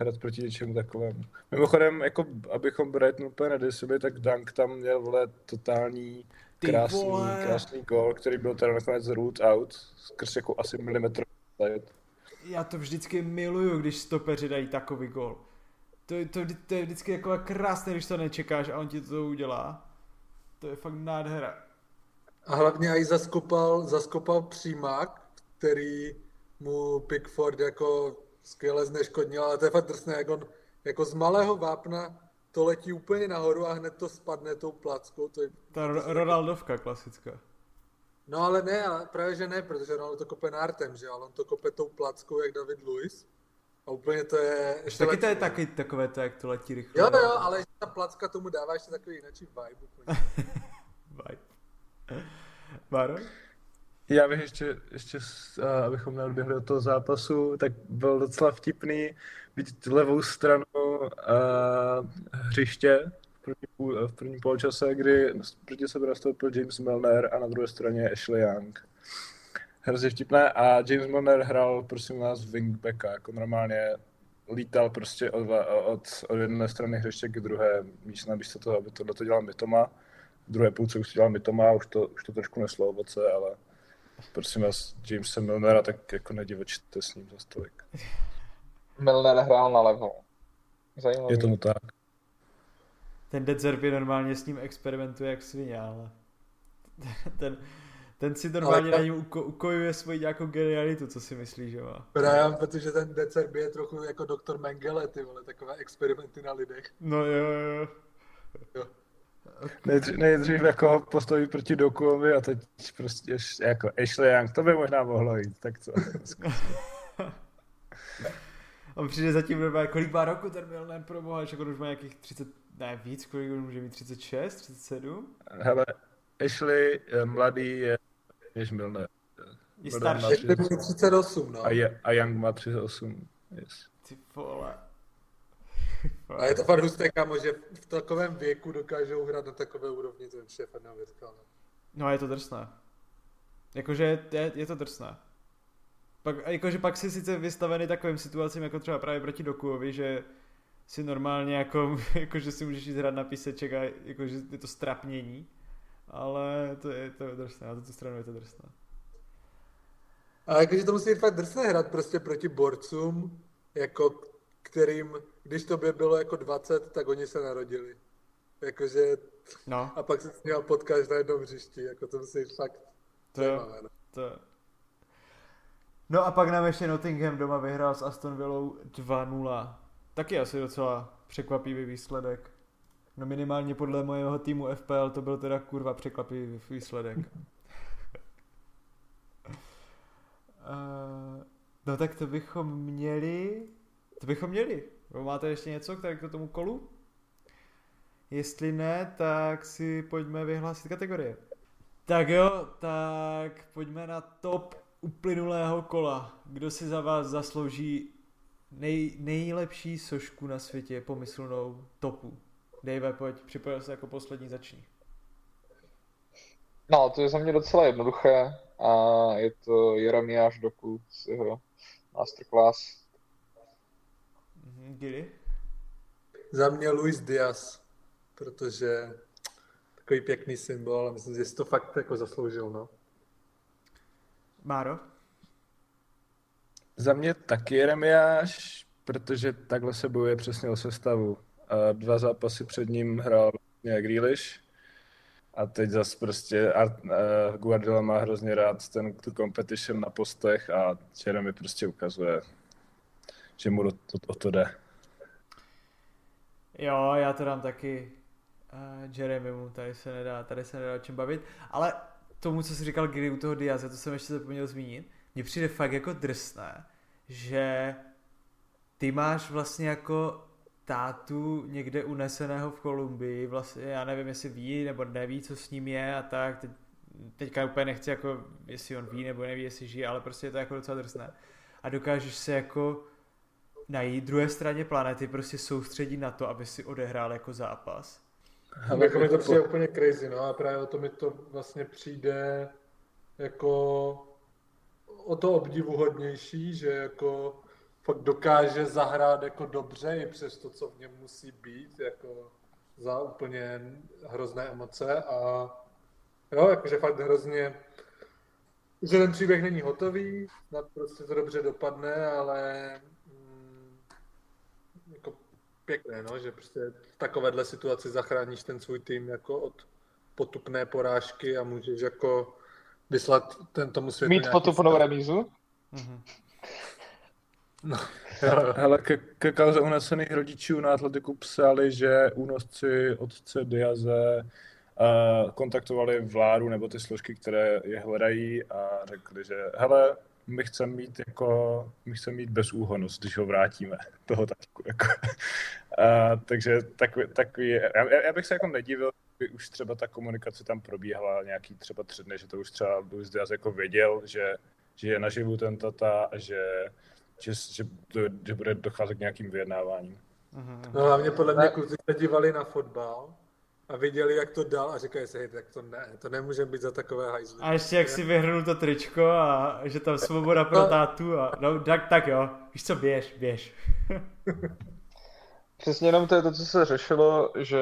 Hrát proti něčemu takovému. Mimochodem, jako, abychom Brighton úplně nedisili, tak Dunk tam měl vole totální Ty krásný, vole. krásný gol, který byl teda nakonec root out, skrz jako asi milimetr. Já to vždycky miluju, když stopeři dají takový gol. To, to, to je vždycky jako krásné, když to nečekáš a on ti to udělá. To je fakt nádhera. A hlavně i zaskopal, zaskopal přímák, který mu Pickford jako skvěle zneškodnil, ale to je fakt drsné, jak on jako z malého vápna to letí úplně nahoru a hned to spadne tou plackou. To je, Ta Ro- Ronaldovka klasická. no ale ne, ale právě že ne, protože Ronaldo to kope nártem, že ale on to kope tou plackou, jak David Luiz. A úplně to je... ještě Taky to je taky takové to, jak to letí rychle. Jo, jo, ale ta placka tomu dává ještě takový jiný vibe úplně. [laughs] Bye. Já bych ještě, ještě a abychom neodběhli od toho zápasu, tak byl docela vtipný vidět levou stranu a, hřiště v první, půl, v prvním poločase, kdy proti sebe nastoupil James Milner a na druhé straně Ashley Young. Hrozně vtipné a James Milner hrál prosím nás wingbacka, jako normálně lítal prostě od, od, od jedné strany hřiště k druhé, místo místo toho, aby tohle to dělal Mitoma. V druhé půlce už to dělal Mitoma, už to, už to trošku neslo ovoce, ale prosím vás, Jamesa Milnera, tak jako nedivočte s ním za stolik. Milner hrál na levo. Zajímavý. Je tomu tak. Ten Dead Zerby normálně s ním experimentuje jak svině, ale [laughs] ten, ten si normálně Ale- na něm uko, ukojuje svoji nějakou genialitu, co si myslí, že má. Právě, protože ten Decerby je trochu jako doktor Mengele, ty vole, takové experimenty na lidech. No jo, jo. Jo. Nejdřív, nejdřív jako ho postaví proti Dokuovi a teď prostě jako Ashley Young, to by možná mohlo jít, tak co. [laughs] On přijde zatím normálně, kolik má roku ten Milner pro boha, on už má nějakých 30, ne víc, kolik on může mít, 36, 37? Hele, Ashley je mladý je než Milner. Je starší. má Ještě 30 bude 38, no. A, je, a Young má 38. Yes. Ty vole. A je to fakt husté, kámo, že v takovém věku dokážou hrát na takové úrovni, to je fakt neuvěřitelné. No je to drsné. Jakože je, je to drsné. Pak, a jakože pak si sice vystavený takovým situacím, jako třeba právě proti Dokuovi, že si normálně jako, [laughs] jakože si můžeš jít hrát na píseček a jakože je to strapnění, ale to je, to je drsné, na tu stranu je to drsné. A jakože to musí být fakt drsné hrát prostě proti borcům, jako kterým, když tobě bylo jako 20, tak oni se narodili. Jakože, No, a pak se s nimi potkáš na jednom hřišti, jako to být fakt to zajímavé. no. to No a pak nám ještě Nottingham doma vyhrál s Aston Villou 2-0. Taky asi docela překvapivý výsledek. No minimálně podle mojeho týmu FPL to byl teda kurva překvapivý výsledek. Uh, [laughs] no tak to bychom měli... To bychom měli. Máte ještě něco k tomu kolu? Jestli ne, tak si pojďme vyhlásit kategorie. Tak jo, tak pojďme na top uplynulého kola. Kdo si za vás zaslouží nej, nejlepší sošku na světě pomyslnou topu? Dave, pojď, připojil se jako poslední, začni. No, to je za mě docela jednoduché a je to Jeremiáš Doku z jeho masterclass. Giri? Za mě Luis Diaz, protože takový pěkný symbol a myslím, že si to fakt jako zasloužil, no. Máro? Za mě taky Jeremiáš, protože takhle se bojuje přesně o sestavu. A dva zápasy před ním hrál nějak Grealish a teď zas prostě Art, uh, Guardiola má hrozně rád ten, tu competition na postech a Jeremy prostě ukazuje, že mu o to, o to jde. Jo, já to dám taky uh, Jeremymu, tady se nedá, tady se nedá o čem bavit, ale tomu, co jsi říkal Giri u toho Diaze, to jsem ještě zapomněl zmínit, mně přijde fakt jako drsné, že ty máš vlastně jako tátu někde uneseného v Kolumbii, vlastně já nevím, jestli ví nebo neví, co s ním je a tak, teď, teďka úplně nechci jako, jestli on ví nebo neví, jestli žije, ale prostě je to jako docela drsné. A dokážeš se jako na její druhé straně planety prostě soustředit na to, aby si odehrál jako zápas. Ale jako mi to přijde úplně crazy, no a právě o to mi to vlastně přijde jako o to obdivuhodnější, že jako fakt dokáže zahrát jako dobře i přes to, co v něm musí být, jako za úplně hrozné emoce a jo, jakože fakt hrozně, že ten příběh není hotový, snad prostě to dobře dopadne, ale jako pěkné, no, že prostě v takovéhle situaci zachráníš ten svůj tým jako od potupné porážky a můžeš jako vyslat ten tomu světu Mít potupnou remízu? Mm-hmm. [laughs] No. Hele, ke, ke kauze unesených rodičů na Atletiku psali, že únosci otce Diaze uh, kontaktovali vládu nebo ty složky, které je hledají a řekli, že hele, my chceme mít jako, my chceme mít bezúhonost, když ho vrátíme, toho taťku. Jako. Uh, takže takový, takový já, já, bych se jako nedivil, by už třeba ta komunikace tam probíhala nějaký třeba tři dny, že to už třeba Luis Diaz jako věděl, že, že je naživu ten tata a že že, že, že bude docházet k nějakým vyjednáváním. No hlavně podle mě kluci se dívali na fotbal a viděli, jak to dal a říkají si, tak to ne, to nemůže být za takové hajzly. A ještě jak si vyhrnul to tričko a že tam svoboda pro no. tátu a no tak, tak jo, víš co, běž, běž. [laughs] Přesně jenom to je to, co se řešilo, že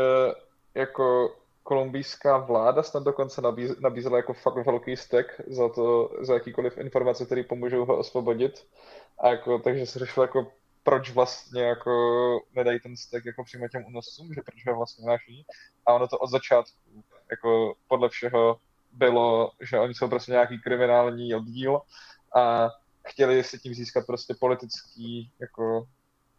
jako kolumbijská vláda snad dokonce nabíz, nabízela jako fakt velký stek za to, za jakýkoliv informace, které pomůžou ho osvobodit. A jako, takže se řešilo jako proč vlastně jako nedají ten stek jako přímo těm unoscům, že proč ho vlastně náší. A ono to od začátku, jako podle všeho bylo, že oni jsou prostě nějaký kriminální oddíl a chtěli si tím získat prostě politický, jako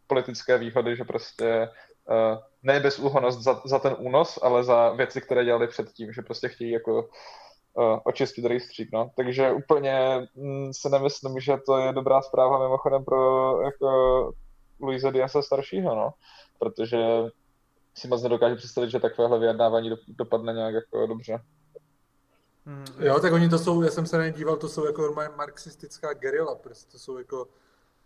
politické výhody, že prostě uh, ne bezúhonost za, za ten únos, ale za věci, které dělali předtím, že prostě chtějí jako očistit rejstřík, no. Takže úplně mm, si nemyslím, že to je dobrá zpráva mimochodem pro jako Luisa Diasa staršího, no. Protože si moc nedokážu představit, že takovéhle vyjednávání dopadne nějak jako dobře. Hmm. Jo, tak oni to jsou, já jsem se nedíval, to jsou jako normálně marxistická gerila, prostě to jsou jako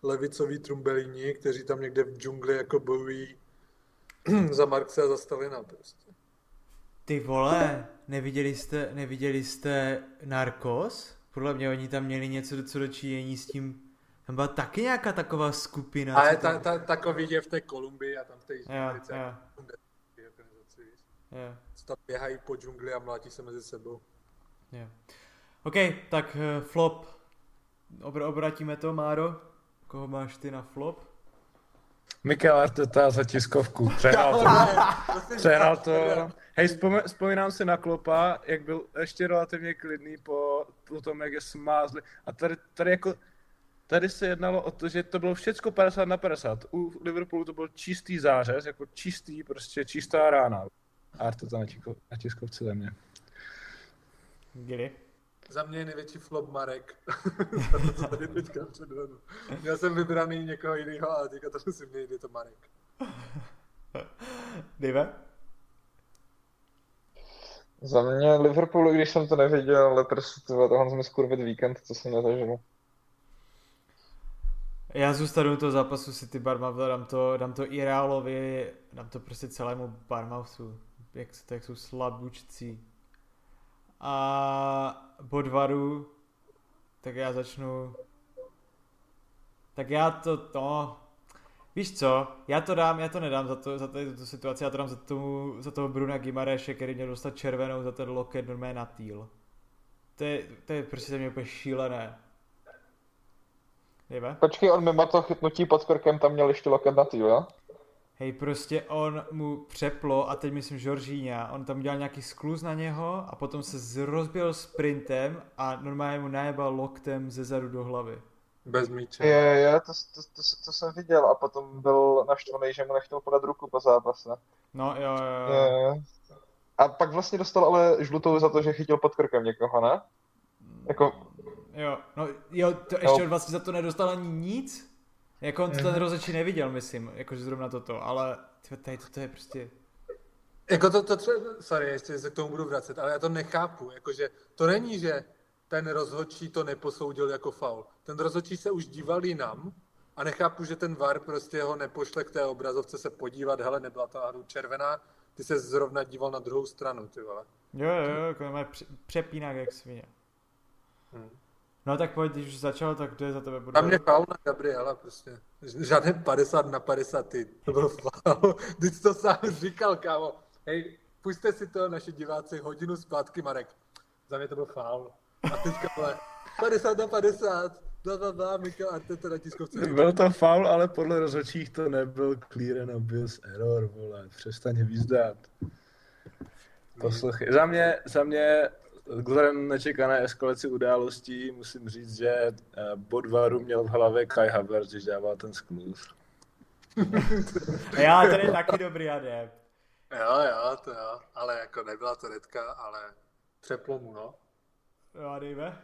levicoví trumbelíni, kteří tam někde v džungli jako bojují [clears throat] za Marxe a za Stalina prostě. Ty vole, neviděli jste, neviděli jste Narcos? Podle mě oni tam měli něco co dočinění s tím, tam byla taky nějaká taková skupina. Ale ta, ta, takový je v té Kolumbii a tam v té Americe. Yeah, yeah. Co tam běhají po džungli a mlátí se mezi sebou. Yeah. OK, tak uh, flop. Obr- obratíme to, Máro. Koho máš ty na flop? Mikel Arteta za tiskovku. Přehrál to. Přehrál to. Hej, vzpomínám si na Klopa, jak byl ještě relativně klidný po, po tom, jak je smázli. A tady, tady jako tady se jednalo o to, že to bylo všechno 50 na 50. U Liverpoolu to byl čistý zářez, jako čistý, prostě čistá rána. Arteta na, na tiskovce za mě. Gili? Za mě je největší flop Marek. [laughs] to, co tady teďka předvedu. Měl jsem vybraný někoho jiného, ale teďka to musím měnit, je to Marek. Dive? Za mě Liverpool, když jsem to neviděl, ale prostě to, tohle jsme skurvit víkend, co jsem nezažil. Já zůstanu toho zápasu City Barmouth, dám to, dám to i Realovi, dám to prostě celému Barmouthu, jak, jak jsou slabůčcí. A Bodvaru, tak já začnu, tak já to, no, víš co, já to dám, já to nedám za, to, za tady tuto situaci, já to dám za, tomu, za toho Bruna Gimareše, který měl dostat červenou za ten loket normálně na týl. To je, to je prostě mě úplně šílené. Jebe? Počkej, on mimo to chytnutí pod krkem tam měl ještě loket na týl, jo? Hej, prostě on mu přeplo a teď myslím Žoržíňa, on tam dělal nějaký skluz na něho a potom se rozbil sprintem a normálně mu najebal loktem ze zadu do hlavy. Bez míče. Je, je, to, to, to, to, jsem viděl a potom byl naštvaný, že mu nechtěl podat ruku po zápase. No jo, jo, jo. Je. A pak vlastně dostal ale žlutou za to, že chytil pod krkem někoho, ne? Jako, Jo, no jo, to ještě on vlastně za to nedostal ani nic. Jako on to ten rozhodčí neviděl, myslím, jakože zrovna toto, ale tyjo, tady toto je prostě... Jako to, to třeba, sorry, ještě se k tomu budu vracet, ale já to nechápu, jakože to není, že ten rozhodčí to neposoudil jako faul. Ten rozhodčí se už díval jinam a nechápu, že ten VAR prostě ho nepošle k té obrazovce se podívat, hele, nebyla to náhodou červená, ty se zrovna díval na druhou stranu, ty vole. Jo, jo, jo, jako má pře- přepínak jak svině. Hmm. No tak pojď, když už začal, tak kdo je za tebe bude? Tam mě faul na Gabriela prostě. Žádné 50 na 50, ty. To byl faul. [laughs] Ty jsi to sám říkal, kámo. Hej, puste si to, naši diváci, hodinu zpátky, Marek. Za mě to byl faul. A teďka vole, 50 na 50. Bla, bla, bla, Mikel Arteta na tiskovce. Byl to foul, ale podle rozhodčích to nebyl clear and obvious error, vole. Přestaň výzdat. Poslouchej, za mě, za mě vzhledem nečekané eskalaci událostí musím říct, že eh, Bodvaru měl v hlavě Kai Havertz, když dával ten skluz. [laughs] Já, ten je taky dobrý adept. Jo, jo, to jo. Ale jako nebyla to redka, ale přeplo mu, no. Jo, dejme.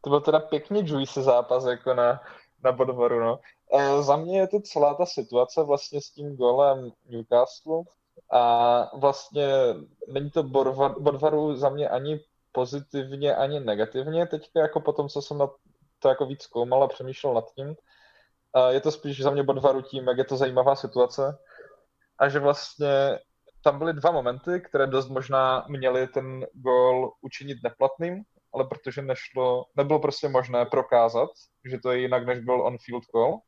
to byl teda pěkně juicy zápas jako na, na Bodvaru, no. E, za mě je to celá ta situace vlastně s tím golem Newcastle a vlastně není to Borva- Bodvaru za mě ani pozitivně, ani negativně teďka, jako po tom, co jsem na to jako víc zkoumal a přemýšlel nad tím. A je to spíš za mě Bodvaru tím, jak je to zajímavá situace a že vlastně tam byly dva momenty, které dost možná měly ten gol učinit neplatným, ale protože nešlo, nebylo prostě možné prokázat, že to je jinak, než byl on-field goal,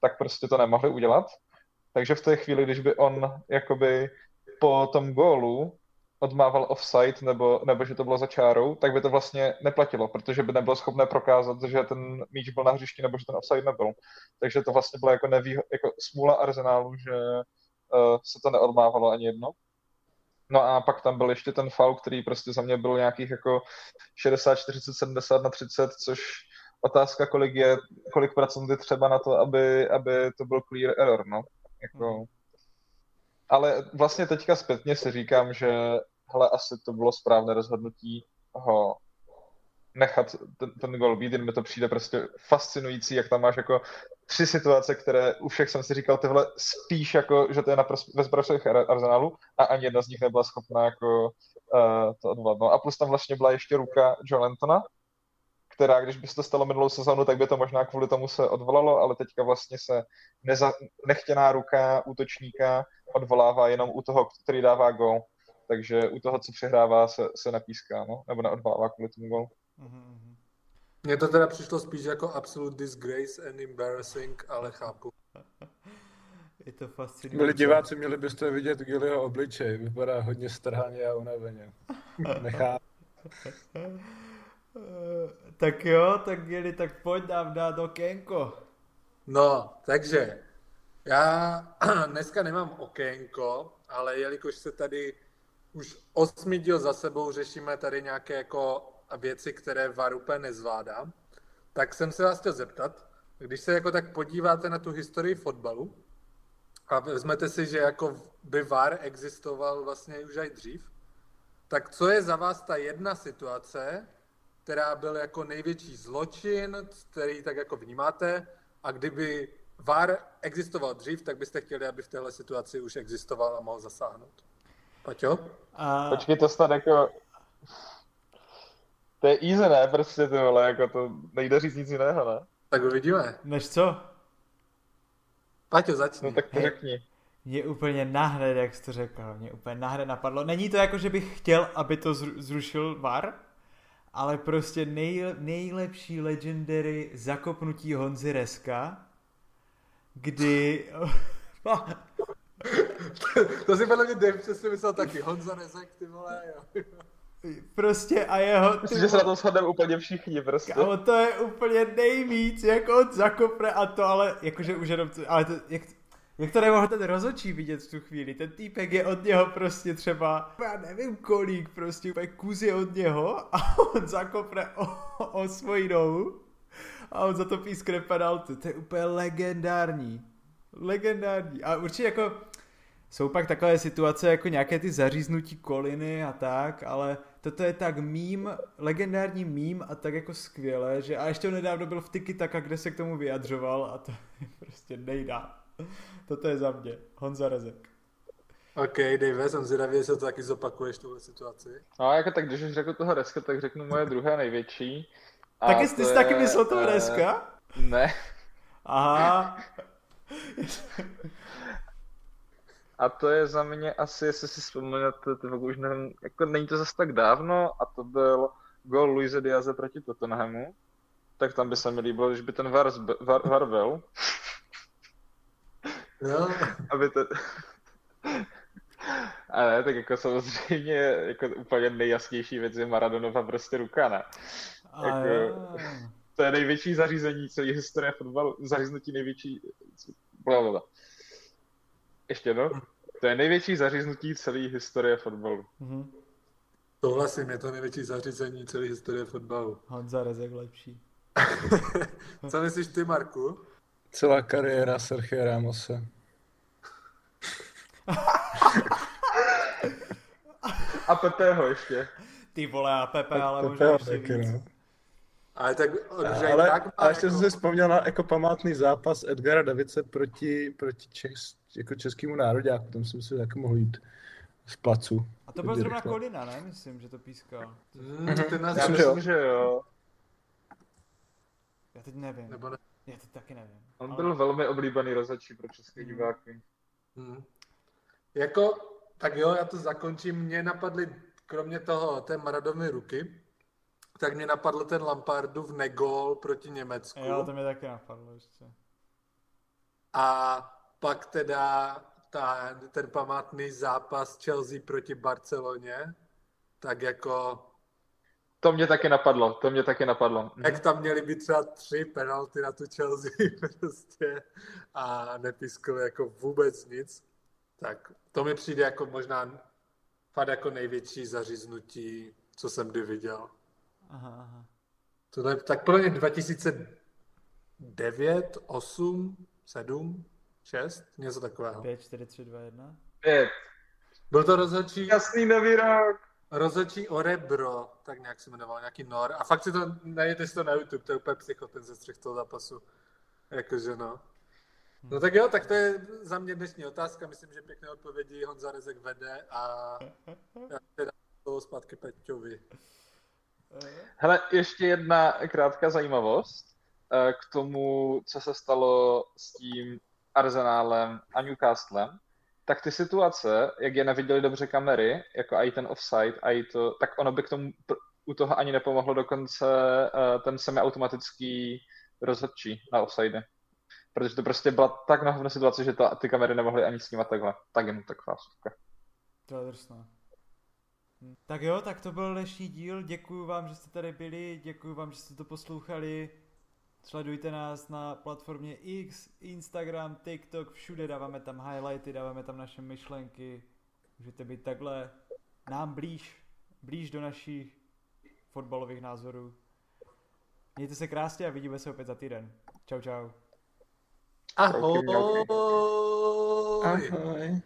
tak prostě to nemohli udělat. Takže v té chvíli, když by on jakoby po tom gólu odmával offside nebo, nebo že to bylo za čárou, tak by to vlastně neplatilo, protože by nebylo schopné prokázat, že ten míč byl na hřišti nebo že ten offside nebyl. Takže to vlastně bylo jako, nevýho- jako smůla Arsenálu, že se to neodmávalo ani jedno. No a pak tam byl ještě ten foul, který prostě za mě byl nějakých jako 60, 40, 70 na 30, což otázka, kolik je, kolik procent je třeba na to, aby, aby to byl clear error, no. Jako, ale vlastně teďka zpětně si říkám, že hele, asi to bylo správné rozhodnutí ho nechat ten, ten gol být, jen mi to přijde prostě fascinující, jak tam máš jako tři situace, které u všech jsem si říkal, tyhle spíš jako, že to je naprosto ve prospěch Arsenalu a ani jedna z nich nebyla schopná jako uh, to odvolat. No a plus tam vlastně byla ještě ruka John Lantona, která, když by se to stalo minulou sezonu, tak by to možná kvůli tomu se odvolalo, ale teďka vlastně se neza, nechtěná ruka útočníka odvolává jenom u toho, který dává gol. Takže u toho, co přehrává, se, se napíská, no? nebo neodvolává kvůli tomu gol. Mhm, Mně to teda přišlo spíš jako absolute disgrace and embarrassing, ale chápu. [laughs] Je to fascinující. Byli diváci, měli byste vidět Gillyho obličej, vypadá hodně strhaně a unaveně. [laughs] Nechá. Eh, Tak jo, tak Gili, tak pojď nám dát okénko. No, takže já [clears throat] dneska nemám okénko, ale jelikož se tady už osmý díl za sebou řešíme tady nějaké jako věci, které VAR úplně nezvládá, tak jsem se vás chtěl zeptat, když se jako tak podíváte na tu historii fotbalu a vezmete si, že jako by VAR existoval vlastně už i dřív, tak co je za vás ta jedna situace, která byl jako největší zločin, který tak jako vnímáte a kdyby VAR existoval dřív, tak byste chtěli, aby v téhle situaci už existoval a mohl zasáhnout. Paťo? A Počkej, to snad jako... To je easy, ne? Prostě ty vole, jako to nejde říct nic jiného, ne? Tak uvidíme. než co? Paťo, začni. No tak to řekni. Mě úplně nahned, jak jsi to řekl, mě úplně nahned napadlo. Není to jako, že bych chtěl, aby to zru- zrušil VAR, ale prostě nej, nejlepší legendary zakopnutí Honzy Reska, kdy... [laughs] to si podle mě Dave přesně myslel taky. Honza Rezek, ty vole, jo. Prostě a jeho... ty Myslím, že se na vole- to shodneme úplně všichni, prostě. Kámo, to je úplně nejvíc, jak on zakopne a to, ale jakože už jenom, to- ale to, jak, jak to nemohl ten rozočí vidět v tu chvíli, ten týpek je od něho prostě třeba, já nevím kolik, prostě úplně kus je od něho a on zakopne o, o svoji nohu a on za to pískne penaltu, to je úplně legendární, legendární. A určitě jako, jsou pak takové situace jako nějaké ty zaříznutí koliny a tak, ale toto je tak mím, legendární mím a tak jako skvělé, že a ještě on nedávno byl v Tiki Taka, kde se k tomu vyjadřoval a to [laughs] je prostě nejdá. Toto je za mě. Honza Rezek. OK, Dave, jsem zvědavý, jestli to taky zopakuješ, tuhle situaci. No jako tak, když už řekl toho Reska, tak řeknu moje druhé největší. A Taky ty to jsi taky myslel toho eh, Reska? Ne. Aha. [laughs] A to je za mě asi, jestli si vzpomenete, ty už nevím, jako není to zase tak dávno, a to byl gol Luise Diaze proti Tottenhamu. Tak tam by se mi líbilo, když by ten VAR, zbe- VAR, VAR byl, Jo, aby to... [laughs] A ne, tak jako samozřejmě jako úplně nejjasnější věc je Maradonova prostě ruka, ne? A Jako-. To je největší zařízení celé historie fotbalu, zaříznutí největší... Blablabla. Ještě jednou. To je největší zaříznutí celé historie fotbalu. Mhm. souhlasím, je to největší zařízení celé historie fotbalu. Honza Rezek lepší. [laughs] Co myslíš ty, Marku? Celá kariéra Sergio Ramose. A Pepeho ještě. Ty vole a Pepe, ale možná je ještě taky, víc. no. Ale tak že Ale tak má a ještě jako- jsem si vzpomněl na jako památný zápas Edgara Davice proti, proti Čes, jako českému nároďáku. Tam jsem si taky mohl jít z placu. A to byl zrovna Rychle. Kolina, ne? Myslím, že to pískal. Hmm, ten nás Já Myslím, že jo. myslím, že jo. Já teď nevím. Nebo ne. Já teď taky nevím. On Ale- byl velmi oblíbený rozhodčí pro české Mhm. diváky. Hmm. Jako, tak jo, já to zakončím. Mě napadly, kromě toho, té Maradovny ruky, tak mě napadl ten Lampardův negol proti Německu. Jo, to mě taky napadlo ještě. A pak teda ta, ten památný zápas Chelsea proti Barceloně, tak jako, To mě taky napadlo, to mě taky napadlo. jak tam měly být třeba tři penalty na tu Chelsea [laughs] prostě a nepískali jako vůbec nic, tak to mi přijde jako možná fakt jako největší zaříznutí, co jsem kdy viděl. Aha, aha. Tohle, tak pro ně 2009, 8, 7, 6, něco takového. 5, 4, 3, 2, 1. Pět. Byl to rozhodčí, Jasný nový rok. rozhodčí Orebro, tak nějak se jmenoval, nějaký Nor. A fakt si to, najděte si to na YouTube, to je úplně psycho, ten zestřih toho zápasu. Jakože no. No tak jo, tak to je za mě dnešní otázka, myslím, že pěkné odpovědi Honza Rezek vede a já teda to zpátky Peťovi. Hele, ještě jedna krátká zajímavost eh, k tomu, co se stalo s tím Arsenálem a Newcastlem. Tak ty situace, jak je neviděli dobře kamery, jako i ten offside, a i to, tak ono by k tomu u toho ani nepomohlo dokonce eh, ten semiautomatický rozhodčí na offside. Protože to prostě byla tak nahovno situace, že ta, ty kamery nemohly ani snímat takhle. Tak jen taková vsuvka. To je drsné. Hm. Tak jo, tak to byl dnešní díl. Děkuji vám, že jste tady byli, děkuji vám, že jste to poslouchali. Sledujte nás na platformě X, Instagram, TikTok, všude dáváme tam highlighty, dáváme tam naše myšlenky. Můžete být takhle nám blíž, blíž do našich fotbalových názorů. Mějte se krásně a vidíme se opět za týden. Čau, čau. Ahoj! Ahoj.